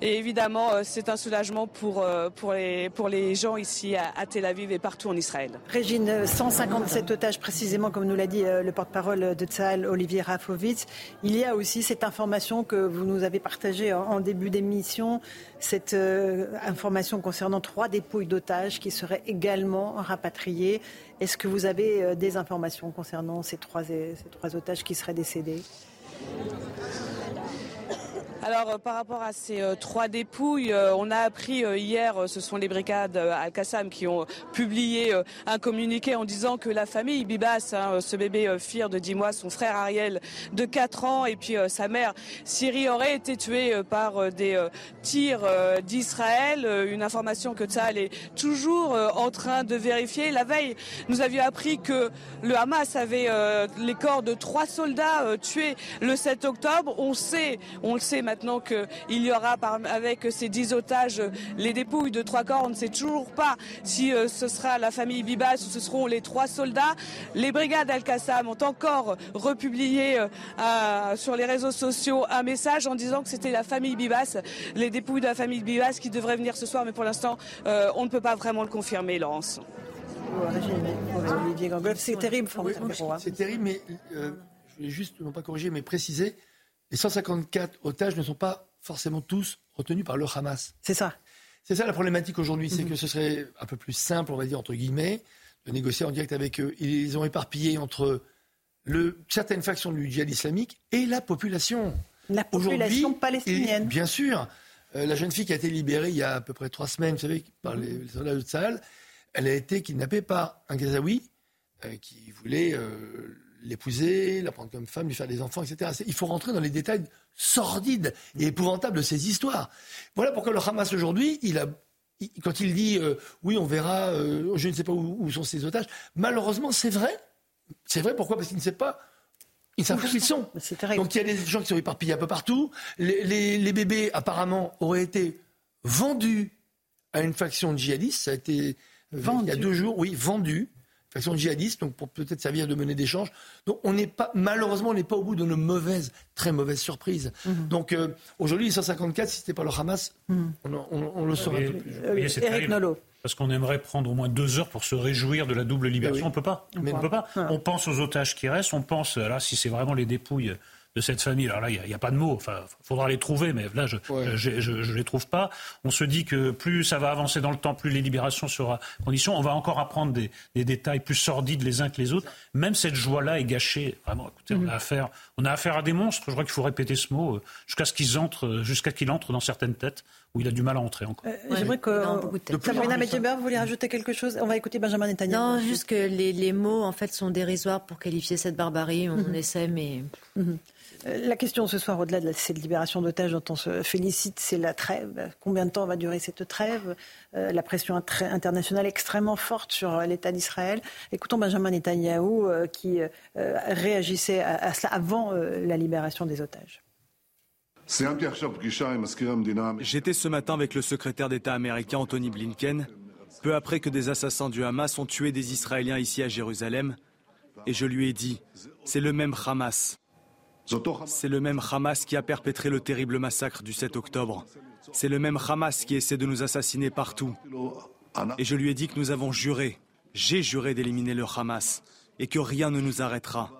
[SPEAKER 2] Et évidemment, euh, c'est un soulagement pour, euh, pour, les, pour les gens ici à, Tel Aviv et partout en Israël.
[SPEAKER 1] Régine, 157 otages précisément, comme nous l'a dit euh, le porte-parole de Tzahal, Olivier Rafovitz. Il y a aussi cette information que vous nous avez partagée en début d'émission, cette information concernant trois dépouilles d'otages qui seraient également rapatriées. Est-ce que vous avez des informations concernant ces trois, ces trois otages qui seraient décédés?
[SPEAKER 2] Alors euh, par rapport à ces euh, trois dépouilles, euh, on a appris hier, ce sont les brigades Al-Qassam qui ont publié un communiqué en disant que la famille Bibas, hein, ce bébé Fir de 10 mois, son frère Ariel de 4 ans et puis sa mère Siri aurait été tuée par des tirs d'Israël. Une information que Tzahal est toujours en train de vérifier. La veille, nous avions appris que le Hamas avait les corps de trois soldats tués 7 octobre. On sait, on le sait maintenant qu'il y aura avec ces dix otages les dépouilles de trois corps. On ne sait toujours pas si euh, ce sera la famille Bibas ou ce seront les trois soldats. Les brigades Al-Qassam ont encore republié euh, sur les réseaux sociaux un message en disant que c'était la famille Bibas, les dépouilles de la famille Bibas qui devraient venir ce soir, mais pour l'instant, euh, on ne peut pas vraiment le confirmer, Laurence.
[SPEAKER 1] C'est terrible,
[SPEAKER 19] C'est terrible, mais voulais juste, non pas corriger, mais préciser, les 154 otages ne sont pas forcément tous retenus par le Hamas.
[SPEAKER 1] C'est ça.
[SPEAKER 19] C'est ça la problématique aujourd'hui, c'est mhm. que ce serait un peu plus simple, on va dire, entre guillemets, de négocier en direct avec eux. Ils ont éparpillé entre le, certaines factions du djihad islamique et la population.
[SPEAKER 1] La population palestinienne.
[SPEAKER 19] bien sûr. Euh, la jeune fille qui a été libérée il y a à peu près trois semaines, vous savez, par les, soldats de Tsahal, elle a été kidnappée par un Gazaoui euh, qui voulait euh, l'épouser, la prendre comme femme, lui faire des enfants, etc. Il faut rentrer dans les détails sordides et épouvantables de ces histoires. Voilà pourquoi le Hamas aujourd'hui, il a, quand il dit euh, oui, on verra, euh, je ne sais pas où, sont ces otages, malheureusement, c'est vrai. C'est vrai, pourquoi? Parce qu'il ne sait pas. Ils savent où ils sont. Donc il y a des gens qui sont éparpillés un peu partout. Les, bébés, apparemment, auraient été vendus à une faction djihadiste. Ça a été euh, il y a deux jours, oui, vendus faction djihadiste, donc pour peut-être servir de monnaie d'échange. Donc on n'est pas, malheureusement, on n'est pas au bout de nos mauvaises, très mauvaises surprises. Mhm. Donc euh, aujourd'hui, les 154, si c'était pas le Hamas, mhm. on, le saurait.
[SPEAKER 1] Eric Nolot.
[SPEAKER 4] Parce qu'on aimerait prendre au moins deux heures pour se réjouir de la double libération. On ne peut pas. On, peut pas. On pense aux otages qui restent. On pense, là, si c'est vraiment les dépouilles de cette famille. Alors là, il n'y a, pas de mots. Enfin, faudra les trouver, mais là, je ne les trouve pas. On se dit que plus ça va avancer dans le temps, plus les libérations seront condition. On va encore apprendre des, détails plus sordides les uns que les autres. Même cette joie-là est gâchée. Vraiment, écoutez, on, a mm-hmm. affaire, on a affaire à des monstres. Je crois qu'il faut répéter ce mot euh, jusqu'à ce qu'ils entrent, jusqu'à qu'il entre dans certaines têtes où il a du mal à entrer encore.
[SPEAKER 1] Euh, J'aimerais que. Sabrina Medjeber, vous voulez rajouter quelque chose? On va écouter Benjamin Netanyahu.
[SPEAKER 5] Non, juste que les, les, mots, en fait, sont dérisoires pour qualifier cette barbarie. On mm-hmm. essaie, mais.
[SPEAKER 1] Mm-hmm. Euh, la question ce soir, au-delà de cette libération d'otages dont on se félicite, c'est la trêve. Combien de temps va durer cette trêve? Euh, La pression internationale extrêmement forte sur l'État d'Israël. Écoutons Benjamin Netanyahou euh, qui réagissait à, cela avant la libération des otages.
[SPEAKER 21] J'étais ce matin avec le secrétaire d'État américain Anthony Blinken, peu après que des assassins du Hamas ont tué des Israéliens ici à Jérusalem, et je lui ai dit, c'est le même Hamas. C'est le même Hamas qui a perpétré le terrible massacre du 7 octobre. C'est le même Hamas qui essaie de nous assassiner partout. Et je lui ai dit que nous avons juré, j'ai juré d'éliminer le Hamas et que rien ne nous arrêtera.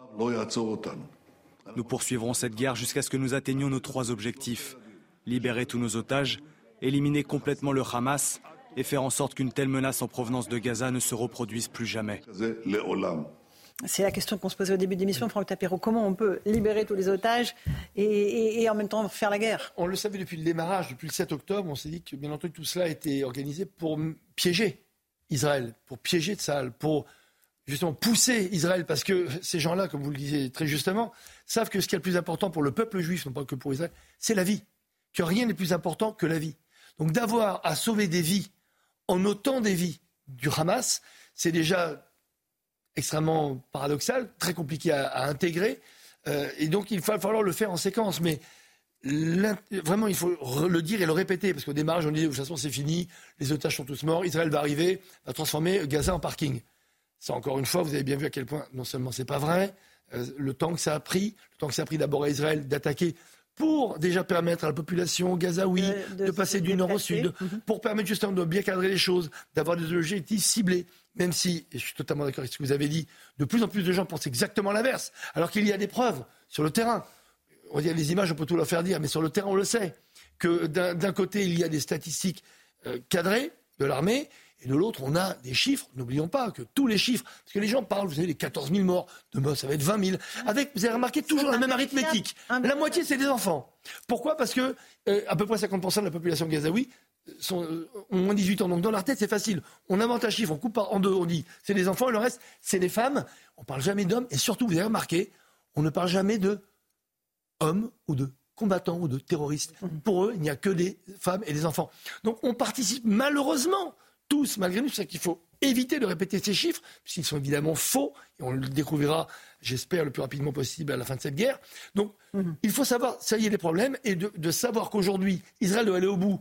[SPEAKER 21] Nous poursuivrons cette guerre jusqu'à ce que nous atteignions nos trois objectifs. Libérer tous nos otages, éliminer complètement le Hamas et faire en sorte qu'une telle menace en provenance de Gaza ne se reproduise plus jamais.
[SPEAKER 1] C'est la question qu'on se posait au début de l'émission, Franck Tapiro. Comment on peut libérer tous les otages et, en même temps faire la guerre?
[SPEAKER 19] On le savait depuis le démarrage, depuis le 7 octobre. On s'est dit que, bien entendu, tout cela a été organisé pour piéger Israël, pour piéger Tsahal, pour justement pousser Israël, parce que ces gens-là, comme vous le disiez très justement, savent que ce qui est le plus important pour le peuple juif, non pas que pour Israël, c'est la vie. Que rien n'est plus important que la vie. Donc d'avoir à sauver des vies en autant des vies du Hamas, c'est déjà extrêmement paradoxal, très compliqué à, intégrer. Euh, et donc, il va falloir le faire en séquence. Mais vraiment, il faut le dire et le répéter. Parce qu'au démarrage, on dit, de toute façon, c'est fini, les otages sont tous morts, Israël va arriver, va transformer Gaza en parking. Ça, encore une fois, vous avez bien vu à quel point, non seulement c'est pas vrai, euh, le temps que ça a pris, le temps que ça a pris d'abord à Israël d'attaquer pour déjà permettre à la population gazaoui de, passer du nord au sud, mhm. pour permettre justement de bien cadrer les choses, d'avoir des objectifs ciblés, même si, et je suis totalement d'accord avec ce que vous avez dit, de plus en plus de gens pensent exactement l'inverse, alors qu'il y a des preuves sur le terrain. On dit les images, on peut tout leur faire dire, mais sur le terrain, on le sait, que d'un côté, il y a des statistiques euh, cadrées de l'armée, et de l'autre, on a des chiffres. N'oublions pas que tous les chiffres, parce que les gens parlent, vous savez, les 14 000 morts, de ça va être 20 000. Avec, vous avez remarqué toujours la même arithmétique. La moitié, c'est des enfants. Pourquoi? Parce que euh, à peu près 50% de la population gazaoui sont, euh, ont moins de 18 ans. Donc dans leur tête, c'est facile. On invente un chiffre, on coupe en deux, on dit c'est les enfants et le reste, c'est les femmes. On parle jamais d'hommes. Et surtout, vous avez remarqué, on ne parle jamais de hommes ou de combattants ou de terroristes. Mmh. Pour eux, il n'y a que des femmes et des enfants. Donc on participe malheureusement tous, malgré nous. C'est ça qu'il faut éviter de répéter ces chiffres, puisqu'ils sont évidemment faux, et on le découvrira, j'espère, le plus rapidement possible à la fin de cette guerre. Donc, mhm. il faut savoir, ça y est, les problèmes, et de, savoir qu'aujourd'hui, Israël doit aller au bout,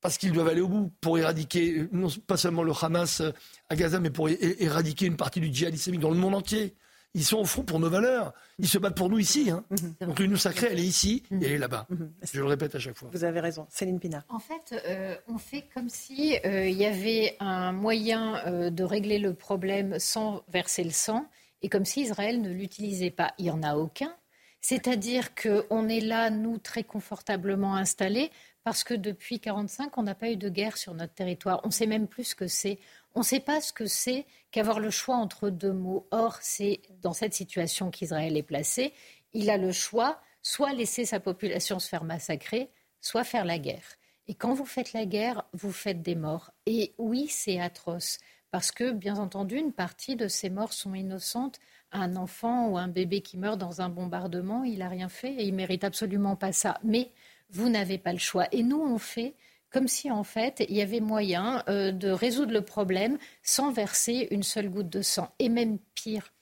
[SPEAKER 19] parce qu'ils doivent aller au bout pour éradiquer, non pas seulement le Hamas à Gaza, mais pour éradiquer une partie du djihad islamique dans le monde entier. Ils sont au front pour nos valeurs. Ils se battent pour nous ici. Hein. Mhm. Donc l'Union sacrée, elle est ici et elle est là-bas. Mhm. Je le répète à chaque fois.
[SPEAKER 1] Vous avez raison. Céline Pina.
[SPEAKER 7] En fait, euh, on fait comme si euh, il y avait un moyen euh, de régler le problème sans verser le sang et comme si Israël ne l'utilisait pas. Il n'y en a aucun. C'est-à-dire qu'on est là, nous, très confortablement installés, parce que depuis 1945, on n'a pas eu de guerre sur notre territoire. On sait même plus ce que c'est. On ne sait pas ce que c'est qu'avoir le choix entre deux mots. Or, c'est dans cette situation qu'Israël est placé. Il a le choix, soit laisser sa population se faire massacrer, soit faire la guerre. Et quand vous faites la guerre, vous faites des morts. Et oui, c'est atroce, parce que, bien entendu, une partie de ces morts sont innocentes. Un enfant ou un bébé qui meurt dans un bombardement, il n'a rien fait et il mérite absolument pas ça. Mais vous n'avez pas le choix. Et nous, on fait comme si en fait il y avait moyen euh, de résoudre le problème sans verser une seule goutte de sang. Et même pire,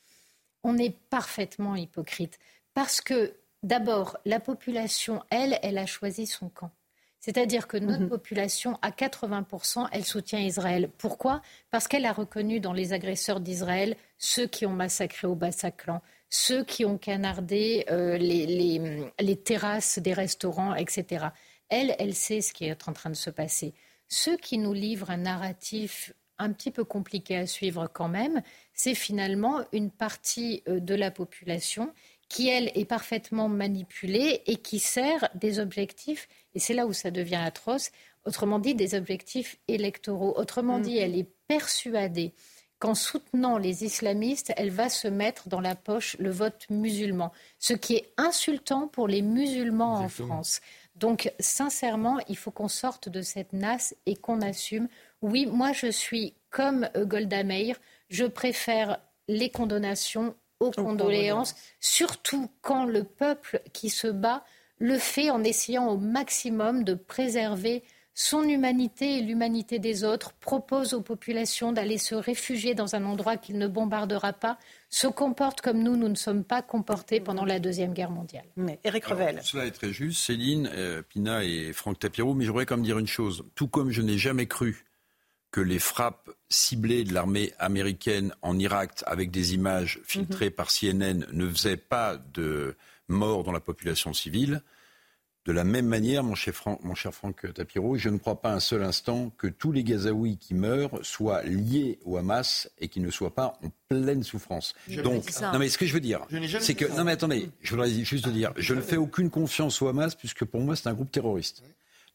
[SPEAKER 7] on est parfaitement hypocrite parce que d'abord la population, elle, elle a choisi son camp. C'est-à-dire que notre mhm. population, à 80%, elle soutient Israël. Pourquoi? Parce qu'elle a reconnu dans les agresseurs d'Israël ceux qui ont massacré au Bataclan, ceux qui ont canardé euh, les terrasses des restaurants, etc. Elle, elle sait ce qui est en train de se passer. Ceux qui nous livrent un narratif un petit peu compliqué à suivre quand même, c'est finalement une partie euh, de la population qui, elle, est parfaitement manipulée et qui sert des objectifs, et c'est là où ça devient atroce, autrement dit, des objectifs électoraux. Autrement dit, elle est persuadée qu'en soutenant les islamistes, elle va se mettre dans la poche le vote musulman, ce qui est insultant pour les musulmans en France. Donc, sincèrement, il faut qu'on sorte de cette nasse et qu'on assume. Oui, moi, je suis comme euh, Golda Meir. Je préfère les condamnations aux condoléances, surtout quand le peuple qui se bat le fait en essayant au maximum de préserver son humanité et l'humanité des autres, propose aux populations d'aller se réfugier dans un endroit qu'il ne bombardera pas, se comporte comme nous, nous ne sommes pas comportés pendant la Deuxième Guerre mondiale.
[SPEAKER 1] Mais Eric Revel.
[SPEAKER 6] cela est très juste, Céline, euh, Pina et Franck Tapiro, mais je voudrais quand même dire une chose. Tout comme je n'ai jamais cru que les frappes ciblées de l'armée américaine en Irak avec des images filtrées par CNN ne faisaient pas de morts dans la population civile, de la même manière, mon cher, Franck, mon cher Franck Tapiro, je ne crois pas un seul instant que tous les Gazaouis qui meurent soient liés au Hamas et qu'ils ne soient pas en pleine souffrance. Donc, non mais ce que je veux dire, c'est que non mais attendez, je voudrais juste dire, je ne fais aucune confiance au Hamas puisque pour moi c'est un groupe terroriste.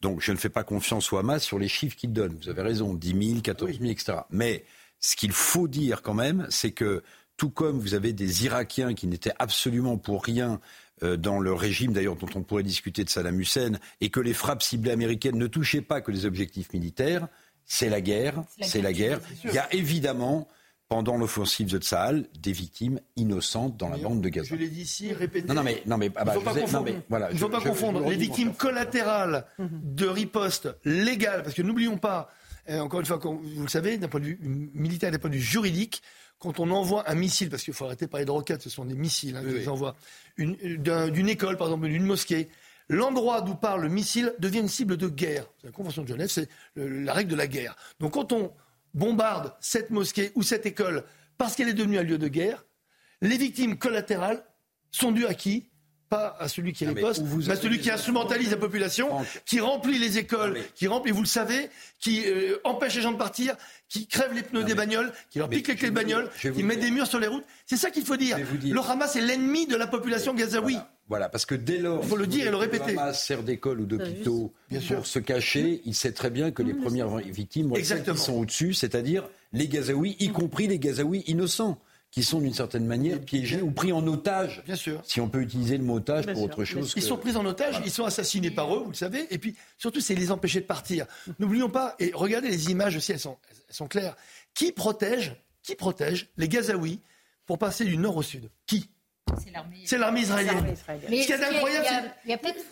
[SPEAKER 6] Donc je ne fais pas confiance au Hamas sur les chiffres qu'il donne. Vous avez raison, 10 000, 14 000, etc. Mais ce qu'il faut dire quand même, c'est que tout comme vous avez des Irakiens qui n'étaient absolument pour rien dans le régime d'ailleurs dont on pourrait discuter de Saddam Hussein, et que les frappes ciblées américaines ne touchaient pas que les objectifs militaires, c'est la guerre, c'est la guerre. Il y a évidemment pendant l'offensive de Tsahal, des victimes innocentes dans la bande de Gaza.
[SPEAKER 19] Je l'ai dit ici, répété.
[SPEAKER 6] Non, non, mais, non, mais, ah bah,
[SPEAKER 19] il ne faut pas
[SPEAKER 6] ai-
[SPEAKER 19] confondre,
[SPEAKER 6] non, mais voilà,
[SPEAKER 19] il faut
[SPEAKER 6] je-
[SPEAKER 19] pas
[SPEAKER 6] je-
[SPEAKER 19] confondre
[SPEAKER 6] je le
[SPEAKER 19] les victimes collatérales de riposte légale, parce que n'oublions pas, euh, encore une fois, vous le savez, d'un point de vue militaire, d'un point de vue juridique, quand on envoie un missile, parce qu'il faut arrêter de parler de roquettes, ce sont des missiles hein, que les envoie, une- d'un- d'une école, par exemple, d'une mosquée, l'endroit d'où part le missile devient une cible de guerre. C'est la Convention de Genève, c'est la règle de la guerre. Donc quand on bombarde cette mosquée ou cette école parce qu'elle est devenue un lieu de guerre, les victimes collatérales sont dues à qui? Pas à celui qui a les
[SPEAKER 6] mais
[SPEAKER 19] postes,
[SPEAKER 6] vous
[SPEAKER 19] mais à celui qui instrumentalise la population, qui remplit les écoles, qui remplit, vous le savez, qui euh, empêche les gens de partir, qui crève les pneus des bagnoles, qui leur pique les clés de
[SPEAKER 6] vais vous
[SPEAKER 19] bagnole,
[SPEAKER 6] dire- je vais
[SPEAKER 19] qui met
[SPEAKER 6] dire.
[SPEAKER 19] des murs sur les routes. C'est ça qu'il faut dire. Le Hamas est l'ennemi de la population gazaoui.
[SPEAKER 6] Voilà, parce que dès lors,
[SPEAKER 19] Il faut le dire et le répéter.
[SPEAKER 6] Hamas sert d'école ou d'hôpitaux
[SPEAKER 19] Bien
[SPEAKER 6] pour
[SPEAKER 19] sûr.
[SPEAKER 6] se cacher, il sait très bien que les premières victimes sont au-dessus, c'est-à-dire les Gazaouis, y compris les Gazaouis innocents, qui sont d'une certaine manière piégés ou pris en otage.
[SPEAKER 19] Bien sûr.
[SPEAKER 6] Si on peut utiliser le mot otage pour autre chose.
[SPEAKER 19] Ils
[SPEAKER 6] que-
[SPEAKER 19] sont pris en otage, ils sont assassinés par eux, vous le savez, et puis surtout, c'est les empêcher de partir. N'oublions pas, et regardez les images aussi, elles sont, elles sont claires. Qui protège, qui protège les Gazaouis pour passer du nord au sud? Qui? C'est l'armée israélienne. Ce qui est incroyable,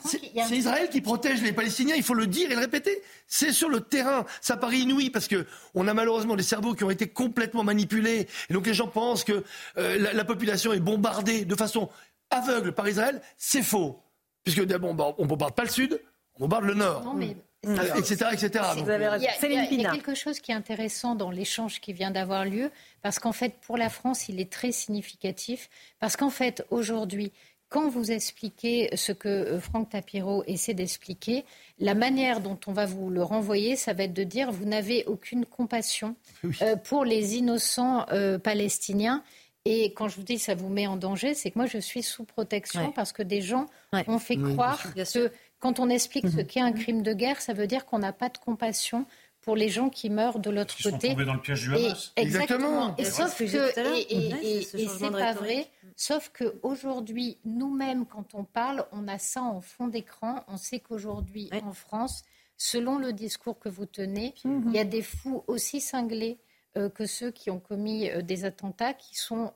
[SPEAKER 19] c'est- Israël qui protège les Palestiniens, il faut le dire et le répéter. C'est sur le terrain. Ça paraît inouï parce que on a malheureusement des cerveaux qui ont été complètement manipulés. Et donc les gens pensent que euh, la, la population est bombardée de façon aveugle par Israël. C'est faux. Puisque d'abord, bon, on bombarde pas le sud, on bombarde le nord.
[SPEAKER 7] Non, mais-
[SPEAKER 19] etc. etc. Donc,
[SPEAKER 7] Il y, a, il y a-
[SPEAKER 1] Céline
[SPEAKER 7] il y a
[SPEAKER 1] Pina.
[SPEAKER 7] quelque chose qui est intéressant dans l'échange qui vient d'avoir lieu, parce qu'en fait, pour la France, il est très significatif, parce qu'en fait, aujourd'hui, quand vous expliquez ce que euh, Franck Tapiro essaie d'expliquer, la manière dont on va vous le renvoyer, ça va être de dire vous n'avez aucune compassion euh, pour les innocents euh, palestiniens. Et quand je vous dis ça vous met en danger, c'est que moi je suis sous protection
[SPEAKER 5] Ouais.
[SPEAKER 7] parce que des gens ont fait
[SPEAKER 5] Oui, bien
[SPEAKER 7] croire
[SPEAKER 5] sûr. Bien
[SPEAKER 7] que quand on explique ce qu'est un crime de guerre, ça veut dire qu'on n'a pas de compassion pour les gens qui meurent de l'autre
[SPEAKER 4] Ils sont
[SPEAKER 7] côté.
[SPEAKER 4] tombés dans le piège du
[SPEAKER 7] Et-
[SPEAKER 4] Hamas.
[SPEAKER 7] exactement. Et
[SPEAKER 5] Ouais,
[SPEAKER 7] sauf
[SPEAKER 5] c'est
[SPEAKER 7] que,
[SPEAKER 5] que
[SPEAKER 7] et, et- et-
[SPEAKER 5] c'est ce
[SPEAKER 7] et c'est pas vrai. Sauf qu'aujourd'hui, nous-mêmes, quand on parle, on a ça en fond d'écran. On sait qu'aujourd'hui, en France, selon le discours que vous tenez, il y a des fous aussi cinglés euh, que ceux qui ont commis euh, des attentats qui sont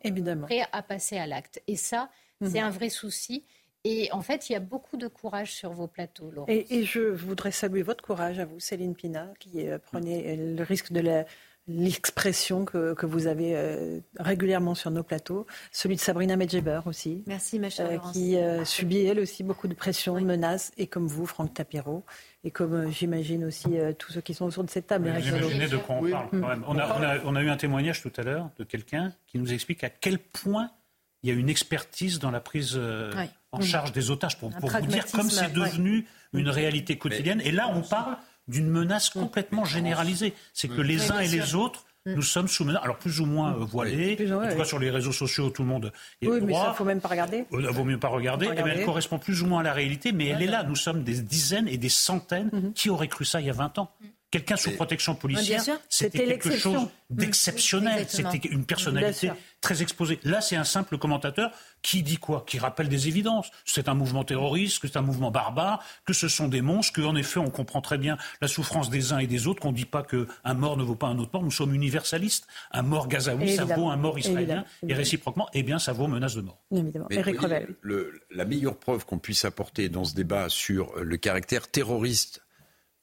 [SPEAKER 7] prêts à passer à l'acte. Et ça, c'est
[SPEAKER 1] Mhm.
[SPEAKER 7] un vrai souci. Et en fait, il y a beaucoup de courage sur vos plateaux, Laurent.
[SPEAKER 1] Et, et je voudrais saluer votre courage à vous, Céline Pina, qui euh, prenez euh, le risque de la- l'expression que, que vous avez euh, régulièrement sur nos plateaux, celui de Sabrina Medjeber aussi.
[SPEAKER 5] Merci, ma chère
[SPEAKER 1] euh,
[SPEAKER 5] Laurence.
[SPEAKER 1] qui euh, subit elle aussi beaucoup de pression, de menaces, et comme vous, Franck Tapiro, et comme euh, j'imagine aussi euh, tous ceux qui sont autour de cette table.
[SPEAKER 4] Vous imaginez de quoi on parle quand même. On a, on a- on a eu un témoignage tout à l'heure de quelqu'un qui nous explique à quel point il y a une expertise dans la prise euh. En
[SPEAKER 5] Mhm.
[SPEAKER 4] charge des otages pour, vous dire comme c'est
[SPEAKER 5] ouais.
[SPEAKER 4] devenu une réalité quotidienne. Et là, on parle d'une menace complètement généralisée. C'est que les
[SPEAKER 5] Oui,
[SPEAKER 4] uns et les autres Nous sommes sous menace, alors plus ou moins euh, voilés, en tout cas sur les réseaux sociaux, tout le monde est
[SPEAKER 1] Oui,
[SPEAKER 4] droit.
[SPEAKER 1] mais ça, il faut même pas regarder.
[SPEAKER 4] Il vaut mieux pas regarder. Eh bien,
[SPEAKER 1] regarder.
[SPEAKER 4] elle correspond plus ou moins à la réalité, mais elle est là. Nous sommes des dizaines et des centaines. Qui aurait cru ça il y a 20 ans Quelqu'un sous protection policière, c'était quelque chose d'exceptionnel.
[SPEAKER 1] Exactement.
[SPEAKER 4] C'était une personnalité très exposée. Là, c'est un simple commentateur qui dit quoi? Qui rappelle des évidences. C'est un mouvement terroriste, que c'est un mouvement barbare, que ce sont des monstres, qu'en effet, on comprend très bien la souffrance des uns et des autres, qu'on ne dit pas qu'un mort ne vaut pas un autre mort. Nous sommes universalistes. Un mort gazaoui, ça vaut un mort israélien.
[SPEAKER 1] Évidemment.
[SPEAKER 4] Et réciproquement, eh bien, ça vaut menace de mort.
[SPEAKER 1] Évidemment.
[SPEAKER 6] Mais
[SPEAKER 1] Eric
[SPEAKER 6] vous voyez,
[SPEAKER 1] Revel.
[SPEAKER 6] le- la meilleure preuve qu'on puisse apporter dans ce débat sur le caractère terroriste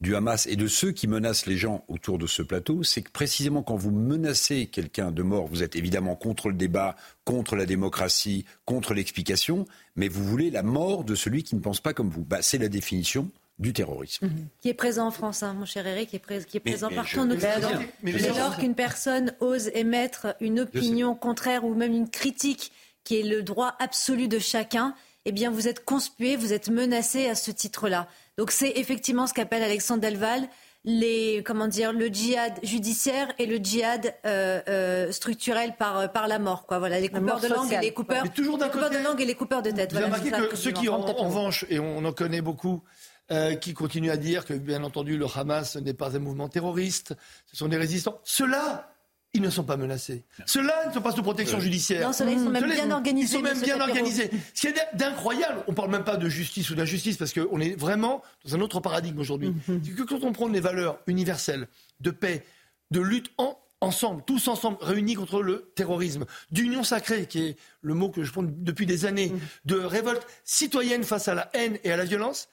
[SPEAKER 6] du Hamas et de ceux qui menacent les gens autour de ce plateau, c'est que précisément quand vous menacez quelqu'un de mort, vous êtes évidemment contre le débat, contre la démocratie, contre l'explication, mais vous voulez la mort de celui qui ne pense pas comme vous. Bah, c'est la définition du terrorisme.
[SPEAKER 5] Qui est présent en France, hein, mon cher Eric, qui est, pré- qui est
[SPEAKER 6] Mais-
[SPEAKER 5] présent
[SPEAKER 6] mais
[SPEAKER 5] partout en Occident. Dès lors qu'une personne ose émettre une opinion contraire ou même une critique qui est le droit absolu de chacun, eh bien vous êtes conspué, vous êtes menacé à ce titre-là. Donc c'est effectivement ce qu'appelle Alexandre Delval les comment dire le djihad judiciaire et le djihad euh, euh, structurel par par la mort quoi. Voilà les
[SPEAKER 1] La
[SPEAKER 5] coupeurs
[SPEAKER 1] mort
[SPEAKER 5] de langue et
[SPEAKER 1] sociale.
[SPEAKER 5] les coupeurs les de langue et les coupeurs de tête.
[SPEAKER 19] Vous avez
[SPEAKER 5] Voilà, ça,
[SPEAKER 19] que ceux qui, en, en revanche, et on en connaît beaucoup, euh, qui continuent à dire que, bien entendu, le Hamas n'est pas un mouvement terroriste, ce sont des résistants, ceux-là, ils ne sont pas menacés. Ceux-là, ne sont pas sous protection
[SPEAKER 5] Euh,
[SPEAKER 19] judiciaire.
[SPEAKER 5] non, ceux-là, ils sont même
[SPEAKER 19] Ceux-là,
[SPEAKER 5] bien organisés,
[SPEAKER 19] Ils sont même bien organisés. Ce qui est d'incroyable, on parle même pas de justice ou d'injustice, parce qu'on est vraiment dans un autre paradigme aujourd'hui.
[SPEAKER 5] Mhm.
[SPEAKER 19] C'est que quand on prend les valeurs universelles de paix, de lutte en, ensemble, tous ensemble, réunis contre le terrorisme, d'union sacrée, qui est le mot que je prends depuis des années,
[SPEAKER 5] Mhm.
[SPEAKER 19] de révolte citoyenne face à la haine et à la violence,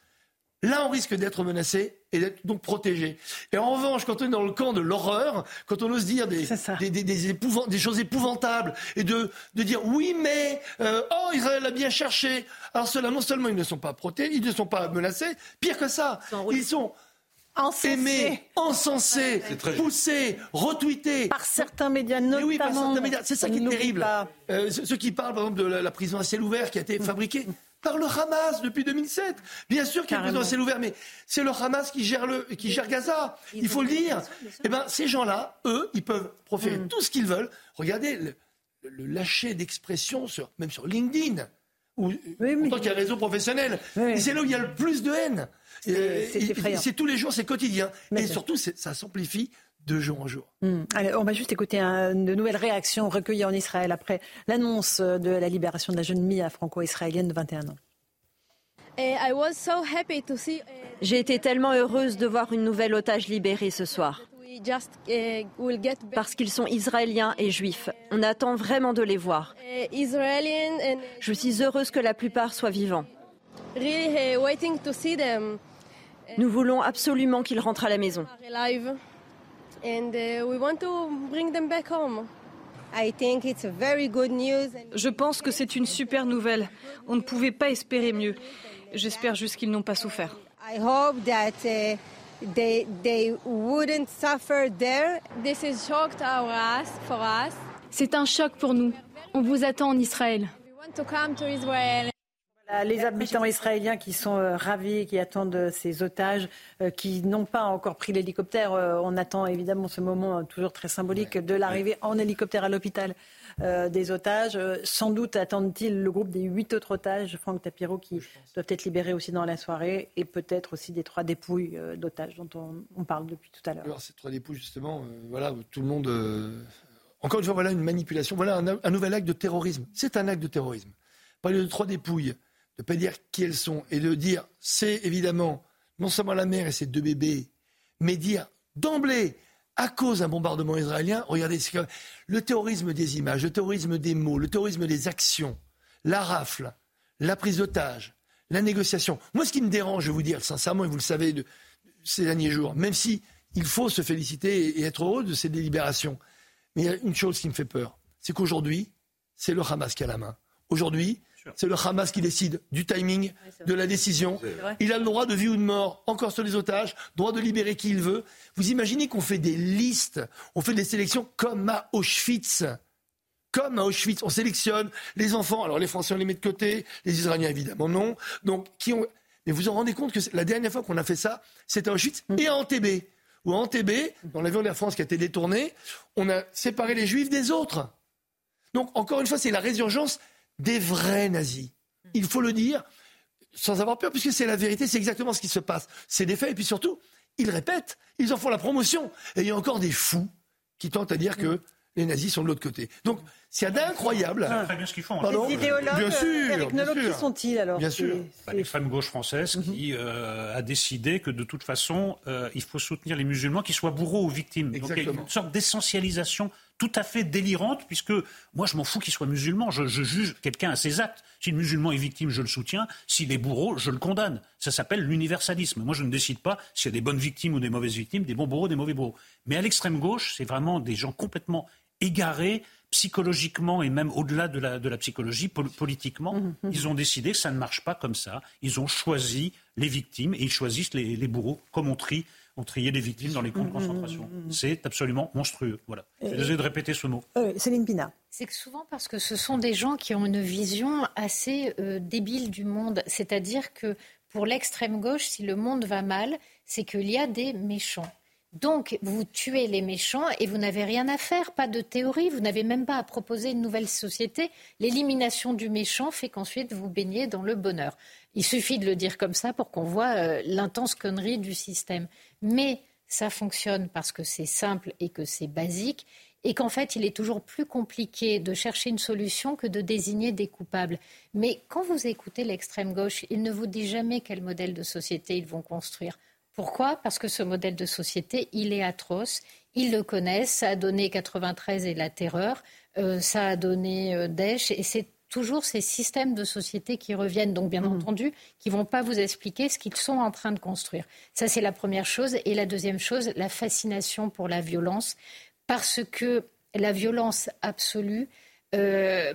[SPEAKER 19] Là, on risque d'être menacé et d'être donc protégé. Et en revanche, quand on est dans le camp de l'horreur, quand on ose dire des, des, des- des épouvan- des choses épouvantables et de, de dire oui, mais euh, oh, Israël a bien cherché. Alors ceux-là, non seulement ils ne sont pas protégés, ils ne sont pas menacés, pire que ça, ils sont aimés, encensés, poussés, retweetés.
[SPEAKER 1] Par certains médias,
[SPEAKER 19] Mais oui, par
[SPEAKER 1] notamment.
[SPEAKER 19] certains médias. C'est ça qui est terrible. Euh, ceux qui parlent, par exemple, de la, la prison à ciel ouvert qui a été fabriquée par le Hamas depuis 2007. Bien sûr qu'il y a une prison à ciel ouvert, mais c'est le Hamas qui gère, le, qui gère Gaza. Il faut le dire. Eh ben, ces gens-là, eux, ils peuvent proférer tout ce qu'ils veulent. Regardez le, le lâcher d'expression, sur, même sur LinkedIn. Ou, pourtant qu'il y a un réseau professionnel. Et C'est là où il y a le plus de haine.
[SPEAKER 1] C'est-. C'est
[SPEAKER 19] tous les jours, c'est quotidien.
[SPEAKER 1] Mais
[SPEAKER 19] et surtout, ça s'amplifie de jour en jour.
[SPEAKER 1] Hmm. Allez, on va juste écouter un- de nouvelles réactions recueillies en Israël après l'annonce de la libération de la jeune Mia franco-israélienne de 21 ans.
[SPEAKER 22] J'ai été tellement heureuse de voir une nouvelle otage libérée ce soir. Parce qu'ils sont israéliens et juifs. On attend vraiment de les voir. Je suis heureuse que la plupart soient vivants. Nous voulons absolument qu'ils rentrent à la maison.
[SPEAKER 23] Je pense que c'est une super nouvelle. On ne pouvait pas espérer mieux. J'espère juste qu'ils n'ont pas souffert.
[SPEAKER 24] I hope that they they wouldn't suffer there. This is shock for us. For us.
[SPEAKER 25] C'est un choc pour nous. On vous attend en Israël.
[SPEAKER 1] Les habitants israéliens qui sont euh, ravis, qui attendent euh, ces otages, euh, qui n'ont pas encore pris l'hélicoptère. On attend évidemment ce moment toujours très symbolique de l'arrivée en hélicoptère à l'hôpital des otages. Sans doute attendent-ils le groupe des huit autres otages, Franck Tapiro, qui doivent être libérés aussi dans la soirée, et peut-être aussi des trois dépouilles d'otages dont on, on parle depuis tout à l'heure.
[SPEAKER 19] Alors, ces trois dépouilles, justement, euh, voilà, tout le monde. euh, encore une fois, voilà une manipulation, voilà un, un nouvel acte de terrorisme. C'est un acte de terrorisme. Parler de trois dépouilles, de ne pas dire qui elles sont, et de dire c'est évidemment non seulement la mère et ses deux bébés, mais dire d'emblée, à cause d'un bombardement israélien, regardez, le terrorisme des images, le terrorisme des mots, le terrorisme des actions, la rafle, la prise d'otage, la négociation. Moi, ce qui me dérange, je vais vous dire sincèrement, et vous le savez ces derniers jours, même si il faut se féliciter et être heureux de ces délibérations, mais il y a une chose qui me fait peur, c'est qu'aujourd'hui, c'est le Hamas qui a la main. Aujourd'hui, c'est le Hamas qui décide du timing, de la décision. Il a le droit de vie ou de mort, encore sur les otages, droit de libérer qui il veut. Vous imaginez qu'on fait des listes, on fait des sélections comme à Auschwitz. Comme à Auschwitz, on sélectionne les enfants. Alors les Français, on les met de côté, les Israéliens, évidemment, non. Donc, qui ont... Mais vous vous en rendez compte que c'est- la dernière fois qu'on a fait ça, c'était à Auschwitz et à Entebbe, où en TB, dans l'avion d'Air France qui a été détourné, on a séparé les juifs des autres. Donc, encore une fois, c'est la résurgence des vrais nazis. Il faut le dire sans avoir peur, puisque c'est la vérité, c'est exactement ce qui se passe. C'est des faits, et puis surtout, ils répètent, ils en font la promotion. Et il y a encore des fous qui tentent à dire que les nazis sont de l'autre côté. Donc, c'est incroyable.
[SPEAKER 4] très bien ce qu'ils font.
[SPEAKER 1] Les idéologues,
[SPEAKER 19] bien sûr,
[SPEAKER 1] Eric
[SPEAKER 19] bien
[SPEAKER 1] Nolot,
[SPEAKER 19] sûr.
[SPEAKER 1] qui sont-ils alors
[SPEAKER 19] Bien sûr.
[SPEAKER 4] Bah, L'extrême gauche française qui euh, a décidé que de toute façon, euh, il faut soutenir les musulmans, qu'ils soient bourreaux ou victimes. Donc il y a
[SPEAKER 19] Exactement.
[SPEAKER 4] une sorte d'essentialisation tout à fait délirante, puisque moi je m'en fous qu'il soit musulman. Je, je juge quelqu'un à ses actes. Si le musulman est victime, je le soutiens. S'il est bourreau, je le condamne. Ça s'appelle l'universalisme. Moi je ne décide pas s'il y a des bonnes victimes ou des mauvaises victimes, des bons bourreaux, des mauvais bourreaux. Mais à l'extrême gauche, c'est vraiment des gens complètement égarés psychologiquement et même au-delà de la, de la psychologie, pol- politiquement, ils ont décidé que ça ne marche pas comme ça. Ils ont choisi les victimes et ils choisissent les, les bourreaux, comme on trie, on triait les victimes dans les camps de concentration. C'est absolument monstrueux. Voilà. Je suis désolé de répéter ce mot.
[SPEAKER 1] Euh, Céline Pina.
[SPEAKER 7] C'est que souvent parce que ce sont des gens qui ont une vision assez euh, débile du monde. C'est-à-dire que pour l'extrême gauche, si le monde va mal, c'est qu'il y a des méchants. Donc, vous tuez les méchants et vous n'avez rien à faire, pas de théorie, vous n'avez même pas à proposer une nouvelle société. L'élimination du méchant fait qu'ensuite vous baignez dans le bonheur. Il suffit de le dire comme ça pour qu'on voit euh, l'intense connerie du système. Mais ça fonctionne parce que c'est simple et que c'est basique et qu'en fait, il est toujours plus compliqué de chercher une solution que de désigner des coupables. Mais quand vous écoutez l'extrême gauche, il ne vous dit jamais quel modèle de société ils vont construire. Pourquoi? Parce que ce modèle de société, il est atroce. Ils le connaissent. Ça a donné 93 et la terreur. Euh, ça a donné euh, Daesh. Et c'est toujours ces systèmes de société qui reviennent. Donc, bien entendu, qui vont pas vous expliquer ce qu'ils sont en train de construire. Ça, c'est la première chose. Et la deuxième chose, la fascination pour la violence. Parce que la violence absolue, euh,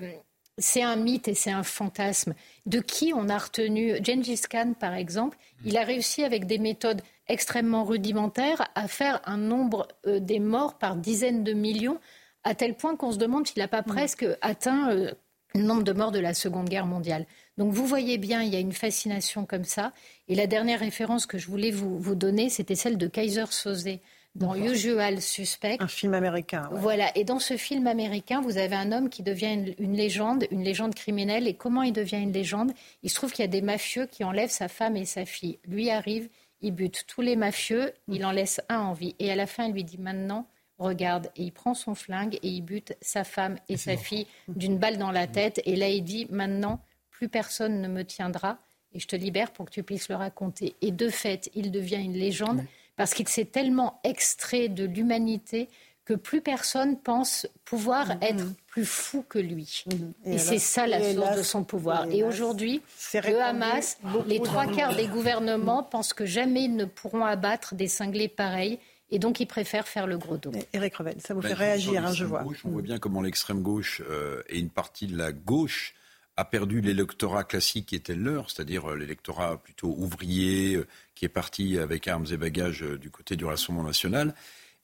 [SPEAKER 7] c'est un mythe et c'est un fantasme. De qui on a retenu Gengis Khan, par exemple, il a réussi avec des méthodes extrêmement rudimentaires à faire un nombre euh, des morts par dizaines de millions, à tel point qu'on se demande s'il n'a pas presque atteint euh, le nombre de morts de la Seconde Guerre mondiale. Donc vous voyez bien, il y a une fascination comme ça. Et la dernière référence que je voulais vous, vous donner, c'était celle de Kaiser Soze dans Usual Suspect.
[SPEAKER 1] Un film américain. ouais.
[SPEAKER 7] Voilà, et dans ce film américain, vous avez un homme qui devient une, une légende, une légende criminelle. Et comment il devient une légende? Il se trouve qu'il y a des mafieux qui enlèvent sa femme et sa fille. Lui arrive, il bute tous les mafieux, il en laisse un en vie. Et à la fin, il lui dit maintenant, regarde. Et il prend son flingue et il bute sa femme et sa fille d'une balle dans la tête. Et là, il dit maintenant, plus personne ne me tiendra et je te libère pour que tu puisses le raconter. Et de fait, il devient une légende parce qu'il s'est tellement extrait de l'humanité que plus personne pense pouvoir être plus fou que lui. Et,
[SPEAKER 1] Et
[SPEAKER 7] c'est ça la source
[SPEAKER 1] hélas-
[SPEAKER 7] de son pouvoir.
[SPEAKER 1] et
[SPEAKER 7] aujourd'hui, le Hamas, les trois quarts des gouvernements pensent que jamais ils ne pourront abattre des cinglés pareils. Et donc, ils préfèrent faire le gros dos.
[SPEAKER 1] Eric Revel, ça vous
[SPEAKER 6] Ben,
[SPEAKER 1] fait réagir, hein, je vois.
[SPEAKER 6] gauche, on voit bien comment l'extrême gauche euh, et une partie de la gauche a perdu l'électorat classique qui était le leur, c'est-à-dire euh, l'électorat plutôt ouvrier, euh, qui est parti avec armes et bagages euh, du côté du Rassemblement national.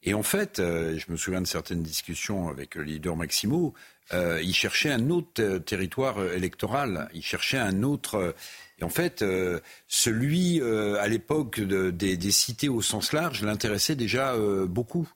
[SPEAKER 6] Et en fait, euh, je me souviens de certaines discussions avec le leader Maximo, euh, il cherchait un autre euh, territoire électoral, il cherchait un autre... et en fait, euh, celui euh, à l'époque de- des, des cités au sens large l'intéressait déjà euh, beaucoup.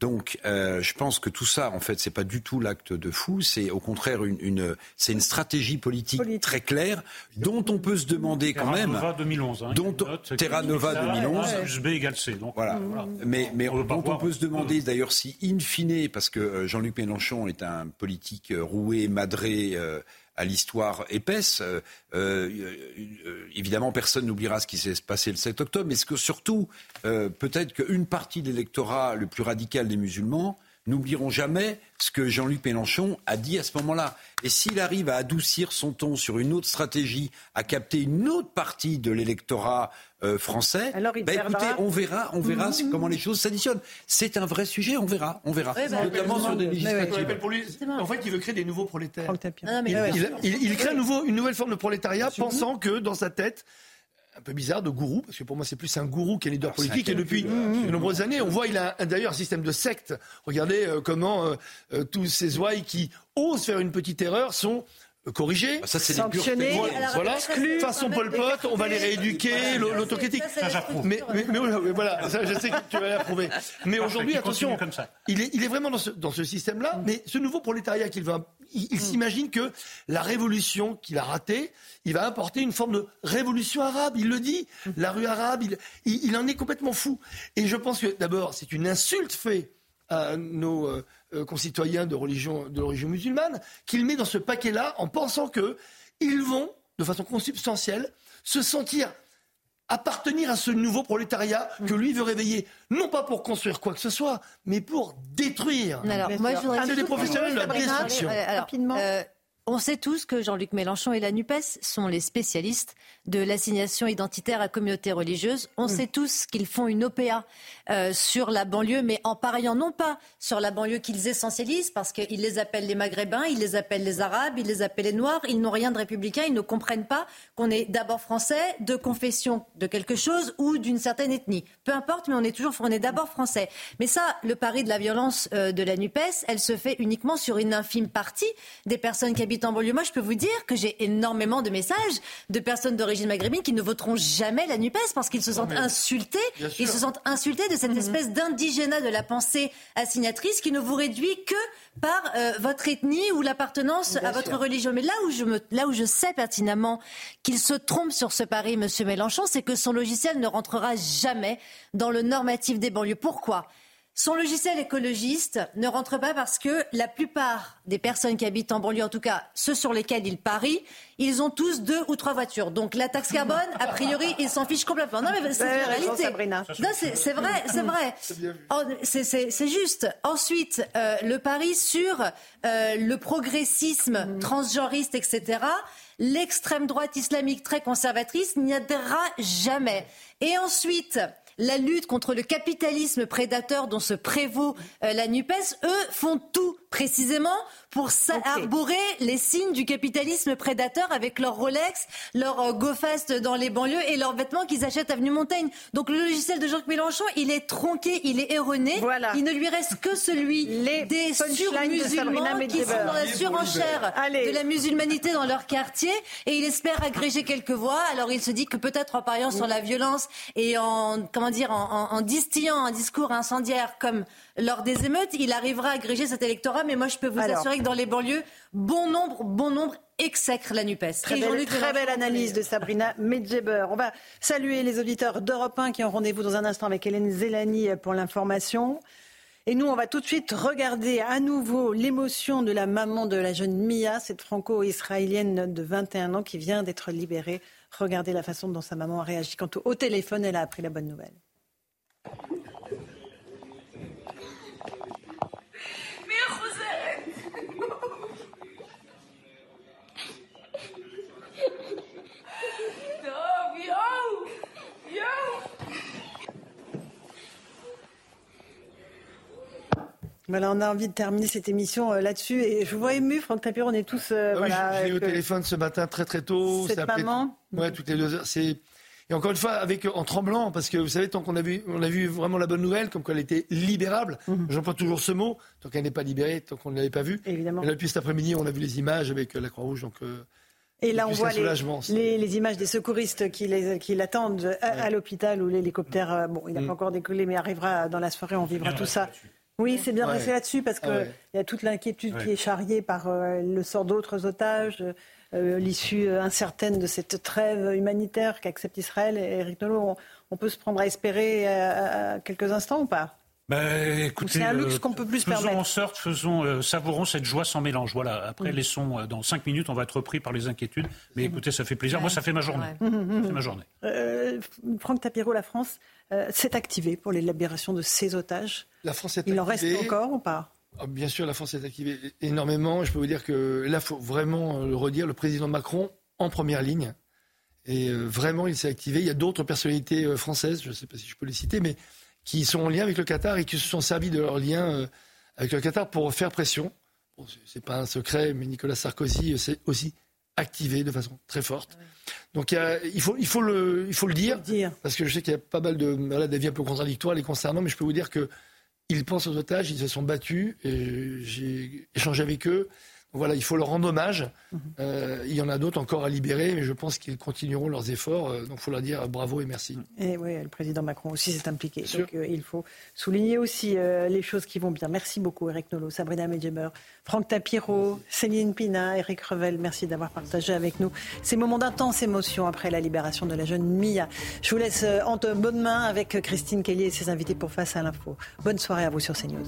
[SPEAKER 6] Donc, euh, je pense que tout ça, en fait, c'est pas du tout l'acte de fou. C'est au contraire une, une c'est une stratégie politique, très claire, dont on peut se demander quand
[SPEAKER 4] Terra
[SPEAKER 6] même.
[SPEAKER 4] Nova 2011. Hein,
[SPEAKER 6] dont
[SPEAKER 4] une note
[SPEAKER 6] Terra Nova
[SPEAKER 4] A
[SPEAKER 6] 2011.
[SPEAKER 4] plus B égale C. Donc,
[SPEAKER 6] Voilà.
[SPEAKER 4] voilà.
[SPEAKER 6] Mais, mais
[SPEAKER 4] On
[SPEAKER 6] dont on peut se demander d'ailleurs si, in fine, parce que Jean-Luc Mélenchon est un politique roué, madré euh, à l'histoire épaisse, euh, euh, évidemment personne n'oubliera ce qui s'est passé le 7 octobre, mais ce que surtout, euh, peut-être qu'une partie de l'électorat le plus radical des musulmans n'oublieront jamais ce que Jean-Luc Mélenchon a dit à ce moment-là. Et s'il arrive à adoucir son ton sur une autre stratégie, à capter une autre partie de l'électorat euh, français,
[SPEAKER 1] Alors, il
[SPEAKER 6] bah, écoutez, on verra, on verra
[SPEAKER 1] Mhm.
[SPEAKER 6] comment les choses s'additionnent. C'est un vrai sujet, on verra, on verra.
[SPEAKER 1] Ouais, bah,
[SPEAKER 6] Notamment
[SPEAKER 1] ouais,
[SPEAKER 6] sur des
[SPEAKER 1] ouais, ouais.
[SPEAKER 19] Je
[SPEAKER 6] législatives.
[SPEAKER 19] rappelle pour lui, en fait, il veut créer des nouveaux prolétaires.
[SPEAKER 1] Ah,
[SPEAKER 19] il,
[SPEAKER 1] ouais,
[SPEAKER 19] il-
[SPEAKER 1] ouais.
[SPEAKER 19] il- il crée un nouveau- une nouvelle forme de prolétariat, pensant que dans sa tête, un peu bizarre, de gourou, parce que pour moi c'est plus un gourou qu'un leader politique, et depuis de nombreuses années, on voit il a un- d'ailleurs un système de secte. Regardez euh, comment euh, euh, tous ces ouailles qui osent faire une petite erreur sont corriger.
[SPEAKER 6] Ah, ça, c'est
[SPEAKER 1] Sanctionner,
[SPEAKER 19] voilà. Façon Pol Pot, on va les rééduquer, l'autocritique.
[SPEAKER 4] Ça, j'approuve.
[SPEAKER 19] Mais, mais, mais, voilà, ça, je sais que tu vas l'approuver. Mais aujourd'hui, attention,
[SPEAKER 4] comme ça.
[SPEAKER 19] Il, est, il est vraiment dans ce, dans ce système-là, mais ce nouveau prolétariat qu'il va, il, il s'imagine que la révolution qu'il a ratée, il va apporter une forme de révolution arabe. Il le dit, la rue arabe, il, il, il en est complètement fou. Et je pense que d'abord, c'est une insulte faite à nos euh, euh, concitoyens de religion, de religion musulmane, qu'il met dans ce paquet-là en pensant que ils vont, de façon consubstantielle, se sentir appartenir à ce nouveau prolétariat que lui veut réveiller, non pas pour construire quoi que ce soit, mais pour détruire.
[SPEAKER 5] Alors, moi, je voudrais
[SPEAKER 19] c'est des professionnels de la destruction.
[SPEAKER 5] Alors,
[SPEAKER 1] Rapidement.
[SPEAKER 5] euh, on sait tous que Jean-Luc Mélenchon et la NUPES sont les spécialistes de l'assignation identitaire à communauté religieuse. On sait tous qu'ils font une OPA euh, sur la banlieue, mais en pariant non pas sur la banlieue qu'ils essentialisent, parce qu'ils les appellent les Maghrébins, ils les appellent les Arabes, ils les appellent les Noirs, ils n'ont rien de républicain, ils ne comprennent pas qu'on est d'abord français, de confession de quelque chose ou d'une certaine ethnie. Peu importe, mais on est toujours, on est d'abord français. Mais ça, le pari de la violence euh, de la NUPES, elle se fait uniquement sur une infime partie des personnes qui habitent en banlieue. Moi, je peux vous dire que j'ai énormément de messages de personnes d'origine maghrébine qui ne voteront jamais la NUPES parce qu'ils se sentent insultés. Ils se sentent insultés de cette espèce d'indigénat de la pensée assignatrice qui ne vous réduit que par euh, votre ethnie ou l'appartenance à votre
[SPEAKER 19] sûr.
[SPEAKER 5] religion. Mais là où je me, là où je sais pertinemment qu'il se trompe sur ce pari, Monsieur Mélenchon, c'est que son logiciel ne rentrera jamais dans le normatif des banlieues. Pourquoi? Son logiciel écologiste ne rentre pas parce que la plupart des personnes qui habitent en banlieue, en tout cas ceux sur lesquels il parie, ils ont tous deux ou trois voitures. Donc la taxe carbone, a priori, ils s'en fichent complètement. Non mais c'est la réalité. Non, c'est vrai, c'est vrai. Oh, C'est juste. Ensuite, euh, le pari sur euh, le progressisme transgenriste, etc. L'extrême droite islamique très conservatrice n'y adhérera jamais. Et ensuite, la lutte contre le capitalisme prédateur dont se prévaut euh, la NUPES, eux font tout précisément pour ça- arborer les signes du capitalisme prédateur avec leur Rolex, leur euh, GoFast dans les banlieues et leurs vêtements qu'ils achètent avenue Montaigne. Donc le logiciel de Jean-Luc Mélenchon, il est tronqué, il est erroné. Il ne lui reste que celui des
[SPEAKER 1] punchlines de
[SPEAKER 5] surmusulmans qui sont dans la surenchère
[SPEAKER 1] Allez.
[SPEAKER 5] de la musulmanité dans leur quartier et il espère agréger quelques voix. Alors il se dit que peut-être en pariant sur la violence et en comment dire en, en- en distillant un discours incendiaire comme lors des émeutes, il arrivera à agréger cet électorat. Mais moi je peux vous
[SPEAKER 1] Alors.
[SPEAKER 5] assurer que dans les banlieues, bon nombre, bon nombre exècrent la Nupes.
[SPEAKER 1] Très belle, très analyse de Sabrina Medjeber. On va saluer les auditeurs d'Europe 1 qui ont rendez-vous dans un instant avec Hélène Zélani pour l'information. Et nous, on va tout de suite regarder à nouveau l'émotion de la maman de la jeune Mia, cette franco-israélienne de 21 ans qui vient d'être libérée. Regardez la façon dont sa maman a réagi quand au téléphone, elle a appris la bonne nouvelle. Voilà, on a envie de terminer cette émission euh, là-dessus. Et je vous vois ému, Franck Tapir, on est tous. euh,
[SPEAKER 19] Ah oui,
[SPEAKER 1] voilà,
[SPEAKER 19] je, l'ai au
[SPEAKER 1] que-
[SPEAKER 19] téléphone ce matin très très tôt.
[SPEAKER 1] Cette maman
[SPEAKER 19] Ouais, toutes les deux heures. C'est et encore une fois avec en tremblant parce que vous savez tant qu'on a vu on a vu vraiment la bonne nouvelle comme qu'elle était libérable.
[SPEAKER 1] Mhm.
[SPEAKER 19] J'emploie toujours ce mot tant qu'elle n'est pas libérée, tant qu'on ne l'avait pas vue.
[SPEAKER 1] Évidemment.
[SPEAKER 19] Et là, depuis cet après-midi, on a vu les images avec euh, la Croix-Rouge donc. euh,
[SPEAKER 1] Et là, on voit les, les, les images des secouristes qui, les, qui l'attendent à, à l'hôpital où l'hélicoptère, euh, bon, il n'a
[SPEAKER 19] Mm.
[SPEAKER 1] pas encore décollé, mais arrivera dans la soirée, on vivra tout ça. Oui, c'est bien
[SPEAKER 19] Ouais.
[SPEAKER 1] resté là-dessus parce qu'il
[SPEAKER 19] Ah ouais.
[SPEAKER 1] y a toute l'inquiétude qui est charriée par euh, le sort d'autres otages, euh, l'issue euh, incertaine de cette trêve humanitaire qu'accepte Israël. Et Eric Nolot, on, on peut se prendre à espérer euh, à quelques instants ou pas?
[SPEAKER 4] Écoutez,
[SPEAKER 1] C'est un luxe qu'on peut plus
[SPEAKER 4] faisons
[SPEAKER 1] permettre.
[SPEAKER 4] en sorte, faisons, euh, savourons cette joie sans mélange. Voilà. Après,
[SPEAKER 1] Mm.
[SPEAKER 4] laissons euh, dans cinq minutes, on va être repris par les inquiétudes. Mais écoutez, ça fait plaisir. Moi, ça fait ma journée.
[SPEAKER 1] Ouais.
[SPEAKER 4] Ça fait ma journée.
[SPEAKER 1] Euh, Franck Tapiro, la France euh, s'est activée pour les libérations de ses otages.
[SPEAKER 19] La France est
[SPEAKER 1] Il en reste encore ou pas?
[SPEAKER 19] Ah, Bien sûr, la France est activée énormément. Je peux vous dire que là, il faut vraiment euh, le redire, le président Macron en première ligne. Et euh, vraiment, il s'est activé. Il y a d'autres personnalités euh, françaises, je ne sais pas si je peux les citer, mais qui sont en lien avec le Qatar et qui se sont servis de leur lien euh, avec le Qatar pour faire pression. Bon, c'est- c'est pas un secret, mais Nicolas Sarkozy euh, s'est aussi activé de façon très forte. Donc il, y a- il faut, il, faut le, il faut le dire, parce que je sais qu'il y a pas mal de voilà, d'avis un peu contradictoires les concernant, mais je peux vous dire que ils pensent aux otages, ils se sont battus, et j'ai échangé avec eux. Voilà, il faut leur rendre hommage. Euh, il y en a d'autres encore à libérer, mais je pense qu'ils continueront leurs efforts. Euh, donc il faut leur dire bravo et merci.
[SPEAKER 1] Et oui, le président Macron aussi s'est impliqué. Donc euh, il faut souligner aussi les choses qui vont bien. Merci beaucoup Eric Nolot, Sabrina Medjeber, Franck Tapiro, Céline Pina, Eric Revel. Merci d'avoir partagé avec nous ces moments d'intense émotion après la libération de la jeune Mia. Je vous laisse entre bonnes mains avec Christine Kelly et ses invités pour Face à l'info. Bonne soirée à vous sur CNews.